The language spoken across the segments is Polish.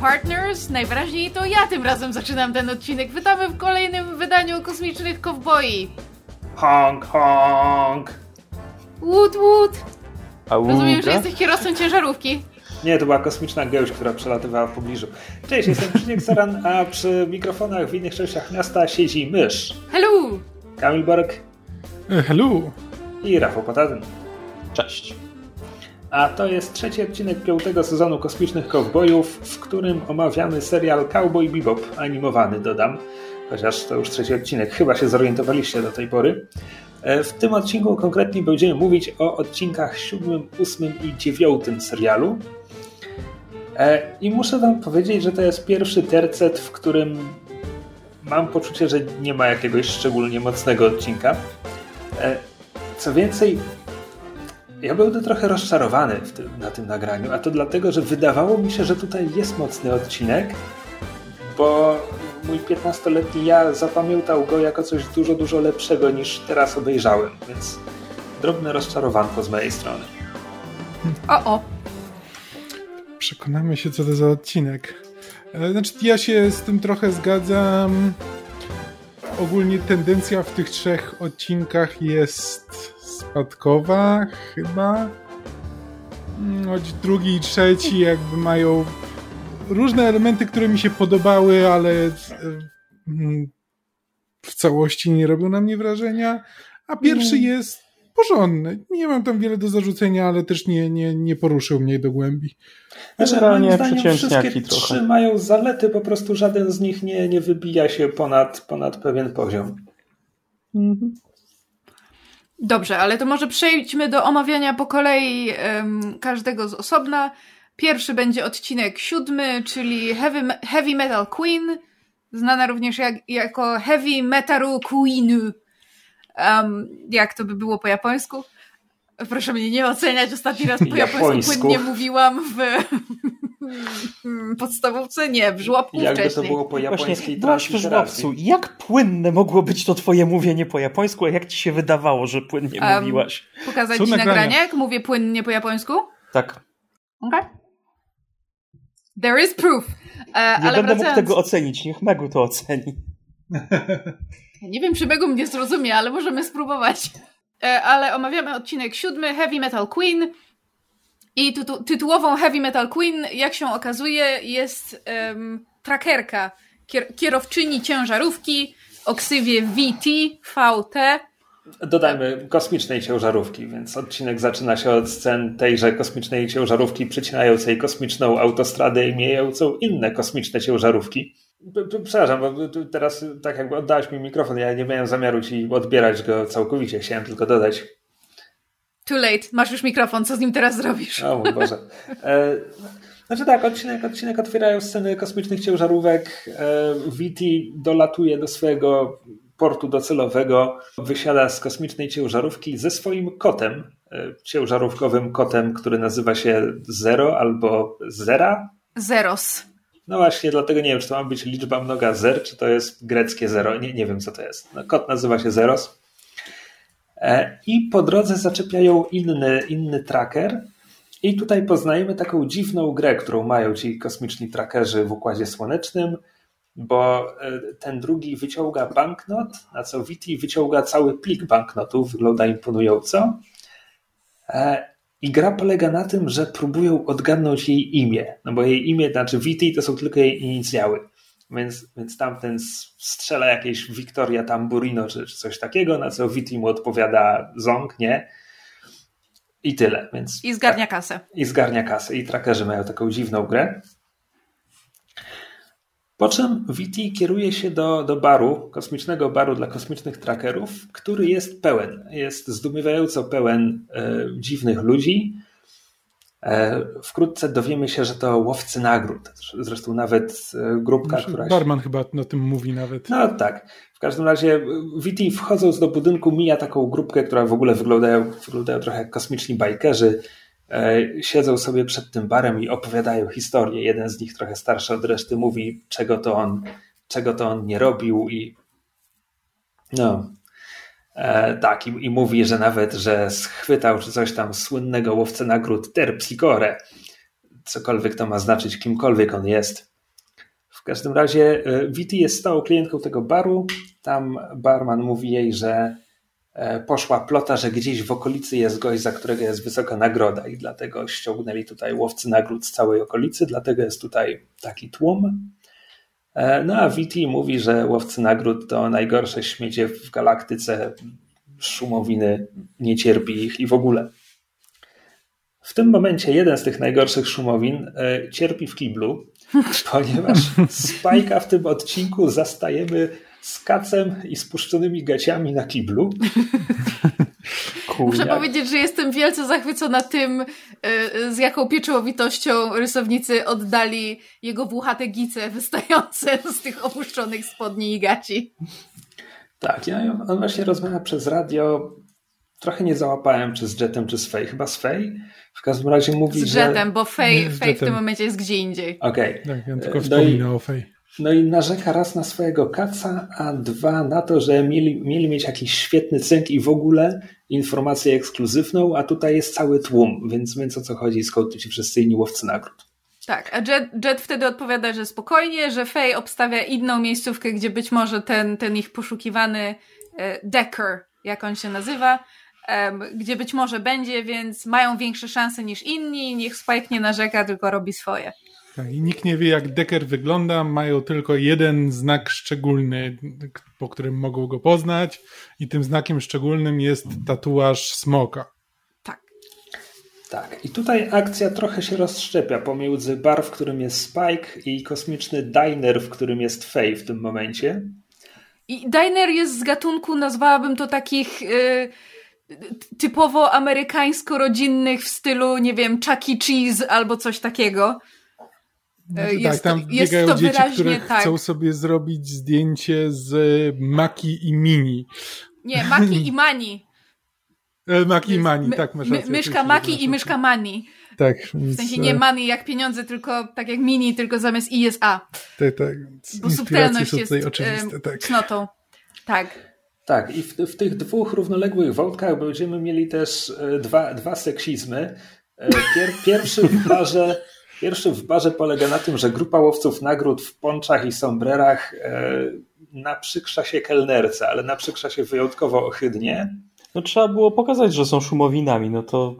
partners. Najwyraźniej to ja tym razem zaczynam ten odcinek. Witamy w kolejnym wydaniu Kosmicznych Kowboi. Honk, honk. Wood, wood. Rozumiem, że jesteś kierowcą ciężarówki. Nie, to była kosmiczna gęś, która przelatywała w pobliżu. Cześć, jestem Krzysiek Saran, a przy mikrofonach w innych częściach miasta siedzi mysz. Hello! Kamil Borek E, Hello! i Rafał Potadyn. Cześć. A to jest trzeci odcinek piątego sezonu Kosmicznych Cowboyów, w którym omawiamy serial Cowboy Bebop, animowany dodam, chociaż to już trzeci odcinek, chyba się zorientowaliście do tej pory. E, W tym odcinku konkretnie będziemy mówić o odcinkach siódmym, ósmym i dziewiątym serialu. E, I muszę wam powiedzieć, że to jest pierwszy tercet, w którym mam poczucie, że nie ma jakiegoś szczególnie mocnego odcinka. E, Co więcej, ja byłem trochę rozczarowany w tym, na tym nagraniu, a to dlatego, że wydawało mi się, że tutaj jest mocny odcinek, bo mój 15-letni ja zapamiętał go jako coś dużo, dużo lepszego niż teraz obejrzałem, więc drobne rozczarowanko z mojej strony. O, o. Przekonamy się, co to za odcinek. E, Znaczy, ja się z tym trochę zgadzam. Ogólnie tendencja w tych trzech odcinkach jest spadkowa, chyba. Mm, Choć drugi i trzeci jakby mają różne elementy, które mi się podobały, ale e, mm, w całości nie robią na mnie wrażenia. A pierwszy jest porządny. Nie mam tam wiele do zarzucenia, ale też nie, nie, nie poruszył mnie do głębi. Znaczy, Generalnie moim zdaniem przeciętniaki wszystkie trochę. trzy mają zalety, po prostu żaden z nich nie, nie wybija się ponad, ponad pewien poziom. Dobrze, ale to może przejdźmy do omawiania po kolei em, każdego z osobna. Pierwszy będzie odcinek siódmy, czyli Heavy, heavy Metal Queen, znana również jak, jako Heavy Metaru Queen. Um, jak to by było po japońsku? Proszę mnie nie oceniać, ostatni raz po japońsku płynnie mówiłam w podstawówce, nie, w żłobku Jakby to wcześniej. było po japońskiej byłaś w żłobcu. Jak płynne mogło być to twoje mówienie po japońsku, a jak ci się wydawało, że płynnie Em, mówiłaś? Pokazać Są ci nagrania. nagranie, jak mówię płynnie po japońsku? Tak. Okay. There is proof. E, Nie ale będę mógł wracając, tego ocenić, niech Megu to oceni. nie wiem, czy Megu mnie zrozumie, ale możemy spróbować. E, ale omawiamy odcinek siódmy, Heavy Metal Queen. I tytu tytułową Heavy Metal Queen, jak się okazuje, jest em, trackerka, kier kierowczyni ciężarówki o ksywie VT, VT. Dodajmy kosmicznej ciężarówki, więc odcinek zaczyna się od scen tejże kosmicznej ciężarówki przycinającej kosmiczną autostradę i mijającą inne kosmiczne ciężarówki. Przepraszam, bo teraz tak jakby oddałeś mi mikrofon, ja nie miałem zamiaru ci odbierać go całkowicie, chciałem tylko dodać. Too late, masz już mikrofon, co z nim teraz zrobisz? O mój Boże. E, znaczy tak, odcinek, odcinek otwierają sceny kosmicznych ciężarówek. E, VT dolatuje do swojego portu docelowego, wysiada z kosmicznej ciężarówki ze swoim kotem, e, ciężarówkowym kotem, który nazywa się Zero albo Zera. Zeros. No właśnie, dlatego nie wiem, czy to ma być liczba mnoga zer, czy to jest greckie zero. Nie, nie wiem, co to jest. No, kot nazywa się Zeros. E, I po drodze zaczepiają inny, inny tracker. I tutaj poznajemy taką dziwną grę, którą mają ci kosmiczni trackerzy w Układzie Słonecznym, bo e, ten drugi wyciąga banknot, na co Viti wyciąga cały plik banknotów, wygląda imponująco. I gra polega na tym, że próbują odgadnąć jej imię, no bo jej imię, znaczy Viti to są tylko jej inicjały. Więc, więc tamten strzela jakieś Victoria Tamburino czy, czy coś takiego, na co Viti mu odpowiada Zong, nie? I tyle. Więc I zgarnia kasę. i zgarnia kasę. I trackerzy mają taką dziwną grę. Po czym Viti kieruje się do, do baru, kosmicznego baru dla kosmicznych trackerów, który jest pełen. Jest zdumiewająco pełen e, dziwnych ludzi. E, wkrótce dowiemy się, że to łowcy nagród. Zresztą nawet e, grupka, która się... Barman chyba o tym mówi nawet. No tak. W każdym razie VT wchodząc do budynku mija taką grupkę, która w ogóle wyglądają, wyglądają trochę jak kosmiczni bajkerzy. E, siedzą sobie przed tym barem i opowiadają historię. Jeden z nich trochę starszy od reszty mówi, czego to on, czego to on nie robił i no, E, tak, i, i mówi, że nawet, że schwytał czy coś tam słynnego łowcę nagród Terpsicore. cokolwiek to ma znaczyć, kimkolwiek on jest. W każdym razie Viti jest stałą klientką tego baru. Tam barman mówi jej, że poszła plota, że gdzieś w okolicy jest gość, za którego jest wysoka nagroda i dlatego ściągnęli tutaj łowcy nagród z całej okolicy, dlatego jest tutaj taki tłum. No a Viti mówi, że łowcy nagród to najgorsze śmiecie w galaktyce, szumowiny, nie cierpi ich i w ogóle. W tym momencie jeden z tych najgorszych szumowin e, cierpi w kiblu, ponieważ Spajka w tym odcinku zastajemy z kacem i spuszczonymi gaciami na kiblu. Muszę powiedzieć, że jestem wielce zachwycona tym, e, z jaką pieczołowitością rysownicy oddali jego włuchate gice wystające z tych opuszczonych spodni i gaci. Tak, ja, on właśnie rozmawia przez radio. Trochę nie załapałem, czy z Jetem, czy z Fej. Chyba z Fej. W każdym razie mówi, z że... Jetem, bo Fej, Fej w tym momencie jest gdzie indziej. Okej. Okay. Tak, ja tylko wspominam no o Fej. No i narzeka raz na swojego kaca, a dwa na to, że mieli, mieli mieć jakiś świetny cynk i w ogóle informację ekskluzywną, a tutaj jest cały tłum, więc więc o co chodzi, skąd tu ci wszyscy inni łowcy nagród. Tak, a Jet, Jet wtedy odpowiada, że spokojnie, że Faye obstawia inną miejscówkę, gdzie być może ten, ten ich poszukiwany e, Decker, jak on się nazywa, gdzie być może będzie, więc mają większe szanse niż inni, niech Spike nie narzeka, tylko robi swoje. Tak, i nikt nie wie, jak Decker wygląda, mają tylko jeden znak szczególny, po którym mogą go poznać i tym znakiem szczególnym jest tatuaż smoka. Tak. Tak, i tutaj akcja trochę się rozszczepia pomiędzy bar, w którym jest Spike i kosmiczny diner, w którym jest Faye w tym momencie. I diner jest z gatunku, nazwałabym to takich... Yy typowo amerykańsko-rodzinnych w stylu, nie wiem, Chuck E. Cheese albo coś takiego. Znaczy, jest, tak, tam jest biegają dzieci, wyraźnie, które tak. chcą sobie zrobić zdjęcie z Maki i Mini. Nie, Maki i Mani. E, Maki i Mani, tak masz rację. Myszka Maki i myszka Mani. Tak. W sensie nie e, money jak pieniądze, tylko tak jak mini, tylko zamiast i jest A. Tak, tak. Bo subtelność jest oczywiste, tak. cnotą. Tak. Tak, i w, w, tych dwóch równoległych wątkach będziemy mieli też dwa, dwa seksizmy. Pier, pierwszy w barze Pierwszy w barze polega na tym, że grupa łowców nagród w ponczach i sombrerach e, naprzykrza się kelnerce, ale naprzykrza się wyjątkowo ohydnie. No trzeba było pokazać, że są szumowinami, no to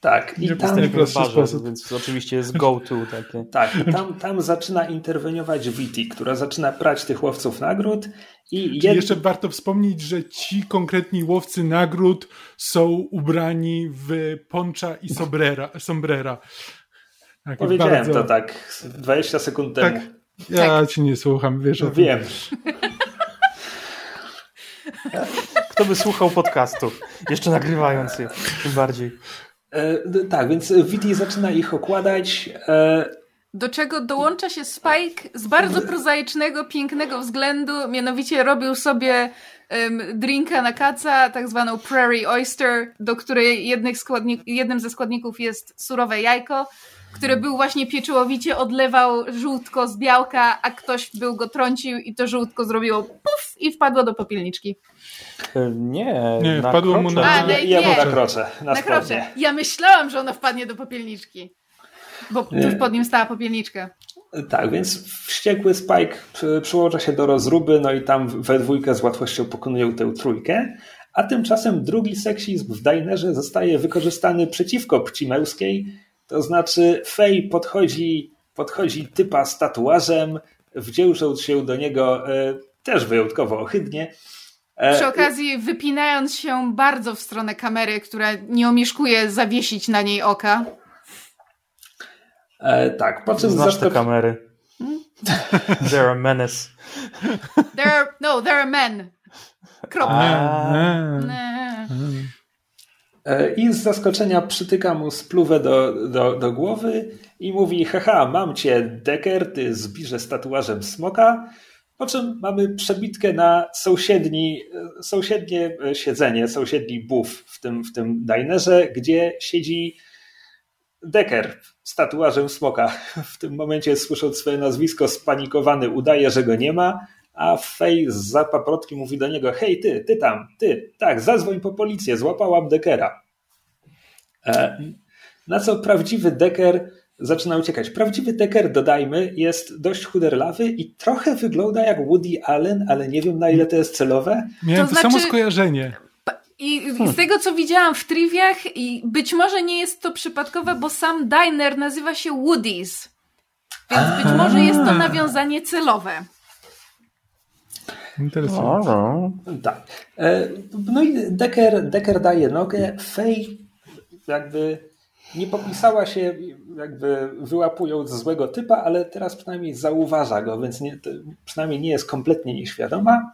tak, i tam, barze, więc oczywiście jest go-to takie. Tak, i tam, tam zaczyna interweniować Viti, która zaczyna prać tych łowców nagród. I jed... jeszcze warto wspomnieć, że ci konkretni łowcy nagród są ubrani w poncza i sombrera. sombrera. Tak, Powiedziałem bardzo... to tak 20 sekund temu. Tak, ja tak. ci nie słucham, wiesz o Wiem. Kto by słuchał podcastu, jeszcze nagrywając je, tym bardziej. E, tak, więc Viti zaczyna ich okładać. E... Do czego dołącza się Spike z bardzo prozaicznego, pięknego względu, mianowicie robił sobie um, drinka na kaca, tak zwaną Prairie Oyster, do której jednym ze składników jest surowe jajko, który był właśnie pieczołowicie odlewał żółtko z białka, a ktoś był go trącił i to żółtko zrobiło puf i wpadło do popielniczki. E, nie, nie wpadło mu na... A, nie, ja nie. na krocze. Na, na krocze. Ja myślałam, że ono wpadnie do popielniczki, bo tuż pod nim stała popielniczka. Tak, więc wściekły Spike przyłącza się do rozruby, no i tam we dwójkę z łatwością pokonują tę trójkę, a tymczasem drugi seksizm w dinerze zostaje wykorzystany przeciwko płci męskiej, to znaczy Fej podchodzi, podchodzi typa z tatuażem, wdzięcząc się do niego e, też wyjątkowo ohydnie. E, Przy okazji wypinając się bardzo w stronę kamery, która nie omieszkuje zawiesić na niej oka. E, tak, po czym Znasz te kamery. Hmm? They're a menace. They're, no, they're a men. Kropka. E, I z zaskoczenia przytyka mu spluwę do, do, do głowy i mówi: Haha, mam cię, Decker, ty zbirze z tatuażem smoka. Po czym mamy przebitkę na sąsiedni, sąsiednie siedzenie, sąsiedni buff w tym, w tym dinerze, gdzie siedzi Decker z tatuażem smoka. W tym momencie, słysząc swoje nazwisko, spanikowany udaje, że go nie ma, a Fej z zapaprotki mówi do niego, hej ty, ty tam, ty, tak, zadzwoń po policję, złapałam Dekera. E, na co prawdziwy Decker zaczyna uciekać. Prawdziwy Decker, dodajmy, jest dość chuderlawy i trochę wygląda jak Woody Allen, ale nie wiem na ile to jest celowe. Miałem To to, samo znaczy- skojarzenie. I z tego, co widziałam w triviach, i być może nie jest to przypadkowe, bo sam diner nazywa się Woody's. Więc być może jest to nawiązanie celowe. Interesujące. O, Tak. E, No i Decker, Decker daje nogę. Fej jakby nie popisała się, jakby wyłapując złego typa, ale teraz przynajmniej zauważa go, więc nie, przynajmniej nie jest kompletnie nieświadoma.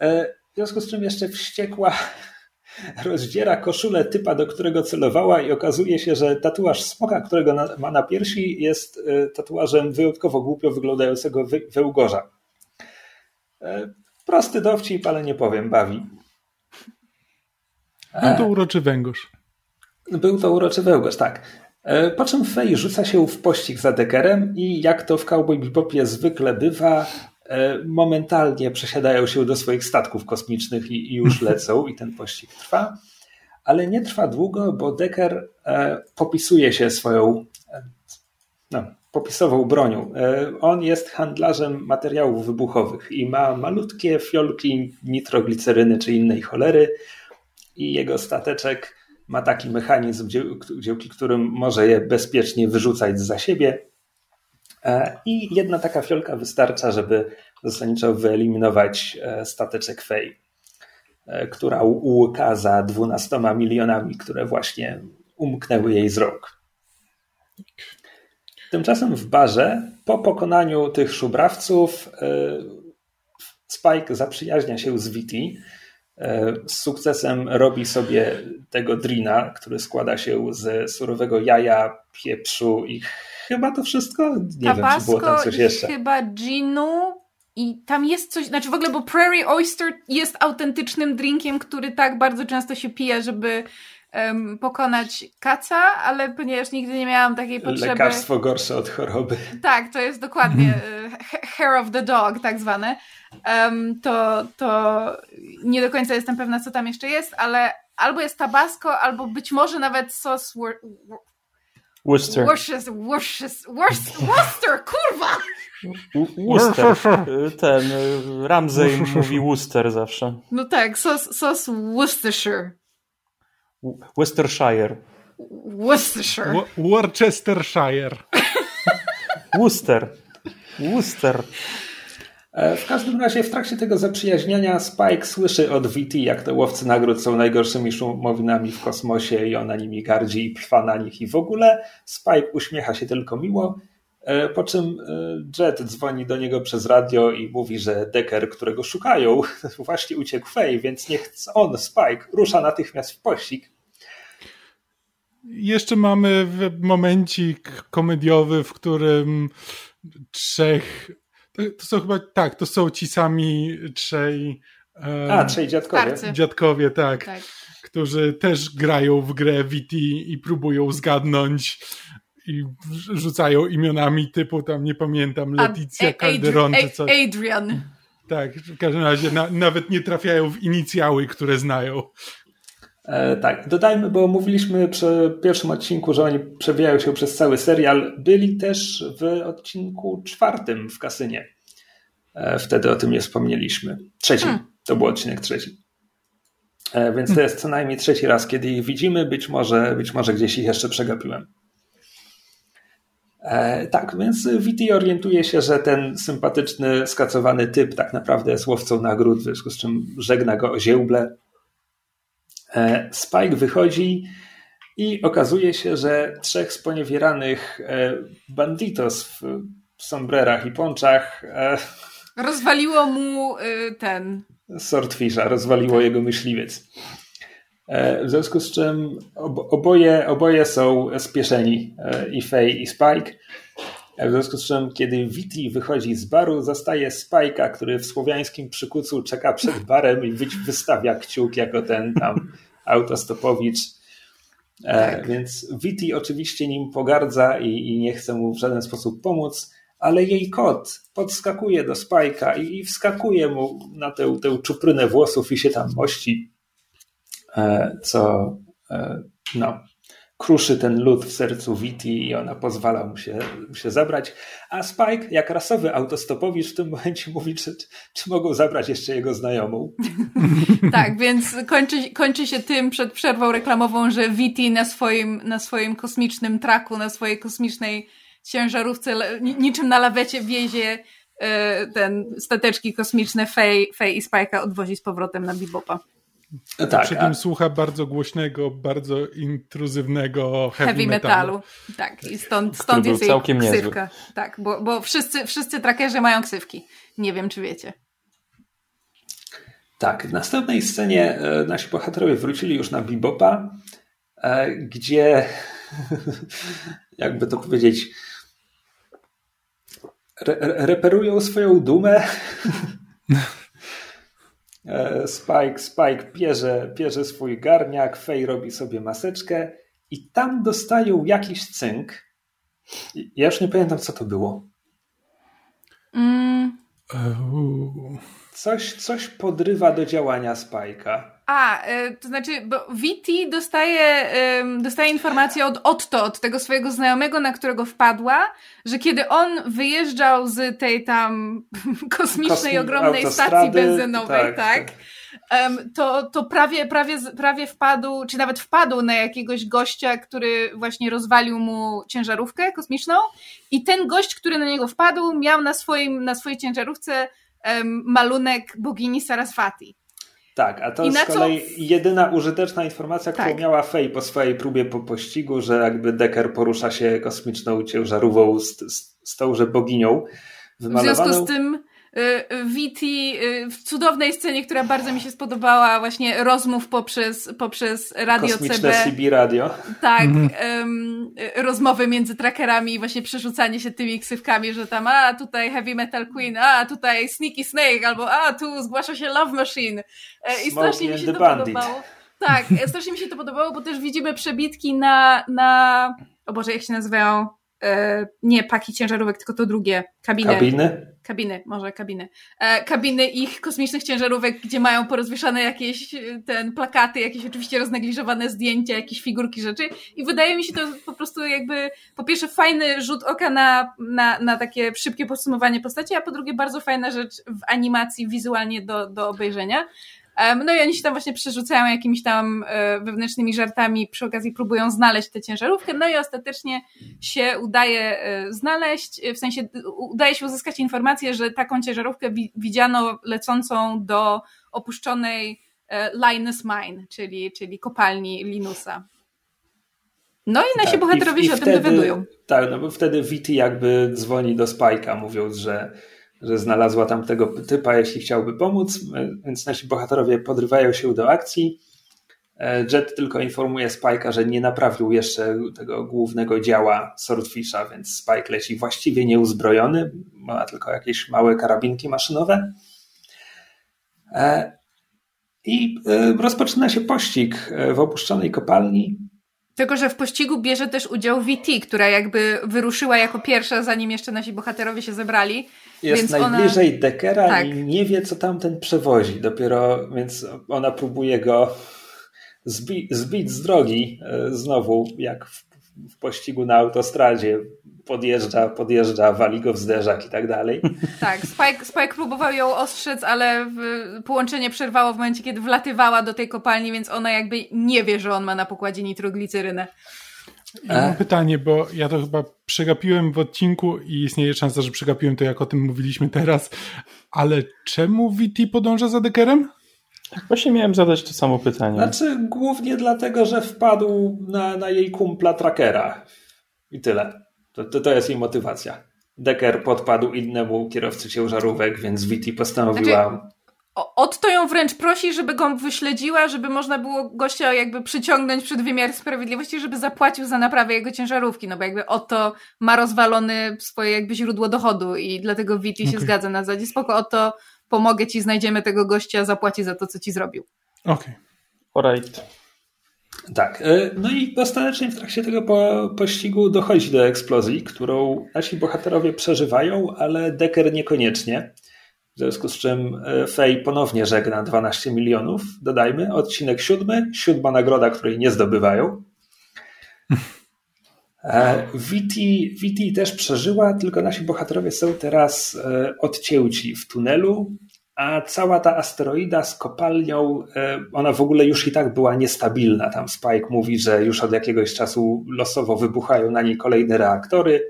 E, W związku z czym jeszcze wściekła rozdziera koszulę typa, do którego celowała i okazuje się, że tatuaż smoka, którego na, ma na piersi jest e, tatuażem wyjątkowo głupio wyglądającego wy, wełgorza. E, Prosty dowcip, ale nie powiem, bawi. No to uroczy węgorz. Był to uroczy wełgorz, tak. E, Po czym Fej rzuca się w pościg za Deckerem i jak to w Cowboy Bebopie zwykle bywa, e, momentalnie przesiadają się do swoich statków kosmicznych i, już lecą i ten pościg trwa. Ale nie trwa długo, bo Decker e, popisuje się swoją e, no, popisową bronią. E, On jest handlarzem materiałów wybuchowych i ma malutkie fiolki nitrogliceryny czy innej cholery i jego stateczek ma taki mechanizm, dzięki którym może je bezpiecznie wyrzucać za siebie. E, I jedna taka fiolka wystarcza, żeby zasadniczo wyeliminować e, stateczek Fej, która łuka za 12 milionami, które właśnie umknęły jej z rąk. Tymczasem w barze, po pokonaniu tych szubrawców, e, Spike zaprzyjaźnia się z Viti. E, Z sukcesem robi sobie tego drina, który składa się z surowego jaja, pieprzu i chyba to wszystko? Nie wiem, czy było tam Tabasco coś jeszcze. chyba ginu i tam jest coś, znaczy w ogóle, bo Prairie Oyster jest autentycznym drinkiem, który tak bardzo często się pije, żeby em, pokonać kaca, ale ponieważ nigdy nie miałam takiej potrzeby... Lekarstwo gorsze od choroby. Tak, to jest dokładnie e, ha- hair of the dog, tak zwane. Em, to, to nie do końca jestem pewna, co tam jeszcze jest, ale albo jest tabasco, albo być może nawet sos Wor- Wor- Worcester. Worcester, Worcester, Worcester, kurwa! Worcester. Ten Ramsey mówi Worcester zawsze. No tak, sos, sos Worcestershire. Worcestershire. Worcestershire. Wo- Worcestershire. Worcester. Worcester. E, W każdym razie w trakcie tego zaprzyjaźniania Spike słyszy od VT, jak te łowcy nagród są najgorszymi szumowinami w kosmosie i ona nimi gardzi i trwa na nich i w ogóle. Spike uśmiecha się tylko miło, e, po czym e, Jet dzwoni do niego przez radio i mówi, że Decker, którego szukają, właśnie uciekł Fej, więc niech on, Spike, rusza natychmiast w pościg. Jeszcze mamy w- momencik komediowy, w którym trzech. To, to są chyba. Tak, to są ci sami trzej. A, trzej dziadkowie. Starcy. Dziadkowie, tak, Tak. którzy też grają w grę VT i próbują zgadnąć i rzucają imionami typu tam, nie pamiętam, A- Leticia A- Calderon Adri- czy coś. Adrian. Tak, w każdym razie na, nawet nie trafiają w inicjały, które znają. E, tak, dodajmy, bo mówiliśmy przy pierwszym odcinku, że oni przewijają się przez cały serial. Byli też w odcinku czwartym w kasynie. E, wtedy o tym nie wspomnieliśmy. Trzecim. Hmm. To był odcinek trzeci. E, więc to jest co najmniej trzeci raz, kiedy ich widzimy. Być może, być może gdzieś ich jeszcze przegapiłem. E, tak, więc VT orientuje się, że ten sympatyczny, skacowany typ tak naprawdę jest łowcą nagród, w związku z czym żegna go o ziełble. E, Spike wychodzi i okazuje się, że trzech sponiewieranych e, banditos w sombrerach i ponczach e, Rozwaliło mu y, ten. Swordfisha rozwaliło jego myśliwiec. W związku z czym ob- oboje, oboje są spieszeni, i Faye i Spike. W związku z czym, kiedy Viti wychodzi z baru, zastaje Spike'a, który w słowiańskim przykucu czeka przed barem i wy- wystawia kciuk jako ten tam autostopowicz. E, Tak. Więc Viti oczywiście nim pogardza i, i nie chce mu w żaden sposób pomóc, ale jej kot podskakuje do Spike'a i, i wskakuje mu na tę, tę czuprynę włosów i się tam mości. E, co, e, no, kruszy ten lód w sercu Viti i ona pozwala mu się, mu się zabrać. A Spike, jak rasowy autostopowicz, w tym momencie mówi, czy, czy mogą zabrać jeszcze jego znajomą. tak, więc kończy, kończy się tym przed przerwą reklamową, że Viti na swoim, na swoim kosmicznym traku, na swojej kosmicznej ciężarówce, niczym na lawecie wiezie e, ten stateczki kosmiczne Fej, i Spike'a odwozi z powrotem na Bebopa. Tak, przy tym a... słucha bardzo głośnego, bardzo intruzywnego heavy, heavy metalu. metalu. Tak, i stąd, stąd jest jej ksywka. Niezły. Tak, bo, bo wszyscy, wszyscy trackerzy mają ksywki. Nie wiem, czy wiecie. Tak, w następnej scenie e, nasi bohaterowie wrócili już na Bebopa, e, gdzie jakby to powiedzieć re reperują swoją dumę Spike, Spike bierze, bierze swój garniak, Fej robi sobie maseczkę i tam dostają jakiś cynk. Ja już nie pamiętam, co to było. Mm. Coś, coś podrywa do działania Spike'a. A, y, to znaczy, bo Viti dostaje, dostaje informację od Otto, od tego swojego znajomego, na którego wpadła, że kiedy on wyjeżdżał z tej tam kosmicznej, Kosmi ogromnej stacji benzynowej, tak, tak, tak. to, to prawie, prawie, prawie wpadł, czy nawet wpadł na jakiegoś gościa, który właśnie rozwalił mu ciężarówkę kosmiczną i ten gość, który na niego wpadł, miał na, swoim, na swojej ciężarówce malunek bogini Saraswati. Tak, a to I z kolei co... jedyna użyteczna informacja, którą tak. miała Fej po swojej próbie po pościgu, że jakby Decker porusza się kosmiczną ciężarówką z, z, z tąże boginią. W związku z tym Viti y, w cudownej scenie, która bardzo mi się spodobała, właśnie rozmów poprzez, poprzez radio Kosmiczne CB. CB radio. Tak, um, rozmowy między trackerami i właśnie przerzucanie się tymi ksywkami, że tam a tutaj Heavy Metal Queen, a tutaj Sneaky Snake, albo a tu zgłasza się Love Machine. E, I strasznie mi się to bandit. podobało. Tak, e, strasznie mi się to podobało, bo też widzimy przebitki na, na o Boże, jak się nazywają? E, nie paki ciężarówek, tylko to drugie, kabiny. Kabiny? Kabiny, może kabiny. E, kabiny ich kosmicznych ciężarówek, gdzie mają porozwieszane jakieś e, ten plakaty, jakieś oczywiście roznegliżowane zdjęcia, jakieś figurki rzeczy i wydaje mi się to po prostu jakby po pierwsze fajny rzut oka na, na, na takie szybkie podsumowanie postaci, a po drugie bardzo fajna rzecz w animacji wizualnie do, do obejrzenia. No i oni się tam właśnie przerzucają jakimiś tam e, wewnętrznymi żartami, przy okazji próbują znaleźć tę ciężarówkę, no i ostatecznie się udaje e, znaleźć, w sensie udaje się uzyskać informację, że taką ciężarówkę widziano lecącą do opuszczonej e, Linus Mine, czyli, czyli kopalni Linusa. No i nasi tak, bohaterowie i, się i o wtedy, tym dowiadują. Tak, no bo wtedy Viti jakby dzwoni do Spike'a, mówiąc, że że znalazła tam tego typa, jeśli chciałby pomóc, więc nasi bohaterowie podrywają się do akcji. E, Jet tylko informuje Spike'a, że nie naprawił jeszcze tego głównego działa Swordfisha, więc Spike leci właściwie nieuzbrojony, ma tylko jakieś małe karabinki maszynowe. E, I e, rozpoczyna się pościg w opuszczonej kopalni. Tylko, że w pościgu bierze też udział VT, która jakby wyruszyła jako pierwsza, zanim jeszcze nasi bohaterowie się zebrali. Jest więc najbliżej ona... Deckera tak. i nie wie, co tamten przewozi. Dopiero, więc ona próbuje go zbi zbić z drogi e, znowu, jak w, w pościgu na autostradzie. Podjeżdża, podjeżdża, wali go w zderzak i tak dalej. Tak, Spike, Spike próbował ją ostrzec, ale połączenie przerwało w momencie, kiedy wlatywała do tej kopalni, więc ona jakby nie wie, że on ma na pokładzie nitroglicerynę. Ja mam pytanie, bo ja to chyba przegapiłem w odcinku i istnieje szansa, że przegapiłem to, jak o tym mówiliśmy teraz, ale czemu VT podąża za Deckerem? Właśnie miałem zadać to samo pytanie. Znaczy, głównie dlatego, że wpadł na, na jej kumpla trackera. I tyle. To, to, to jest jej motywacja. Decker podpadł innemu kierowcy ciężarówek, więc Viti postanowiła znaczy, Otto ją wręcz prosi, żeby go wyśledziła, żeby można było gościa jakby przyciągnąć przed wymiar sprawiedliwości, żeby zapłacił za naprawę jego ciężarówki, no bo jakby Otto ma rozwalony swoje jakby źródło dochodu i dlatego Viti okay. się zgadza na zasadzie spoko, Otto, pomogę ci, znajdziemy tego gościa, zapłaci za to, co ci zrobił. Okej. Okay. Alright. Tak. E, no i ostatecznie w trakcie tego po, pościgu dochodzi do eksplozji, którą nasi bohaterowie przeżywają, ale Decker niekoniecznie. W związku z czym e, Fej ponownie żegna 12 milionów. Dodajmy, odcinek siódmy, siódma nagroda, której nie zdobywają. E, Viti, Viti też przeżyła, tylko nasi bohaterowie są teraz odcięci w tunelu, a cała ta asteroida z kopalnią, e, ona w ogóle już i tak była niestabilna. Tam Spike mówi, że już od jakiegoś czasu losowo wybuchają na niej kolejne reaktory.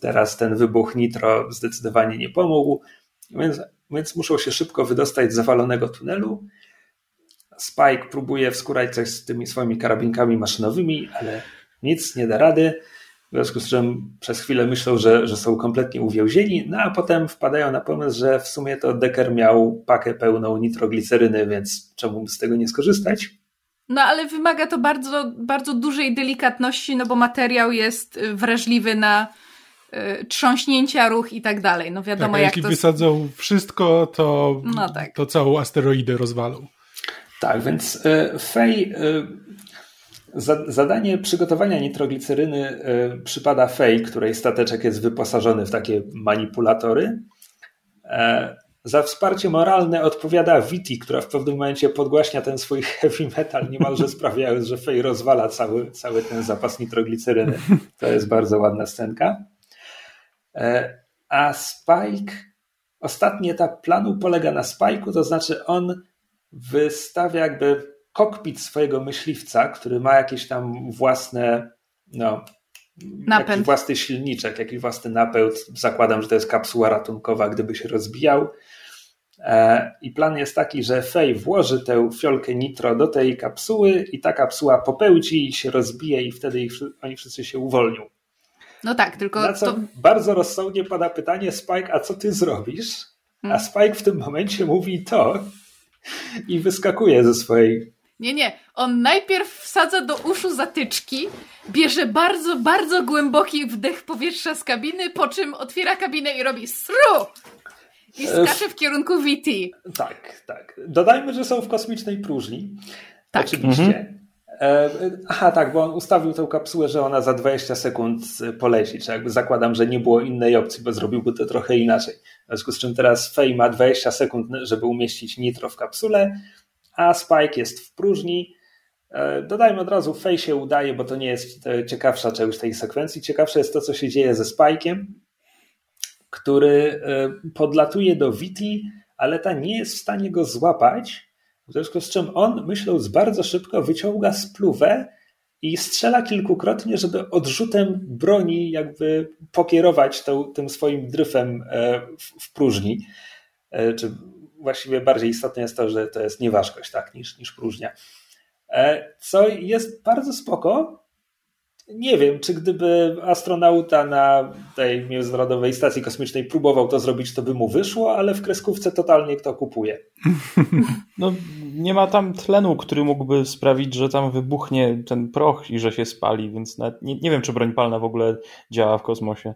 Teraz ten wybuch nitro zdecydowanie nie pomógł, więc, więc muszą się szybko wydostać z zawalonego tunelu. Spike próbuje wskurać coś z tymi swoimi karabinkami maszynowymi, ale nic nie da rady. W związku z czym przez chwilę myślą, że, że są kompletnie uwięzieni, no a potem wpadają na pomysł, że w sumie to Decker miał pakę pełną nitrogliceryny, więc czemu z tego nie skorzystać? No ale wymaga to bardzo, bardzo dużej delikatności, no bo materiał jest y, wrażliwy na y, trząśnięcia, ruch i tak dalej. No wiadomo tak, jak jeśli to... wysadzą wszystko, to, no tak. to całą asteroidę rozwalą. Tak, więc y, Fej y, Zadanie przygotowania nitrogliceryny y, przypada Fej, której stateczek jest wyposażony w takie manipulatory. E, za wsparcie moralne odpowiada Viti, która w pewnym momencie podgłaśnia ten swój heavy metal, niemalże sprawiając, że Fej rozwala cały, cały ten zapas nitrogliceryny. To jest bardzo ładna scenka. E, a Spike, ostatni etap planu polega na Spike'u, to znaczy on wystawia jakby kokpit swojego myśliwca, który ma jakieś tam własne, no, napęd. jakiś własny silniczek, jakiś własny napęd. Zakładam, że to jest kapsuła ratunkowa, gdyby się rozbijał. E, I plan jest taki, że Fej włoży tę fiolkę nitro do tej kapsuły i ta kapsuła popełdzi i się rozbije i wtedy ich, oni wszyscy się uwolnią. No tak, tylko Na co to... bardzo rozsądnie pada pytanie Spike, a co ty zrobisz? A Hmm. Spike w tym momencie mówi to i wyskakuje ze swojej Nie, nie. On najpierw wsadza do uszu zatyczki, bierze bardzo, bardzo głęboki wdech powietrza z kabiny, po czym otwiera kabinę i robi sru! I skacze w kierunku VT. Tak, tak. Dodajmy, że są w kosmicznej próżni. Tak. Oczywiście. Mhm. E, Aha, tak, bo on ustawił tę kapsułę, że ona za 20 sekund poleci. Czy jakby zakładam, że nie było innej opcji, bo zrobiłby to trochę inaczej. W związku z czym teraz Fej ma 20 sekund, żeby umieścić nitro w kapsule, a Spike jest w próżni. E, Dodajmy od razu, Fej się udaje, bo to nie jest e, ciekawsza część tej sekwencji. Ciekawsze jest to, co się dzieje ze Spike'iem, który e, podlatuje do Viti, ale ta nie jest w stanie go złapać, w związku z czym on, myśląc bardzo szybko, wyciąga spluwę i strzela kilkukrotnie, żeby odrzutem broni jakby pokierować tą, tym swoim dryfem w, próżni. Czy właściwie bardziej istotne jest to, że to jest nieważkość, tak, niż, niż próżnia. E, Co jest bardzo spoko. Nie wiem, czy gdyby astronauta na tej Międzynarodowej Stacji Kosmicznej próbował to zrobić, to by mu wyszło, ale w kreskówce totalnie kto kupuje. No, nie ma tam tlenu, który mógłby sprawić, że tam wybuchnie ten proch i że się spali, więc nie, nie wiem, czy broń palna w ogóle działa w kosmosie.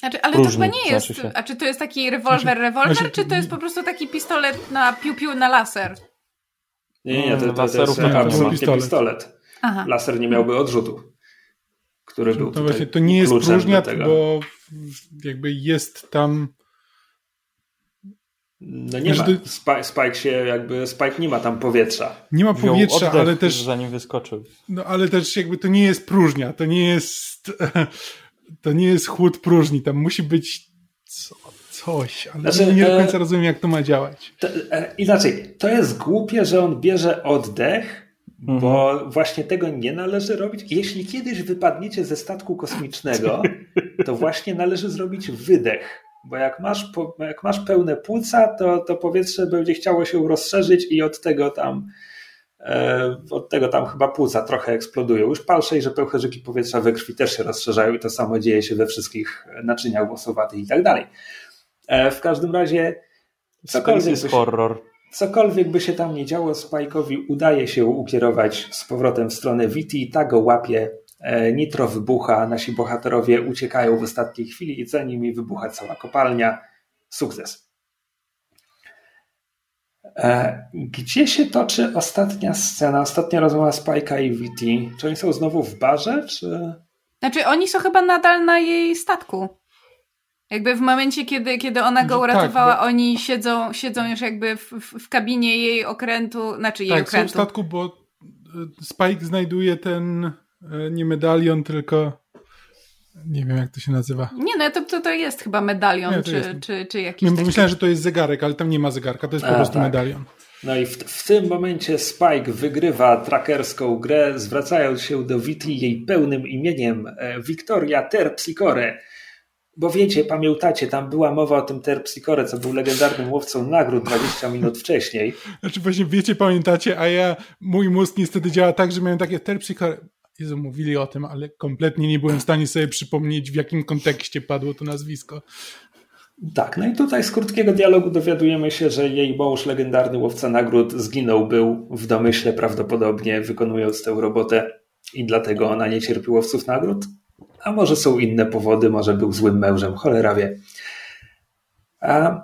Znaczy, ale to chyba nie jest. znaczy się. A czy to jest taki rewolwer, rewolwer, znaczy- czy to jest po prostu taki pistolet na piu-piu na laser? Nie, nie, to, to, to jest Laserów nie ma. Pistolet. pistolet. Aha. Laser nie miałby odrzutu, który był To tutaj właśnie to nie jest kluczem próżnia, do tego. bo jakby jest tam. No nie ma. Że to- Spike, Spike się jakby, Spike nie ma tam powietrza. Nie ma powietrza, oddech, ale też, zanim wyskoczył. no, ale też jakby to nie jest próżnia, to nie jest to nie jest chłód próżni, tam musi być co, coś, ale Znaczy, nie do e, końca rozumiem jak to ma działać. To, e, inaczej, to jest głupie, że on bierze oddech, bo właśnie tego nie należy robić. Jeśli kiedyś wypadniecie ze statku kosmicznego, to właśnie należy zrobić wydech. Bo jak masz, jak masz pełne płuca, to, to powietrze będzie chciało się rozszerzyć i od tego tam e, od tego tam chyba płuca trochę eksplodują. Już palszej, że pełcherzyki powietrza we krwi też się rozszerzają i to samo dzieje się we wszystkich naczyniach głosowatych i tak dalej. E, w każdym razie cokolwiek jest by się- horror. Cokolwiek by się tam nie działo, Spike'owi udaje się ukierować z powrotem w stronę Viti, ta go łapie, e, nitro wybucha, nasi bohaterowie uciekają w ostatniej chwili i za nimi wybucha cała kopalnia. Sukces. E, Gdzie się toczy ostatnia scena, ostatnia rozmowa Spike'a i Viti? Czy oni są znowu w barze, czy... Znaczy, oni są chyba nadal na jej statku. Jakby w momencie, kiedy, kiedy ona go Tak, uratowała, bo- oni siedzą, siedzą już jakby w, w, w kabinie jej okrętu, znaczy jej Tak, są w okrętu. statku, bo e, Spike znajduje ten E, nie medalion, tylko nie wiem jak to się nazywa. Nie, no to, to, to jest chyba medalion, nie, czy, jest... czy, czy jakiś. Taki... Myślałem, że to jest zegarek, ale tam nie ma zegarka, to jest A, po prostu tak. medalion. No i w, w, tym momencie Spike wygrywa trackerską grę, zwracając się do Witli jej pełnym imieniem e, Victoria Terpsicore. Bo wiecie, pamiętacie, tam była mowa o tym Terpsicore, co był legendarnym łowcą nagród 20 minut wcześniej. Znaczy właśnie wiecie, pamiętacie, a ja, mój mózg niestety działa tak, że miałem takie Terpsicore, Jezu, mówili o tym, ale kompletnie nie byłem w stanie sobie przypomnieć, w jakim kontekście padło to nazwisko. Tak, no i tutaj z krótkiego dialogu dowiadujemy się, że jej mąż, legendarny łowca nagród, zginął, był w domyśle prawdopodobnie wykonując tę robotę i dlatego ona nie cierpi łowców nagród. A może są inne powody, może był złym mężem, cholera wie. A...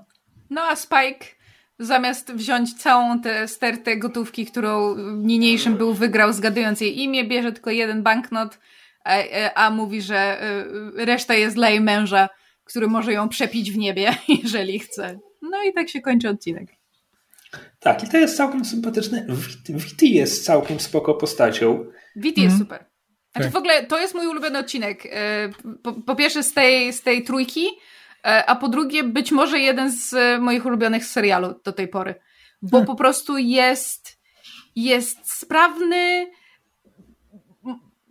No a Spike zamiast wziąć całą tę stertę gotówki, którą niniejszym był wygrał, zgadując jej imię, bierze tylko jeden banknot, a, a mówi, że e, reszta jest dla jej męża, który może ją przepić w niebie, jeżeli chce. No i tak się kończy odcinek. Tak, i to jest całkiem sympatyczne. Viti jest całkiem spoko postacią. Viti jest mhm. super. Znaczy tak. w ogóle to jest mój ulubiony odcinek. E, po, po pierwsze z tej, z tej trójki, e, a po drugie być może jeden z moich ulubionych serialu do tej pory. Bo hmm. po prostu jest, jest sprawny,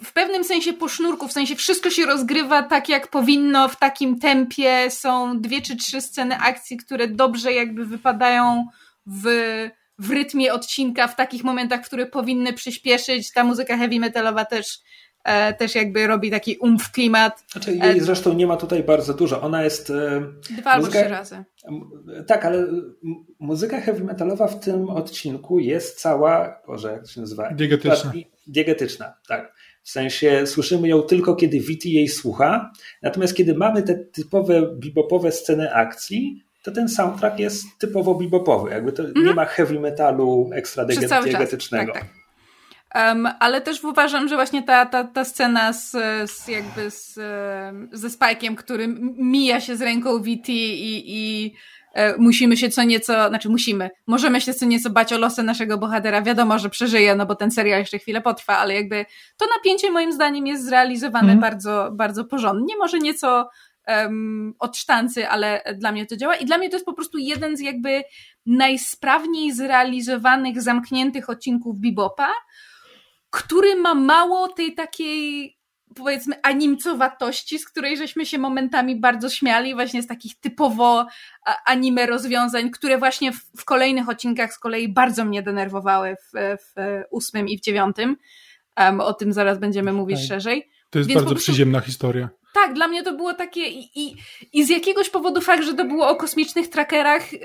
w pewnym sensie po sznurku, w sensie wszystko się rozgrywa tak, jak powinno, w takim tempie. Są dwie czy trzy sceny akcji, które dobrze jakby wypadają w, w rytmie odcinka, w takich momentach, które powinny przyspieszyć. Ta muzyka heavy metalowa też, e, też jakby robi taki umf klimat. Znaczy jej e, zresztą nie ma tutaj bardzo dużo. Ona jest... E, Dwa albo trzy razy. Tak, ale muzyka heavy metalowa w tym odcinku jest cała, Boże, jak to się nazywa? Diegetyczna. Diegetyczna, tak. W sensie słyszymy ją tylko, kiedy Viti jej słucha, natomiast kiedy mamy te typowe bebopowe sceny akcji, to ten soundtrack jest typowo bebopowy. Jakby to mm. nie ma heavy metalu ekstra diegetycznego. Tak, tak. Um, ale też uważam, że właśnie ta, ta, ta scena z, z jakby z, ze Spike'iem, który mija się z ręką Viti i, i E, musimy się co nieco, znaczy musimy, możemy się co nieco bać o losy naszego bohatera. Wiadomo, że przeżyje, no bo ten serial jeszcze chwilę potrwa, ale jakby to napięcie moim zdaniem jest zrealizowane mm. bardzo, bardzo porządnie. Może nieco um, od sztancy, ale dla mnie to działa i dla mnie to jest po prostu jeden z jakby najsprawniej zrealizowanych, zamkniętych odcinków Bebopa, który ma mało tej takiej powiedzmy animcowatości, z której żeśmy się momentami bardzo śmiali, właśnie z takich typowo anime rozwiązań, które właśnie w, w kolejnych odcinkach z kolei bardzo mnie denerwowały w, w ósmym i w dziewiątym. Um, o tym zaraz będziemy mówić tak. szerzej. To jest Więc bardzo prostu, przyziemna historia. Tak, dla mnie to było takie i, i, i z jakiegoś powodu fakt, że to było o kosmicznych trackerach yy,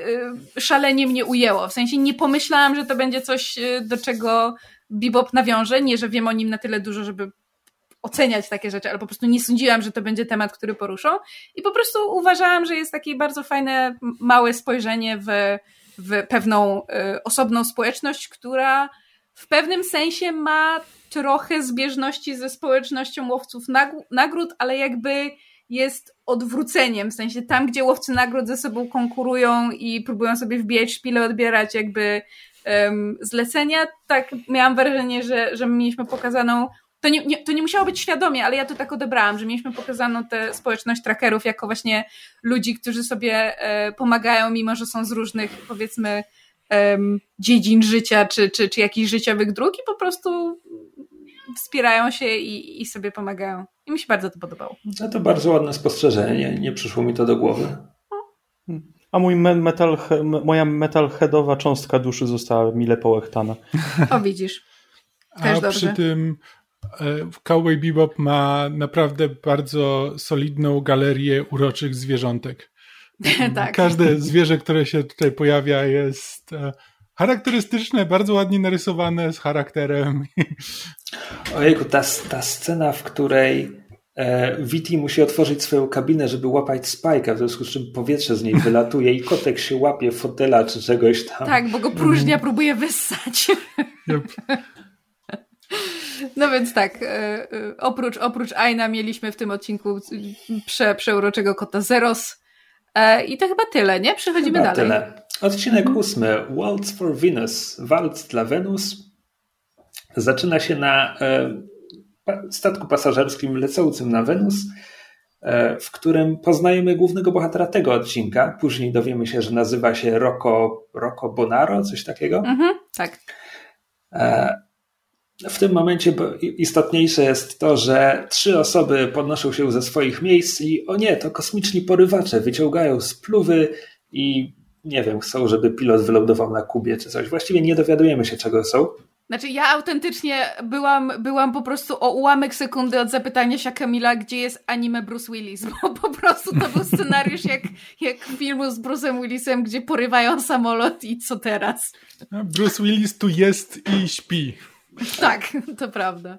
szalenie mnie ujęło. W sensie nie pomyślałam, że to będzie coś, yy, do czego Bebop nawiąże. Nie, że wiem o nim na tyle dużo, żeby oceniać takie rzeczy, ale po prostu nie sądziłam, że to będzie temat, który poruszą. I po prostu uważałam, że jest takie bardzo fajne, małe spojrzenie w, w pewną y, osobną społeczność, która w pewnym sensie ma trochę zbieżności ze społecznością łowców nagród, ale jakby jest odwróceniem, w sensie tam, gdzie łowcy nagród ze sobą konkurują i próbują sobie wbijać szpile, odbierać jakby um, zlecenia, tak miałam wrażenie, że, że mieliśmy pokazaną to nie, nie, to nie musiało być świadomie, ale ja to tak odebrałam, że mieliśmy pokazaną tę społeczność trackerów jako właśnie ludzi, którzy sobie e, pomagają, mimo że są z różnych, powiedzmy, e, dziedzin życia, czy, czy, czy jakichś życiowych dróg i po prostu wspierają się i, i sobie pomagają. I mi się bardzo to podobało. No to bardzo ładne spostrzeżenie, nie, nie przyszło mi to do głowy. A mój metal, moja metalheadowa cząstka duszy została mile połechtana. O, widzisz. Też A dobrze. przy tym E, Cowboy Bebop ma naprawdę bardzo solidną galerię uroczych zwierzątek. tak. Każde zwierzę, które się tutaj pojawia jest e, charakterystyczne, bardzo ładnie narysowane, z charakterem. Ojejku, ta, ta scena, w której e, Viti musi otworzyć swoją kabinę, żeby łapać Spike'a, w związku z czym powietrze z niej wylatuje i kotek się łapie fotela czy czegoś tam. Tak, bo go próżnia próbuje wyssać. Yep. No więc tak, e, e, oprócz, oprócz Aina mieliśmy w tym odcinku prze, przeuroczego kota Zeros. E, I to chyba tyle, nie? Przechodzimy chyba dalej. Tyle. Odcinek mhm. ósmy. Waltz for Venus. Waltz dla Wenus. Zaczyna się na statku pasażerskim lecącym na Wenus, e, w którym poznajemy głównego bohatera tego odcinka. Później dowiemy się, że nazywa się Rocco, Rocco Bonaro, coś takiego. Mhm, tak. E, w tym momencie istotniejsze jest to, że trzy osoby podnoszą się ze swoich miejsc i o nie, to kosmiczni porywacze wyciągają spluwy i nie wiem, chcą, żeby pilot wylądował na Kubie czy coś. Właściwie nie dowiadujemy się, czego są. Znaczy, ja autentycznie byłam, byłam po prostu o ułamek sekundy od zapytania się Kamila, gdzie jest anime Bruce Willis, bo po prostu to był scenariusz jak, jak filmu z Bruce'em Willisem, gdzie porywają samolot i co teraz? Bruce Willis tu jest i śpi. Tak, to prawda.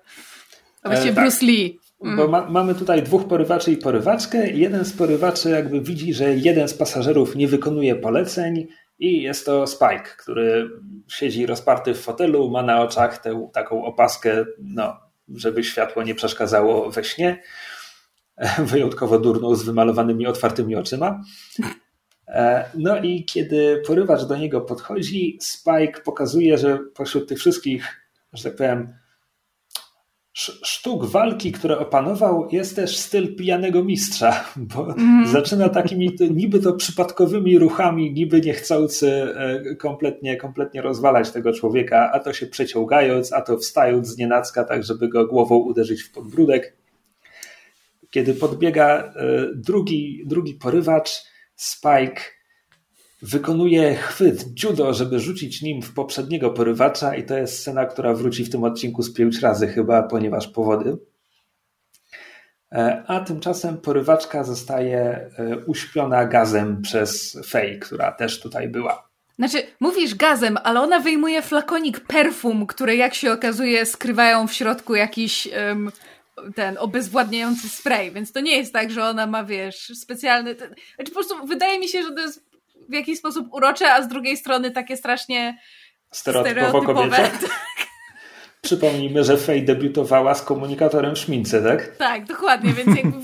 A właściwie e, tak. Bruce Lee. Mm. Bo ma, mamy tutaj dwóch porywaczy i porywaczkę. Jeden z porywaczy jakby widzi, że jeden z pasażerów nie wykonuje poleceń i jest to Spike, który siedzi rozparty w fotelu, ma na oczach tę taką opaskę, no, żeby światło nie przeszkadzało we śnie. Wyjątkowo durną z wymalowanymi otwartymi oczyma. E, no i kiedy porywacz do niego podchodzi, Spike pokazuje, że pośród tych wszystkich, że tak powiem, sztuk walki, które opanował, jest też styl pijanego mistrza, bo mm. zaczyna takimi niby to przypadkowymi ruchami, niby niechcący e, kompletnie, kompletnie rozwalać tego człowieka, a to się przeciągając, a to wstając z nienacka, tak żeby go głową uderzyć w podbródek. Kiedy podbiega e, drugi, drugi porywacz, Spike wykonuje chwyt judo, żeby rzucić nim w poprzedniego porywacza i to jest scena, która wróci w tym odcinku z pięć razy chyba, ponieważ powody. E, a tymczasem porywaczka zostaje e, uśpiona gazem przez Fej, która też tutaj była. Znaczy, mówisz gazem, ale ona wyjmuje flakonik perfum, które jak się okazuje skrywają w środku jakiś um, ten obezwładniający spray, więc to nie jest tak, że ona ma, wiesz, specjalny... Ten... Znaczy, po prostu wydaje mi się, że to jest w jakiś sposób urocze, a z drugiej strony takie strasznie stereotypowo kobiece. Tak. Przypomnijmy, że Faye debiutowała z komunikatorem w szmince, tak? Tak, dokładnie, więc jakby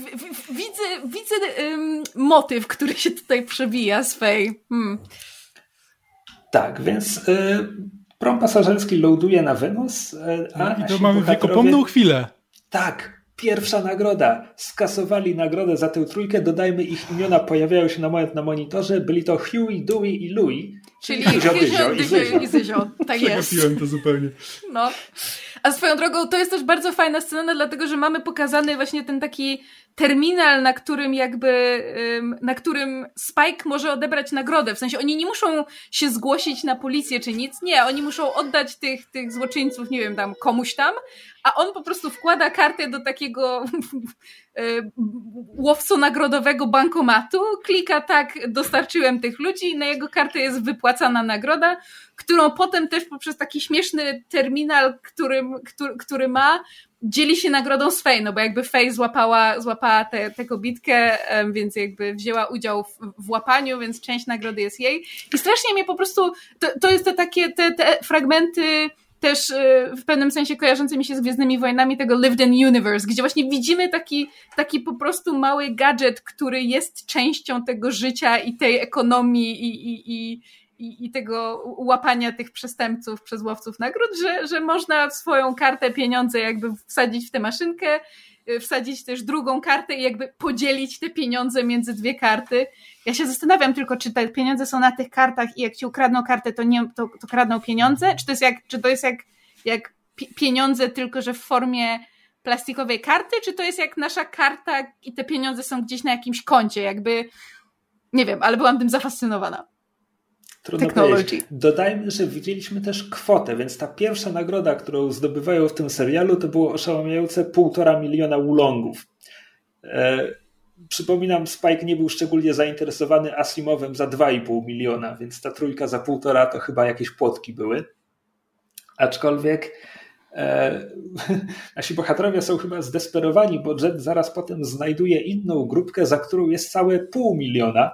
widzę, widzę um, motyw, który się tutaj przebija z Faye. Hmm. Tak, więc y, prom pasażerski loaduje na Wenus, y, a I to mamy wiekopomną chwilę. Tak, Pierwsza nagroda. Skasowali nagrodę za tę trójkę. Dodajmy ich imiona, pojawiają się na moment na monitorze. Byli to Huey, Dewey i Louis. Czyli Dyzio, Dyzio, Dyzio i Zyzio. Tak jest. to zupełnie. No. A swoją drogą to jest też bardzo fajna scena, dlatego że mamy pokazany właśnie ten taki terminal, na którym jakby, na którym Spike może odebrać nagrodę. W sensie oni nie muszą się zgłosić na policję czy nic. Nie, oni muszą oddać tych, tych złoczyńców, nie wiem, tam komuś tam, a on po prostu wkłada kartę do takiego e, łowco-nagrodowego bankomatu, klika tak, dostarczyłem tych ludzi na jego kartę jest wypłacana nagroda, którą potem też poprzez taki śmieszny terminal, którym, który, który ma, dzieli się nagrodą z Fej, no bo jakby Fej złapała, złapała tę kobitkę, więc jakby wzięła udział w, w łapaniu, więc część nagrody jest jej. I strasznie mnie po prostu, to, to jest te takie, te, te fragmenty też y, w pewnym sensie kojarzące mi się z Gwiezdnymi Wojnami tego Lived in Universe, gdzie właśnie widzimy taki, taki po prostu mały gadżet, który jest częścią tego życia i tej ekonomii i, i, i, i, i tego łapania tych przestępców przez łowców nagród, że, że można swoją kartę, pieniądze jakby wsadzić w tę maszynkę, y, wsadzić też drugą kartę i jakby podzielić te pieniądze między dwie karty. Ja się zastanawiam tylko, czy te pieniądze są na tych kartach i jak ci ukradną kartę, to, nie, to, to kradną pieniądze? Czy to jest jak, czy to jest jak, jak pieniądze, tylko że w formie plastikowej karty, czy to jest jak nasza karta i te pieniądze są gdzieś na jakimś koncie, jakby nie wiem, ale byłam tym zafascynowana. Trudno Technology. Dodajmy, że widzieliśmy też kwotę, więc ta pierwsza nagroda, którą zdobywają w tym serialu, to było oszałamiające półtora miliona ulongów. E, przypominam, Spike nie był szczególnie zainteresowany Asimowem za 2,5 miliona, więc ta trójka za półtora to chyba jakieś płotki były. Aczkolwiek e, nasi bohaterowie są chyba zdesperowani, bo Jet zaraz potem znajduje inną grupkę, za którą jest całe pół miliona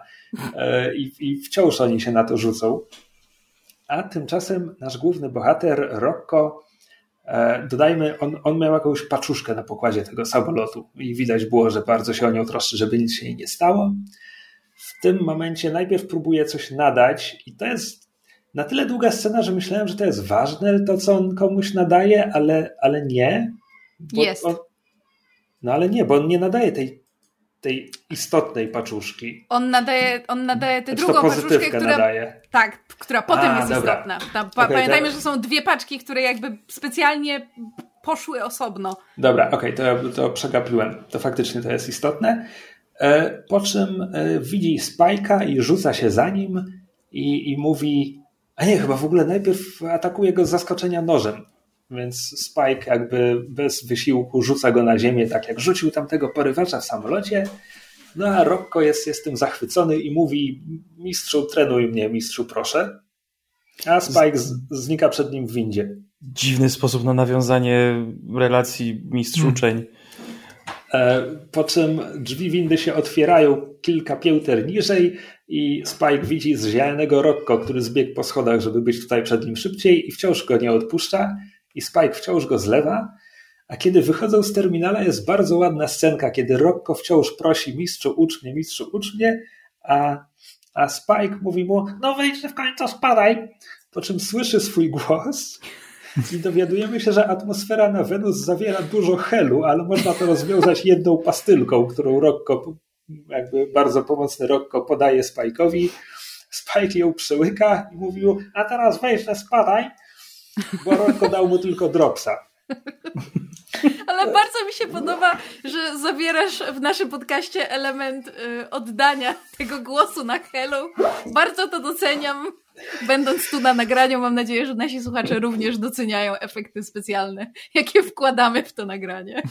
E, i, i wciąż oni się na to rzucą. A tymczasem nasz główny bohater, Rocco, e, dodajmy, on, on miał jakąś paczuszkę na pokładzie tego samolotu i widać było, że bardzo się o nią troszczy, żeby nic się jej nie stało. W tym momencie najpierw próbuje coś nadać i to jest na tyle długa scena, że myślałem, że to jest ważne, to co on komuś nadaje, ale, ale nie, Jest. On, no ale nie, bo on nie nadaje tej, tej istotnej paczuszki. On nadaje, on nadaje tę drugą paczuszkę, która, nadaje. Tak, która potem A, jest dobra. istotna. Tam, okay, pamiętajmy, to... że są dwie paczki, które jakby specjalnie poszły osobno. Dobra, okej, okay, to, to przegapiłem. To faktycznie to jest istotne. E, po czym e, widzi Spajka i rzuca się za nim i, i mówi, a nie, chyba w ogóle najpierw atakuje go z zaskoczenia nożem. Więc Spike jakby bez wysiłku rzuca go na ziemię, tak jak rzucił tamtego porywacza w samolocie. No a Rocco jest, jest tym zachwycony i mówi: Mistrzu, trenuj mnie, mistrzu, proszę. A Spike z, znika przed nim w windzie. Dziwny sposób na nawiązanie relacji mistrz-uczeń. Hmm. E, po czym drzwi windy się otwierają kilka pięter niżej i Spike widzi zziajanego Rocco, który zbiegł po schodach, żeby być tutaj przed nim szybciej i wciąż go nie odpuszcza. I Spike wciąż go zlewa, a kiedy wychodzą z terminala jest bardzo ładna scenka, kiedy Rocco wciąż prosi mistrzu ucz mnie, mistrzu ucz mnie, a, a Spike mówi mu no wejdź w końcu spadaj, po czym słyszy swój głos i dowiadujemy się, że atmosfera na Wenus zawiera dużo helu, ale można to rozwiązać jedną pastylką, którą Rocco, jakby bardzo pomocny Rocco podaje Spike'owi. Spike ją przełyka i mówił, a teraz wejdź, spadaj, bo Rocco dał mu tylko dropsa. Ale bardzo mi się podoba, że zabierasz w naszym podcaście element y, oddania tego głosu na hello. Bardzo to doceniam. Będąc tu na nagraniu, mam nadzieję, że nasi słuchacze również doceniają efekty specjalne, jakie wkładamy w to nagranie.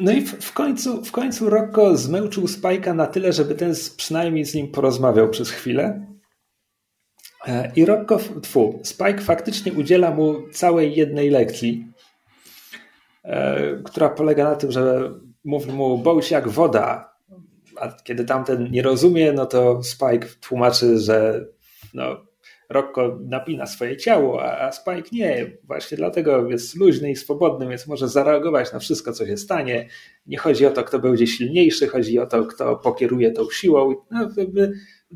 No i w, w, końcu, w końcu Rocco zmęczył Spajka na tyle, żeby ten przynajmniej z nim porozmawiał przez chwilę. E, I Rocco, tfu, Spike faktycznie udziela mu całej jednej lekcji, e, która polega na tym, że mówi mu, bądź jak woda, a kiedy tamten nie rozumie, no to Spike tłumaczy, że no, Rocco napina swoje ciało, a Spike nie. Właśnie dlatego jest luźny i swobodny, więc może zareagować na wszystko, co się stanie. Nie chodzi o to, kto będzie silniejszy, chodzi o to, kto pokieruje tą siłą. No,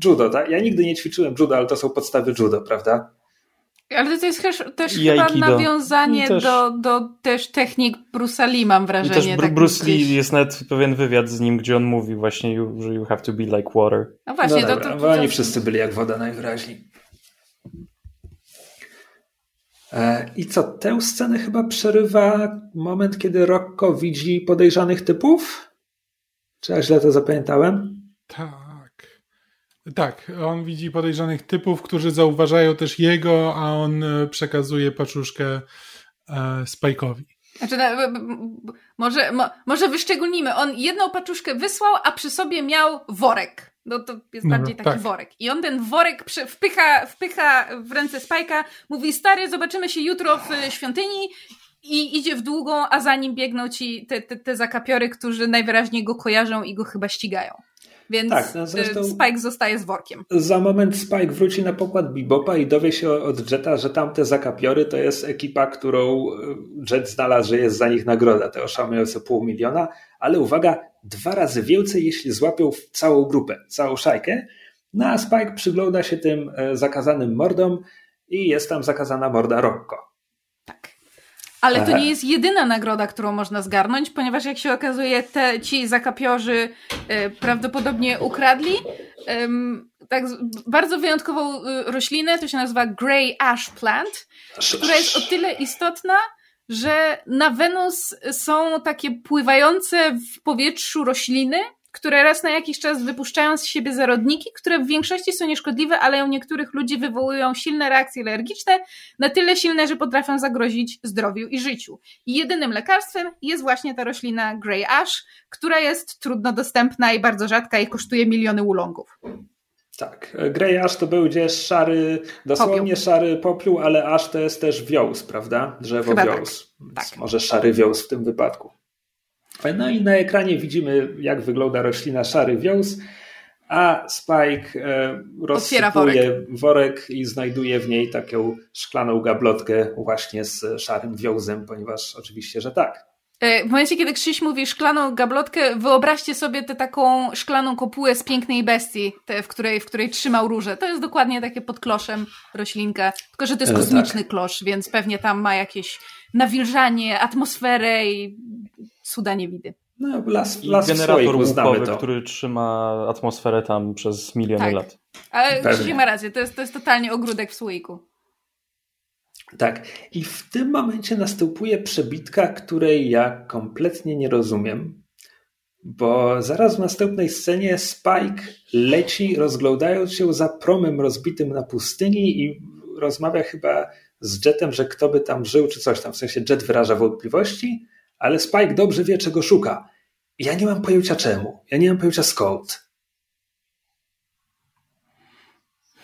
judo, tak? Ja nigdy nie ćwiczyłem judo, ale to są podstawy judo, prawda? Ale to jest też, też chyba nawiązanie też... Do, do też technik Bruce'a Lee, mam wrażenie. I też tak Bruce Lee jest nawet pewien wywiad z nim, gdzie on mówi właśnie, you, że you have to be like water. No właśnie, no dobra, to, to, to, oni wszyscy byli jak woda najwyraźniej. E, I co, tę scenę chyba przerywa moment, kiedy Rocco widzi podejrzanych typów? Czy ja źle to zapamiętałem? Tak. Tak, on widzi podejrzanych typów, którzy zauważają też jego, a on e, przekazuje paczuszkę e, Spike'owi. Znaczy, może, mo, może wyszczególnimy. On jedną paczuszkę wysłał, a przy sobie miał worek. No to jest no, bardziej taki tak. worek. I on ten worek wpycha, wpycha w ręce Spajka, mówi, stary, zobaczymy się jutro w świątyni i idzie w długą, a za nim biegną ci te, te, te zakapiory, którzy najwyraźniej go kojarzą i go chyba ścigają. Więc tak, no zresztą Spike zostaje z workiem. Za moment Spike wróci na pokład Bebopa i dowie się od Jetta, że tamte zakapiory to jest ekipa, którą e, Jet znalazł, że jest za nich nagroda, te oszamujące pół miliona, ale uwaga, dwa razy więcej, jeśli złapią całą grupę, całą szajkę. No a Spike przygląda się tym e, zakazanym mordom i jest tam zakazana morda Rocco. Ale to nie jest jedyna nagroda, którą można zgarnąć, ponieważ jak się okazuje, te, ci zakapiorzy y, prawdopodobnie ukradli y, tak bardzo wyjątkową y, roślinę, to się nazywa Grey Ash Plant, która jest o tyle istotna, że na Wenus są takie pływające w powietrzu rośliny, które raz na jakiś czas wypuszczają z siebie zarodniki, które w większości są nieszkodliwe, ale u niektórych ludzi wywołują silne reakcje alergiczne, na tyle silne, że potrafią zagrozić zdrowiu i życiu. I jedynym lekarstwem jest właśnie ta roślina Grey Ash, która jest trudno dostępna i bardzo rzadka i kosztuje miliony ulongów. Tak, Grey Ash to był gdzieś szary, dosłownie popiół. szary popiół, ale ash to jest też wios, prawda? Drzewo Chyba wios. Tak. tak. Może szary wios w tym wypadku. No i na ekranie widzimy, jak wygląda roślina szary wios, a Spike e, rozsypuje worek. worek. i znajduje w niej taką szklaną gablotkę właśnie z szarym wiązem, ponieważ oczywiście, że tak. E, w momencie, kiedy Krzyś mówi szklaną gablotkę, wyobraźcie sobie tę taką szklaną kopułę z pięknej bestii, te, w, której, w której trzymał róże. To jest dokładnie takie pod kloszem roślinka, tylko że to jest e, kosmiczny tak. klosz, więc pewnie tam ma jakieś nawilżanie, atmosferę i cuda niewidy. No, las, las generator łukowy, który trzyma atmosferę tam przez miliony tak. lat. Ale Krzysiek ma rację, to jest, to jest totalnie ogródek w słoiku. Tak. I w tym momencie następuje przebitka, której ja kompletnie nie rozumiem. Bo zaraz w następnej scenie Spike leci, rozglądając się za promem rozbitym na pustyni i rozmawia chyba z Jetem, że kto by tam żył, czy coś tam. W sensie Jet wyraża wątpliwości, ale Spike dobrze wie, czego szuka. ja nie mam pojęcia czemu. Ja nie mam pojęcia skąd.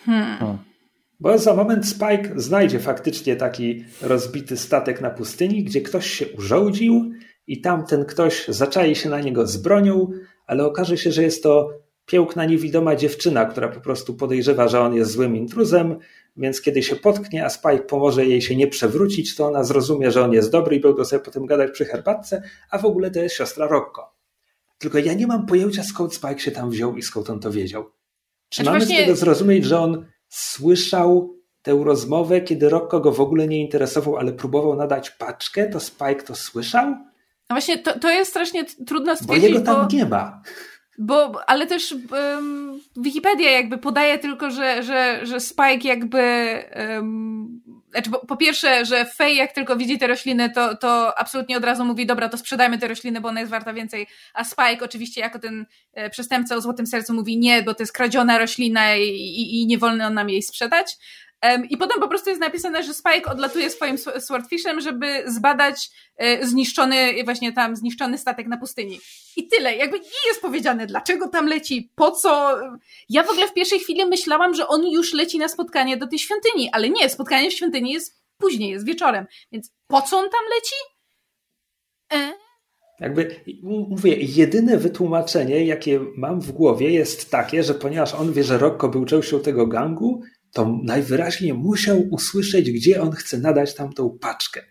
Hmm. Bo za moment Spike znajdzie faktycznie taki rozbity statek na pustyni, gdzie ktoś się urządził i tamten ktoś zaczai się na niego z bronią, ale okaże się, że jest to piękna, niewidoma dziewczyna, która po prostu podejrzewa, że on jest złym intruzem, więc kiedy się potknie, a Spike pomoże jej się nie przewrócić, to ona zrozumie, że on jest dobry i będą sobie potem gadać przy herbatce, a w ogóle to jest siostra Rocco. Tylko ja nie mam pojęcia, skąd Spike się tam wziął i skąd on to wiedział. Czy znaczy mamy właśnie... z tego zrozumieć, że on słyszał tę rozmowę, kiedy Rocco go w ogóle nie interesował, ale próbował nadać paczkę, to Spike to słyszał? No właśnie, to, to jest strasznie trudno stwierdzić, bo jego tam bo... nie ma. Bo, ale też um, Wikipedia jakby podaje tylko, że, że, że Spike jakby um, znaczy, po, po, pierwsze, że Faye jak tylko widzi te rośliny, to, to absolutnie od razu mówi, dobra, to sprzedajmy te rośliny, bo ona jest warta więcej, a Spike oczywiście jako ten e, przestępca o złotym sercu mówi nie, bo to jest kradziona roślina i, i, i nie wolno nam jej sprzedać. I potem po prostu jest napisane, że Spike odlatuje swoim swordfishem, żeby zbadać e, zniszczony, właśnie tam zniszczony statek na pustyni. I tyle. Jakby nie jest powiedziane, dlaczego tam leci, po co. Ja w ogóle w pierwszej chwili myślałam, że on już leci na spotkanie do tej świątyni, ale nie, spotkanie w świątyni jest później, jest wieczorem. Więc po co on tam leci? E? Jakby, mówię, jedyne wytłumaczenie, jakie mam w głowie, jest takie, że ponieważ on wie, że Rocco był częścią tego gangu, to najwyraźniej musiał usłyszeć, gdzie on chce nadać tamtą paczkę.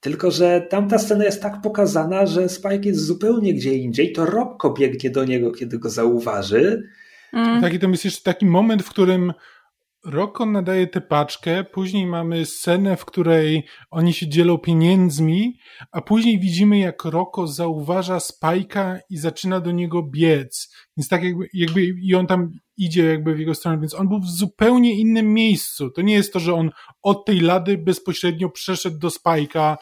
Tylko, że tamta scena jest tak pokazana, że Spike jest zupełnie gdzie indziej, to Robko biegnie do niego, kiedy go zauważy. Mm. Tak, i tam jest jeszcze taki moment, w którym Rocco nadaje tę paczkę, później mamy scenę, w której oni się dzielą pieniędzmi, a później widzimy, jak Rocco zauważa Spajka i zaczyna do niego biec. Więc tak jakby, jakby i on tam idzie jakby w jego stronę, więc on był w zupełnie innym miejscu. To nie jest to, że on od tej lady bezpośrednio przeszedł do Spajka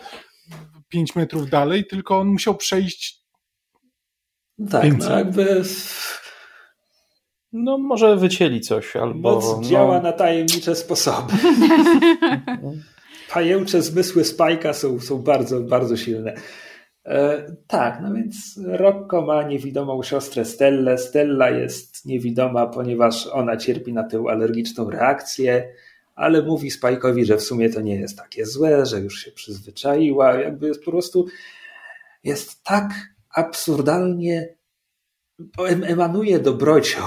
pięć metrów dalej, tylko on musiał przejść tak, no jakby no może wycięli coś albo... Moc no... działa na tajemnicze sposoby. Pajęcze zmysły Spajka są, są bardzo, bardzo silne. E, tak, no więc Rocco ma niewidomą siostrę Stellę. Stella jest niewidoma, ponieważ ona cierpi na tę alergiczną reakcję, ale mówi Spajkowi, że w sumie to nie jest takie złe, że już się przyzwyczaiła. Jakby jest po prostu jest tak absurdalnie emanuje dobrocią.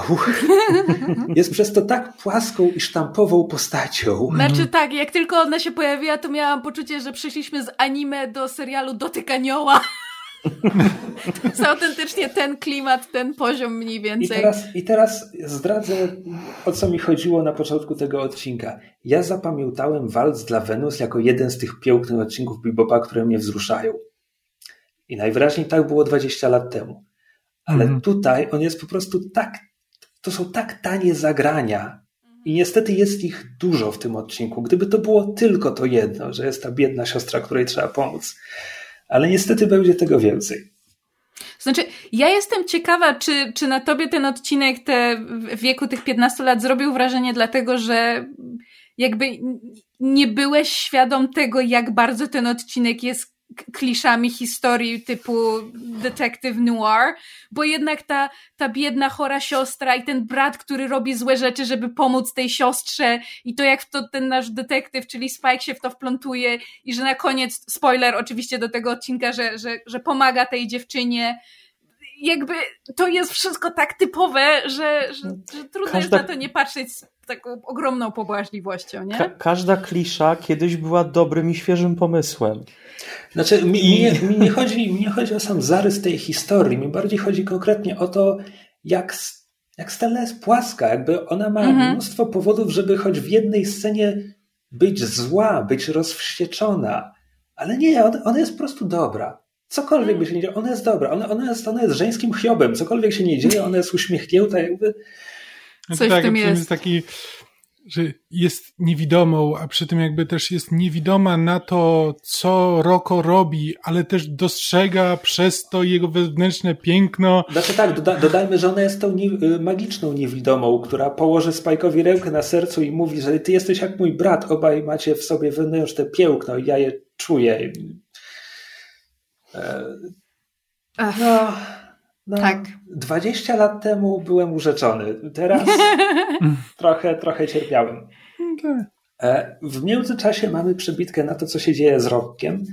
Jest przez to tak płaską i sztampową postacią. Znaczy tak, jak tylko ona się pojawiła, to miałam poczucie, że przeszliśmy z anime do serialu Dotyk Anioła. to jest autentycznie ten klimat, ten poziom mniej więcej. I teraz, I teraz zdradzę, o co mi chodziło na początku tego odcinka. Ja zapamiętałem Walc dla Wenus jako jeden z tych pięknych odcinków Bebopa, które mnie wzruszają. I najwyraźniej tak było 20 lat temu. Ale mhm. tutaj on jest po prostu tak, to są tak tanie zagrania. I niestety jest ich dużo w tym odcinku. Gdyby to było tylko to jedno, że jest ta biedna siostra, której trzeba pomóc. Ale niestety będzie tego więcej. Znaczy, ja jestem ciekawa, czy, czy na tobie ten odcinek te, w wieku tych 15 lat zrobił wrażenie, dlatego że jakby nie byłeś świadom tego, jak bardzo ten odcinek jest kliszami historii typu detective noir, bo jednak ta, ta biedna, chora siostra i ten brat, który robi złe rzeczy, żeby pomóc tej siostrze i to jak to ten nasz detektyw, czyli Spike się w to wplątuje i że na koniec, spoiler oczywiście do tego odcinka, że, że, że pomaga tej dziewczynie jakby to jest wszystko tak typowe, że, że, że trudno Każda... jest na to nie patrzeć z taką ogromną pobłażliwością, nie? Ka każda klisza kiedyś była dobrym i świeżym pomysłem. Znaczy, mi, mi, mi, nie chodzi, mi nie chodzi o sam zarys tej historii, mi bardziej chodzi konkretnie o to, jak, jak Stella jest płaska, jakby ona ma mhm. mnóstwo powodów, żeby choć w jednej scenie być zła, być rozwścieczona, ale nie, ona, ona jest po prostu dobra. Cokolwiek by się nie działo, ona jest dobra, ona, ona, jest, ona jest żeńskim chiobem, cokolwiek się nie dzieje, ona jest uśmiechnięta, jakby... Coś tak, w tym jest. jest taki że jest niewidomą, a przy tym jakby też jest niewidoma na to, co Roko robi, ale też dostrzega przez to jego wewnętrzne piękno. Znaczy tak, doda dodajmy, że ona jest tą nie y, magiczną niewidomą, która położy Spike'owi rękę na sercu i mówi, że ty jesteś jak mój brat, obaj macie w sobie wewnętrzne piękno i ja je czuję. No, no, tak. 20 lat temu byłem urzeczony. Teraz trochę, trochę cierpiałem. E, w międzyczasie mamy przebitkę na to, co się dzieje z Rockiem.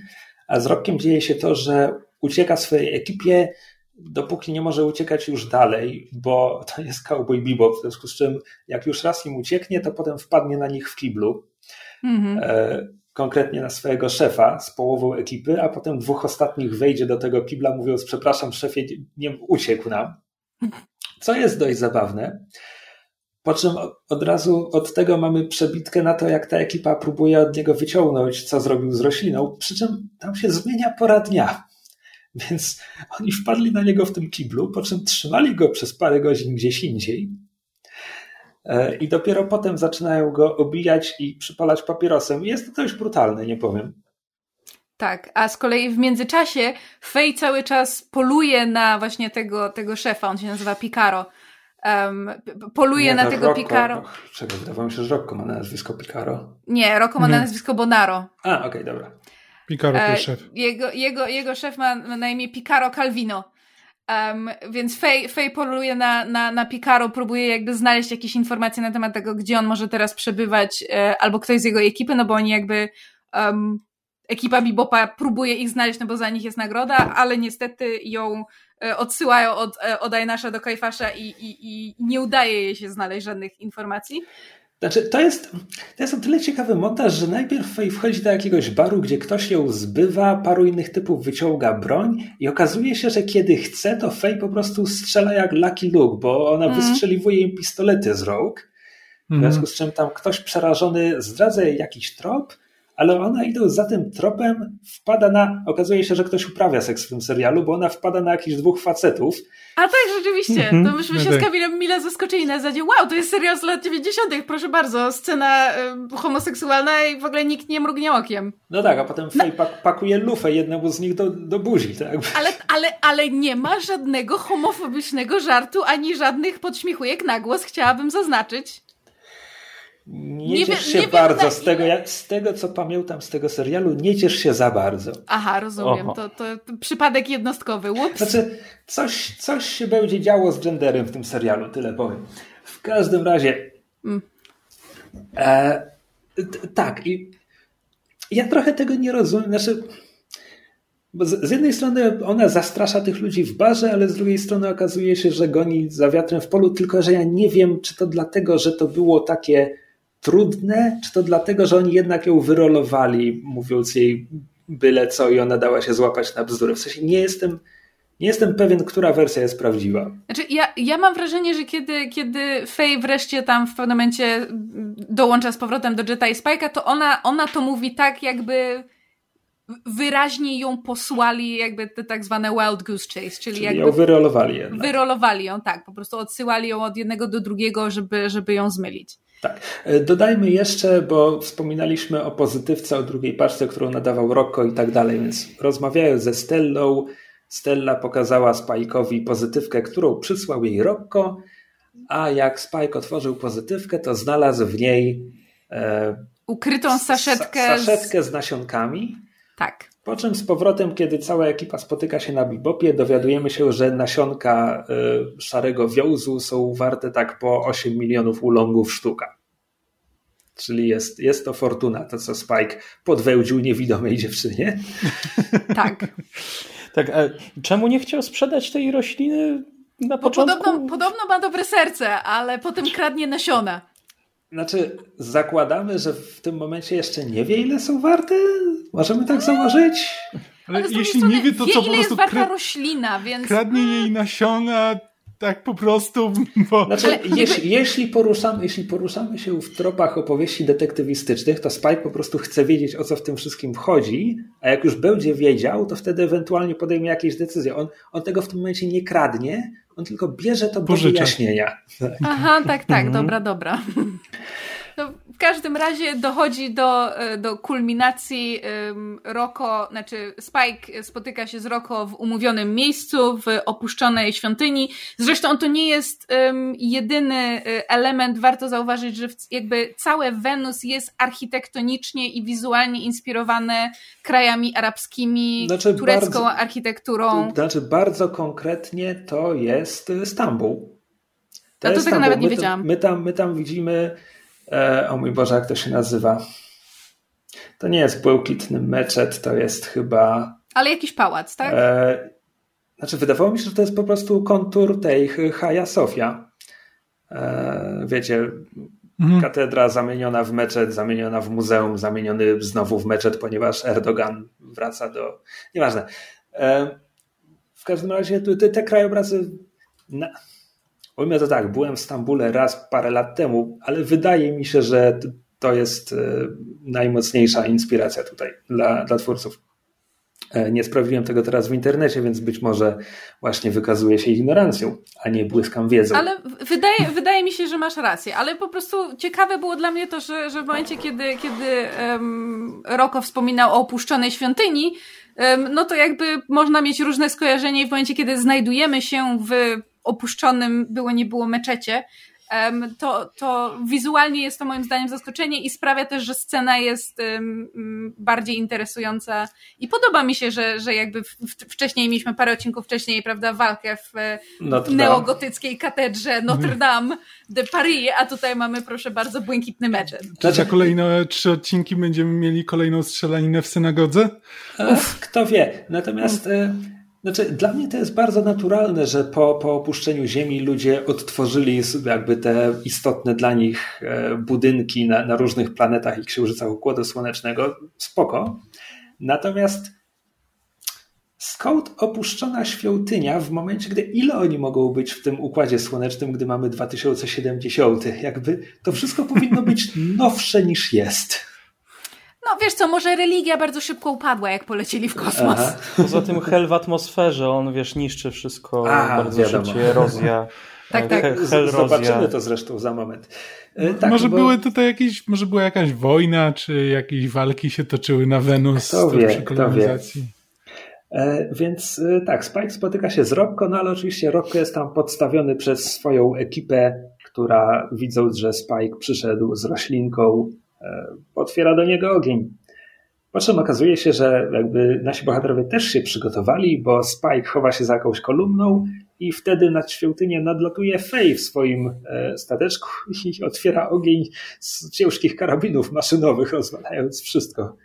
A z Rockiem dzieje się to, że ucieka swojej ekipie, dopóki nie może uciekać już dalej, bo to jest Cowboy Bebop, w związku z czym jak już raz im ucieknie, to potem wpadnie na nich w kiblu. Mm -hmm konkretnie na swojego szefa z połową ekipy, a potem dwóch ostatnich wejdzie do tego kibla mówiąc przepraszam szefie, nie uciekł nam. Co jest dość zabawne. Po czym od razu od tego mamy przebitkę na to, jak ta ekipa próbuje od niego wyciągnąć, co zrobił z rośliną, przy czym tam się zmienia pora dnia. Więc oni wpadli na niego w tym kiblu, po czym trzymali go przez parę godzin gdzieś indziej. E, i dopiero potem zaczynają go obijać i przypalać papierosem. Jest to dość brutalne, nie powiem. Tak, a z kolei w międzyczasie Fej cały czas poluje na właśnie tego, tego szefa, on się nazywa Picaro. Um, poluje nie, na no, tego Rocco, Picaro. Czego? Wydawało mi się, że Rocco ma na nazwisko Picaro. Nie, Rocco ma na nazwisko Bonaro. A, okej, okay, dobra. Picaro to jest szef. Jego, jego, jego szef ma na imię Picaro Calvino. Um, więc Fej, Fej poluje na, na, na Picaro, próbuje jakby znaleźć jakieś informacje na temat tego, gdzie on może teraz przebywać, e, albo ktoś z jego ekipy, no bo oni jakby um, ekipa Bibopa próbuje ich znaleźć, no bo za nich jest nagroda, ale niestety ją e, odsyłają od, e, od Ainasza do Kajfasza i, i, i nie udaje jej się znaleźć żadnych informacji. Znaczy, to jest, to jest o tyle ciekawy montaż, że najpierw wchodzi do jakiegoś baru, gdzie ktoś ją zbywa, paru innych typów wyciąga broń i okazuje się, że kiedy chce, to Fej po prostu strzela jak Lucky Luke, bo ona mm. wystrzeliwuje im pistolety z rąk. W związku z czym tam ktoś przerażony zdradza jakiś trop, ale ona idąc za tym tropem wpada na, okazuje się, że ktoś uprawia seks w tym serialu, bo ona wpada na jakichś dwóch facetów. A tak, rzeczywiście. Mhm. To myśmy się z Kamilem mile zaskoczyli na zasadzie, wow, to jest serial z lat 90., proszę bardzo, scena y, homoseksualna i w ogóle nikt nie mrugnie okiem. No tak, a potem no. Faye pak pakuje lufę jednemu z nich do, do buzi. Tak? Ale, ale, ale nie ma żadnego homofobicznego żartu, ani żadnych podśmiechujek na głos, chciałabym zaznaczyć. Nie, nie ciesz się nie bardzo wiem, z, tego, jak, z tego, co pamiętam z tego serialu, nie ciesz się za bardzo. Aha, rozumiem. To, to, przypadek jednostkowy. Ups. Znaczy, coś, coś się będzie działo z genderem w tym serialu, tyle powiem. W każdym razie. Mm. E, tak, i ja trochę tego nie rozumiem. Znaczy, bo z, z, jednej strony ona zastrasza tych ludzi w barze, ale z drugiej strony okazuje się, że goni za wiatrem w polu, tylko że ja nie wiem, czy to dlatego, że to było takie trudne, czy to dlatego, że oni jednak ją wyrolowali, mówiąc jej byle co i ona dała się złapać na bzdurę. W sensie nie jestem, nie jestem pewien, która wersja jest prawdziwa. Znaczy, ja, ja mam wrażenie, że kiedy, kiedy Faye wreszcie tam w pewnym momencie dołącza z powrotem do Jetta i Spike'a, to ona, ona to mówi tak, jakby wyraźnie ją posłali jakby te tak zwane wild goose chase, czyli, czyli jakby ją wyrolowali jednak. Wyrolowali ją, tak, po prostu odsyłali ją od jednego do drugiego, żeby, żeby ją zmylić. Tak. E, dodajmy jeszcze, bo wspominaliśmy o pozytywce, o drugiej paczce, którą nadawał Rocco i tak dalej, więc rozmawiając ze Stellą, Stella pokazała Spike'owi pozytywkę, którą przysłał jej Rocco, a jak Spike otworzył pozytywkę, to znalazł w niej e, ukrytą saszetkę, saszetkę z... z nasionkami. Tak. Po czym z powrotem, kiedy cała ekipa spotyka się na Bebopie, dowiadujemy się, że nasionka y, szarego wiązu są warte tak po 8 milionów ulongów sztuka. Czyli jest, jest to fortuna, to co Spike podwełdził niewidomej dziewczynie. tak. Tak, a czemu nie chciał sprzedać tej rośliny na Bo początku? Podobno, podobno ma dobre serce, ale potem kradnie nasiona. Znaczy, zakładamy, że w tym momencie jeszcze nie wie, ile są warte? Możemy tak założyć? Ale, ale jeśli nie wie, to wie, co ile po prostu jest warta roślina, więc... Kradnie jej nasiona, tak po prostu. Bo... Znaczy, Ale jeśli, jeśli, poruszamy, jeśli poruszamy się w tropach opowieści detektywistycznych, to Spike po prostu chce wiedzieć, o co w tym wszystkim chodzi, a jak już będzie wiedział, to wtedy ewentualnie podejmie jakieś decyzje. On, on tego w tym momencie nie kradnie, on tylko bierze to Pożycza. do wyjaśnienia. Aha, tak, tak, mhm. dobra, dobra. No, w każdym razie dochodzi do, e, do kulminacji. Roko, znaczy Spike spotyka się z Roko w umówionym miejscu, w opuszczonej świątyni. Zresztą to nie jest um, jedyny e, element. Warto zauważyć, że jakby całe Wenus jest architektonicznie i wizualnie inspirowane krajami arabskimi, znaczy turecką bardzo, architekturą. Znaczy bardzo konkretnie to jest Stambuł. To, no to tego nawet nie wiedziałam. My tam, my tam widzimy E, o mój Boże, jak to się nazywa? To nie jest błękitny meczet, to jest chyba. Ale jakiś pałac, tak? E, znaczy, wydawało mi się, że to jest po prostu kontur tej Hagia Sofia. E, wiecie, mhm. katedra zamieniona w meczet, zamieniona w muzeum, zamieniony znowu w meczet, ponieważ Erdogan wraca do. Nieważne. E, w każdym razie te, te krajobrazy. Na Ujmę to tak, byłem w Stambule raz parę lat temu, ale wydaje mi się, że to jest e, najmocniejsza inspiracja tutaj dla, dla twórców. E, nie sprawdziłem tego teraz w internecie, więc być może właśnie wykazuję się ignorancją, a nie błyskam wiedzą. Ale wydaje, wydaje mi się, że masz rację, ale po prostu ciekawe było dla mnie to, że, że w momencie, kiedy, kiedy um, Roko wspominał o opuszczonej świątyni, um, no to jakby można mieć różne skojarzenia i w momencie, kiedy znajdujemy się w opuszczonym było nie było meczecie, to, to wizualnie jest to moim zdaniem zaskoczenie i sprawia też, że scena jest bardziej interesująca i podoba mi się, że, że jakby w, wcześniej mieliśmy parę odcinków wcześniej, prawda, walkę w, neogotyckiej katedrze Notre Dame de Paris, a tutaj mamy proszę bardzo błękitny meczet. Czy kolejne trzy odcinki będziemy mieli kolejną strzelaninę w synagodze? Uf, kto wie. Natomiast e, znaczy, dla mnie to jest bardzo naturalne, że po, po opuszczeniu Ziemi ludzie odtworzyli jakby te istotne dla nich e, budynki na, na różnych planetach i księżycach Układu Słonecznego. Spoko. Natomiast skąd opuszczona świątynia w momencie, gdy ile oni mogą być w tym Układzie Słonecznym, gdy mamy 2070? Jakby to wszystko powinno być nowsze niż jest. No wiesz co, może religia bardzo szybko upadła, jak polecieli w kosmos. Aha. Poza tym hel w atmosferze, on wiesz, niszczy wszystko Aha, bardzo wiadomo. szybciej, erozja. tak, tak. Hel, Zobaczymy to zresztą za moment. E, tak, może bo... były tutaj jakieś, może była jakaś wojna, czy jakieś walki się toczyły na Wenus kto wie, przy kolonizacji. E, więc e, tak, Spike spotyka się z Rocco, no ale oczywiście Rocco jest tam podstawiony przez swoją ekipę, która widząc, że Spike przyszedł z roślinką, otwiera do niego ogień. Po czym okazuje się, że jakby nasi bohaterowie też się przygotowali, bo Spike chowa się za jakąś kolumną i wtedy nad świątynię nadlatuje Fej w swoim e, stateczku i otwiera ogień z ciężkich karabinów maszynowych, rozwalając wszystko.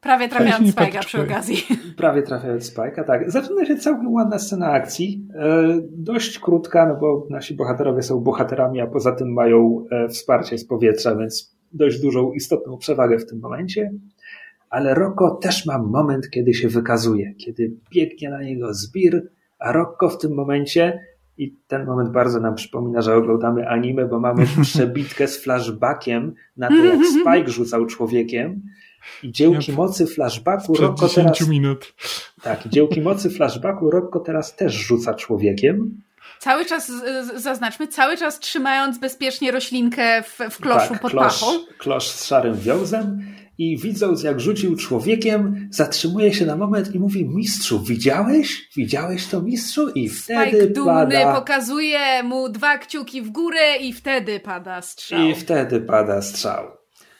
Prawie trafiając Spike'a przy okazji. Prawie trafiając Spike'a, tak. Zaczyna się całkiem ładna scena akcji. E, dość krótka, no bo nasi bohaterowie są bohaterami, a poza tym mają wsparcie z powietrza, więc dość dużą, istotną przewagę w tym momencie, ale Rocco też ma moment, kiedy się wykazuje, kiedy biegnie na niego zbir, a Rocco w tym momencie, i ten moment bardzo nam przypomina, że oglądamy anime, bo mamy przebitkę z flashbackiem na to, jak Spike rzucał człowiekiem, i dziełki mocy flashbacku Rocco teraz. minut. Tak, dziełki mocy flashbacku Rocco teraz też rzuca człowiekiem. Cały czas, zaznaczmy, cały czas trzymając bezpiecznie roślinkę w, w kloszu tak, pod klosz, pachą. Klosz z szarym wiązem i widząc jak rzucił człowiekiem, zatrzymuje się na moment i mówi mistrzu, widziałeś? Widziałeś to mistrzu? I wtedy Spike dumny pada... pokazuje mu dwa kciuki w górę i wtedy pada strzał. I wtedy pada strzał.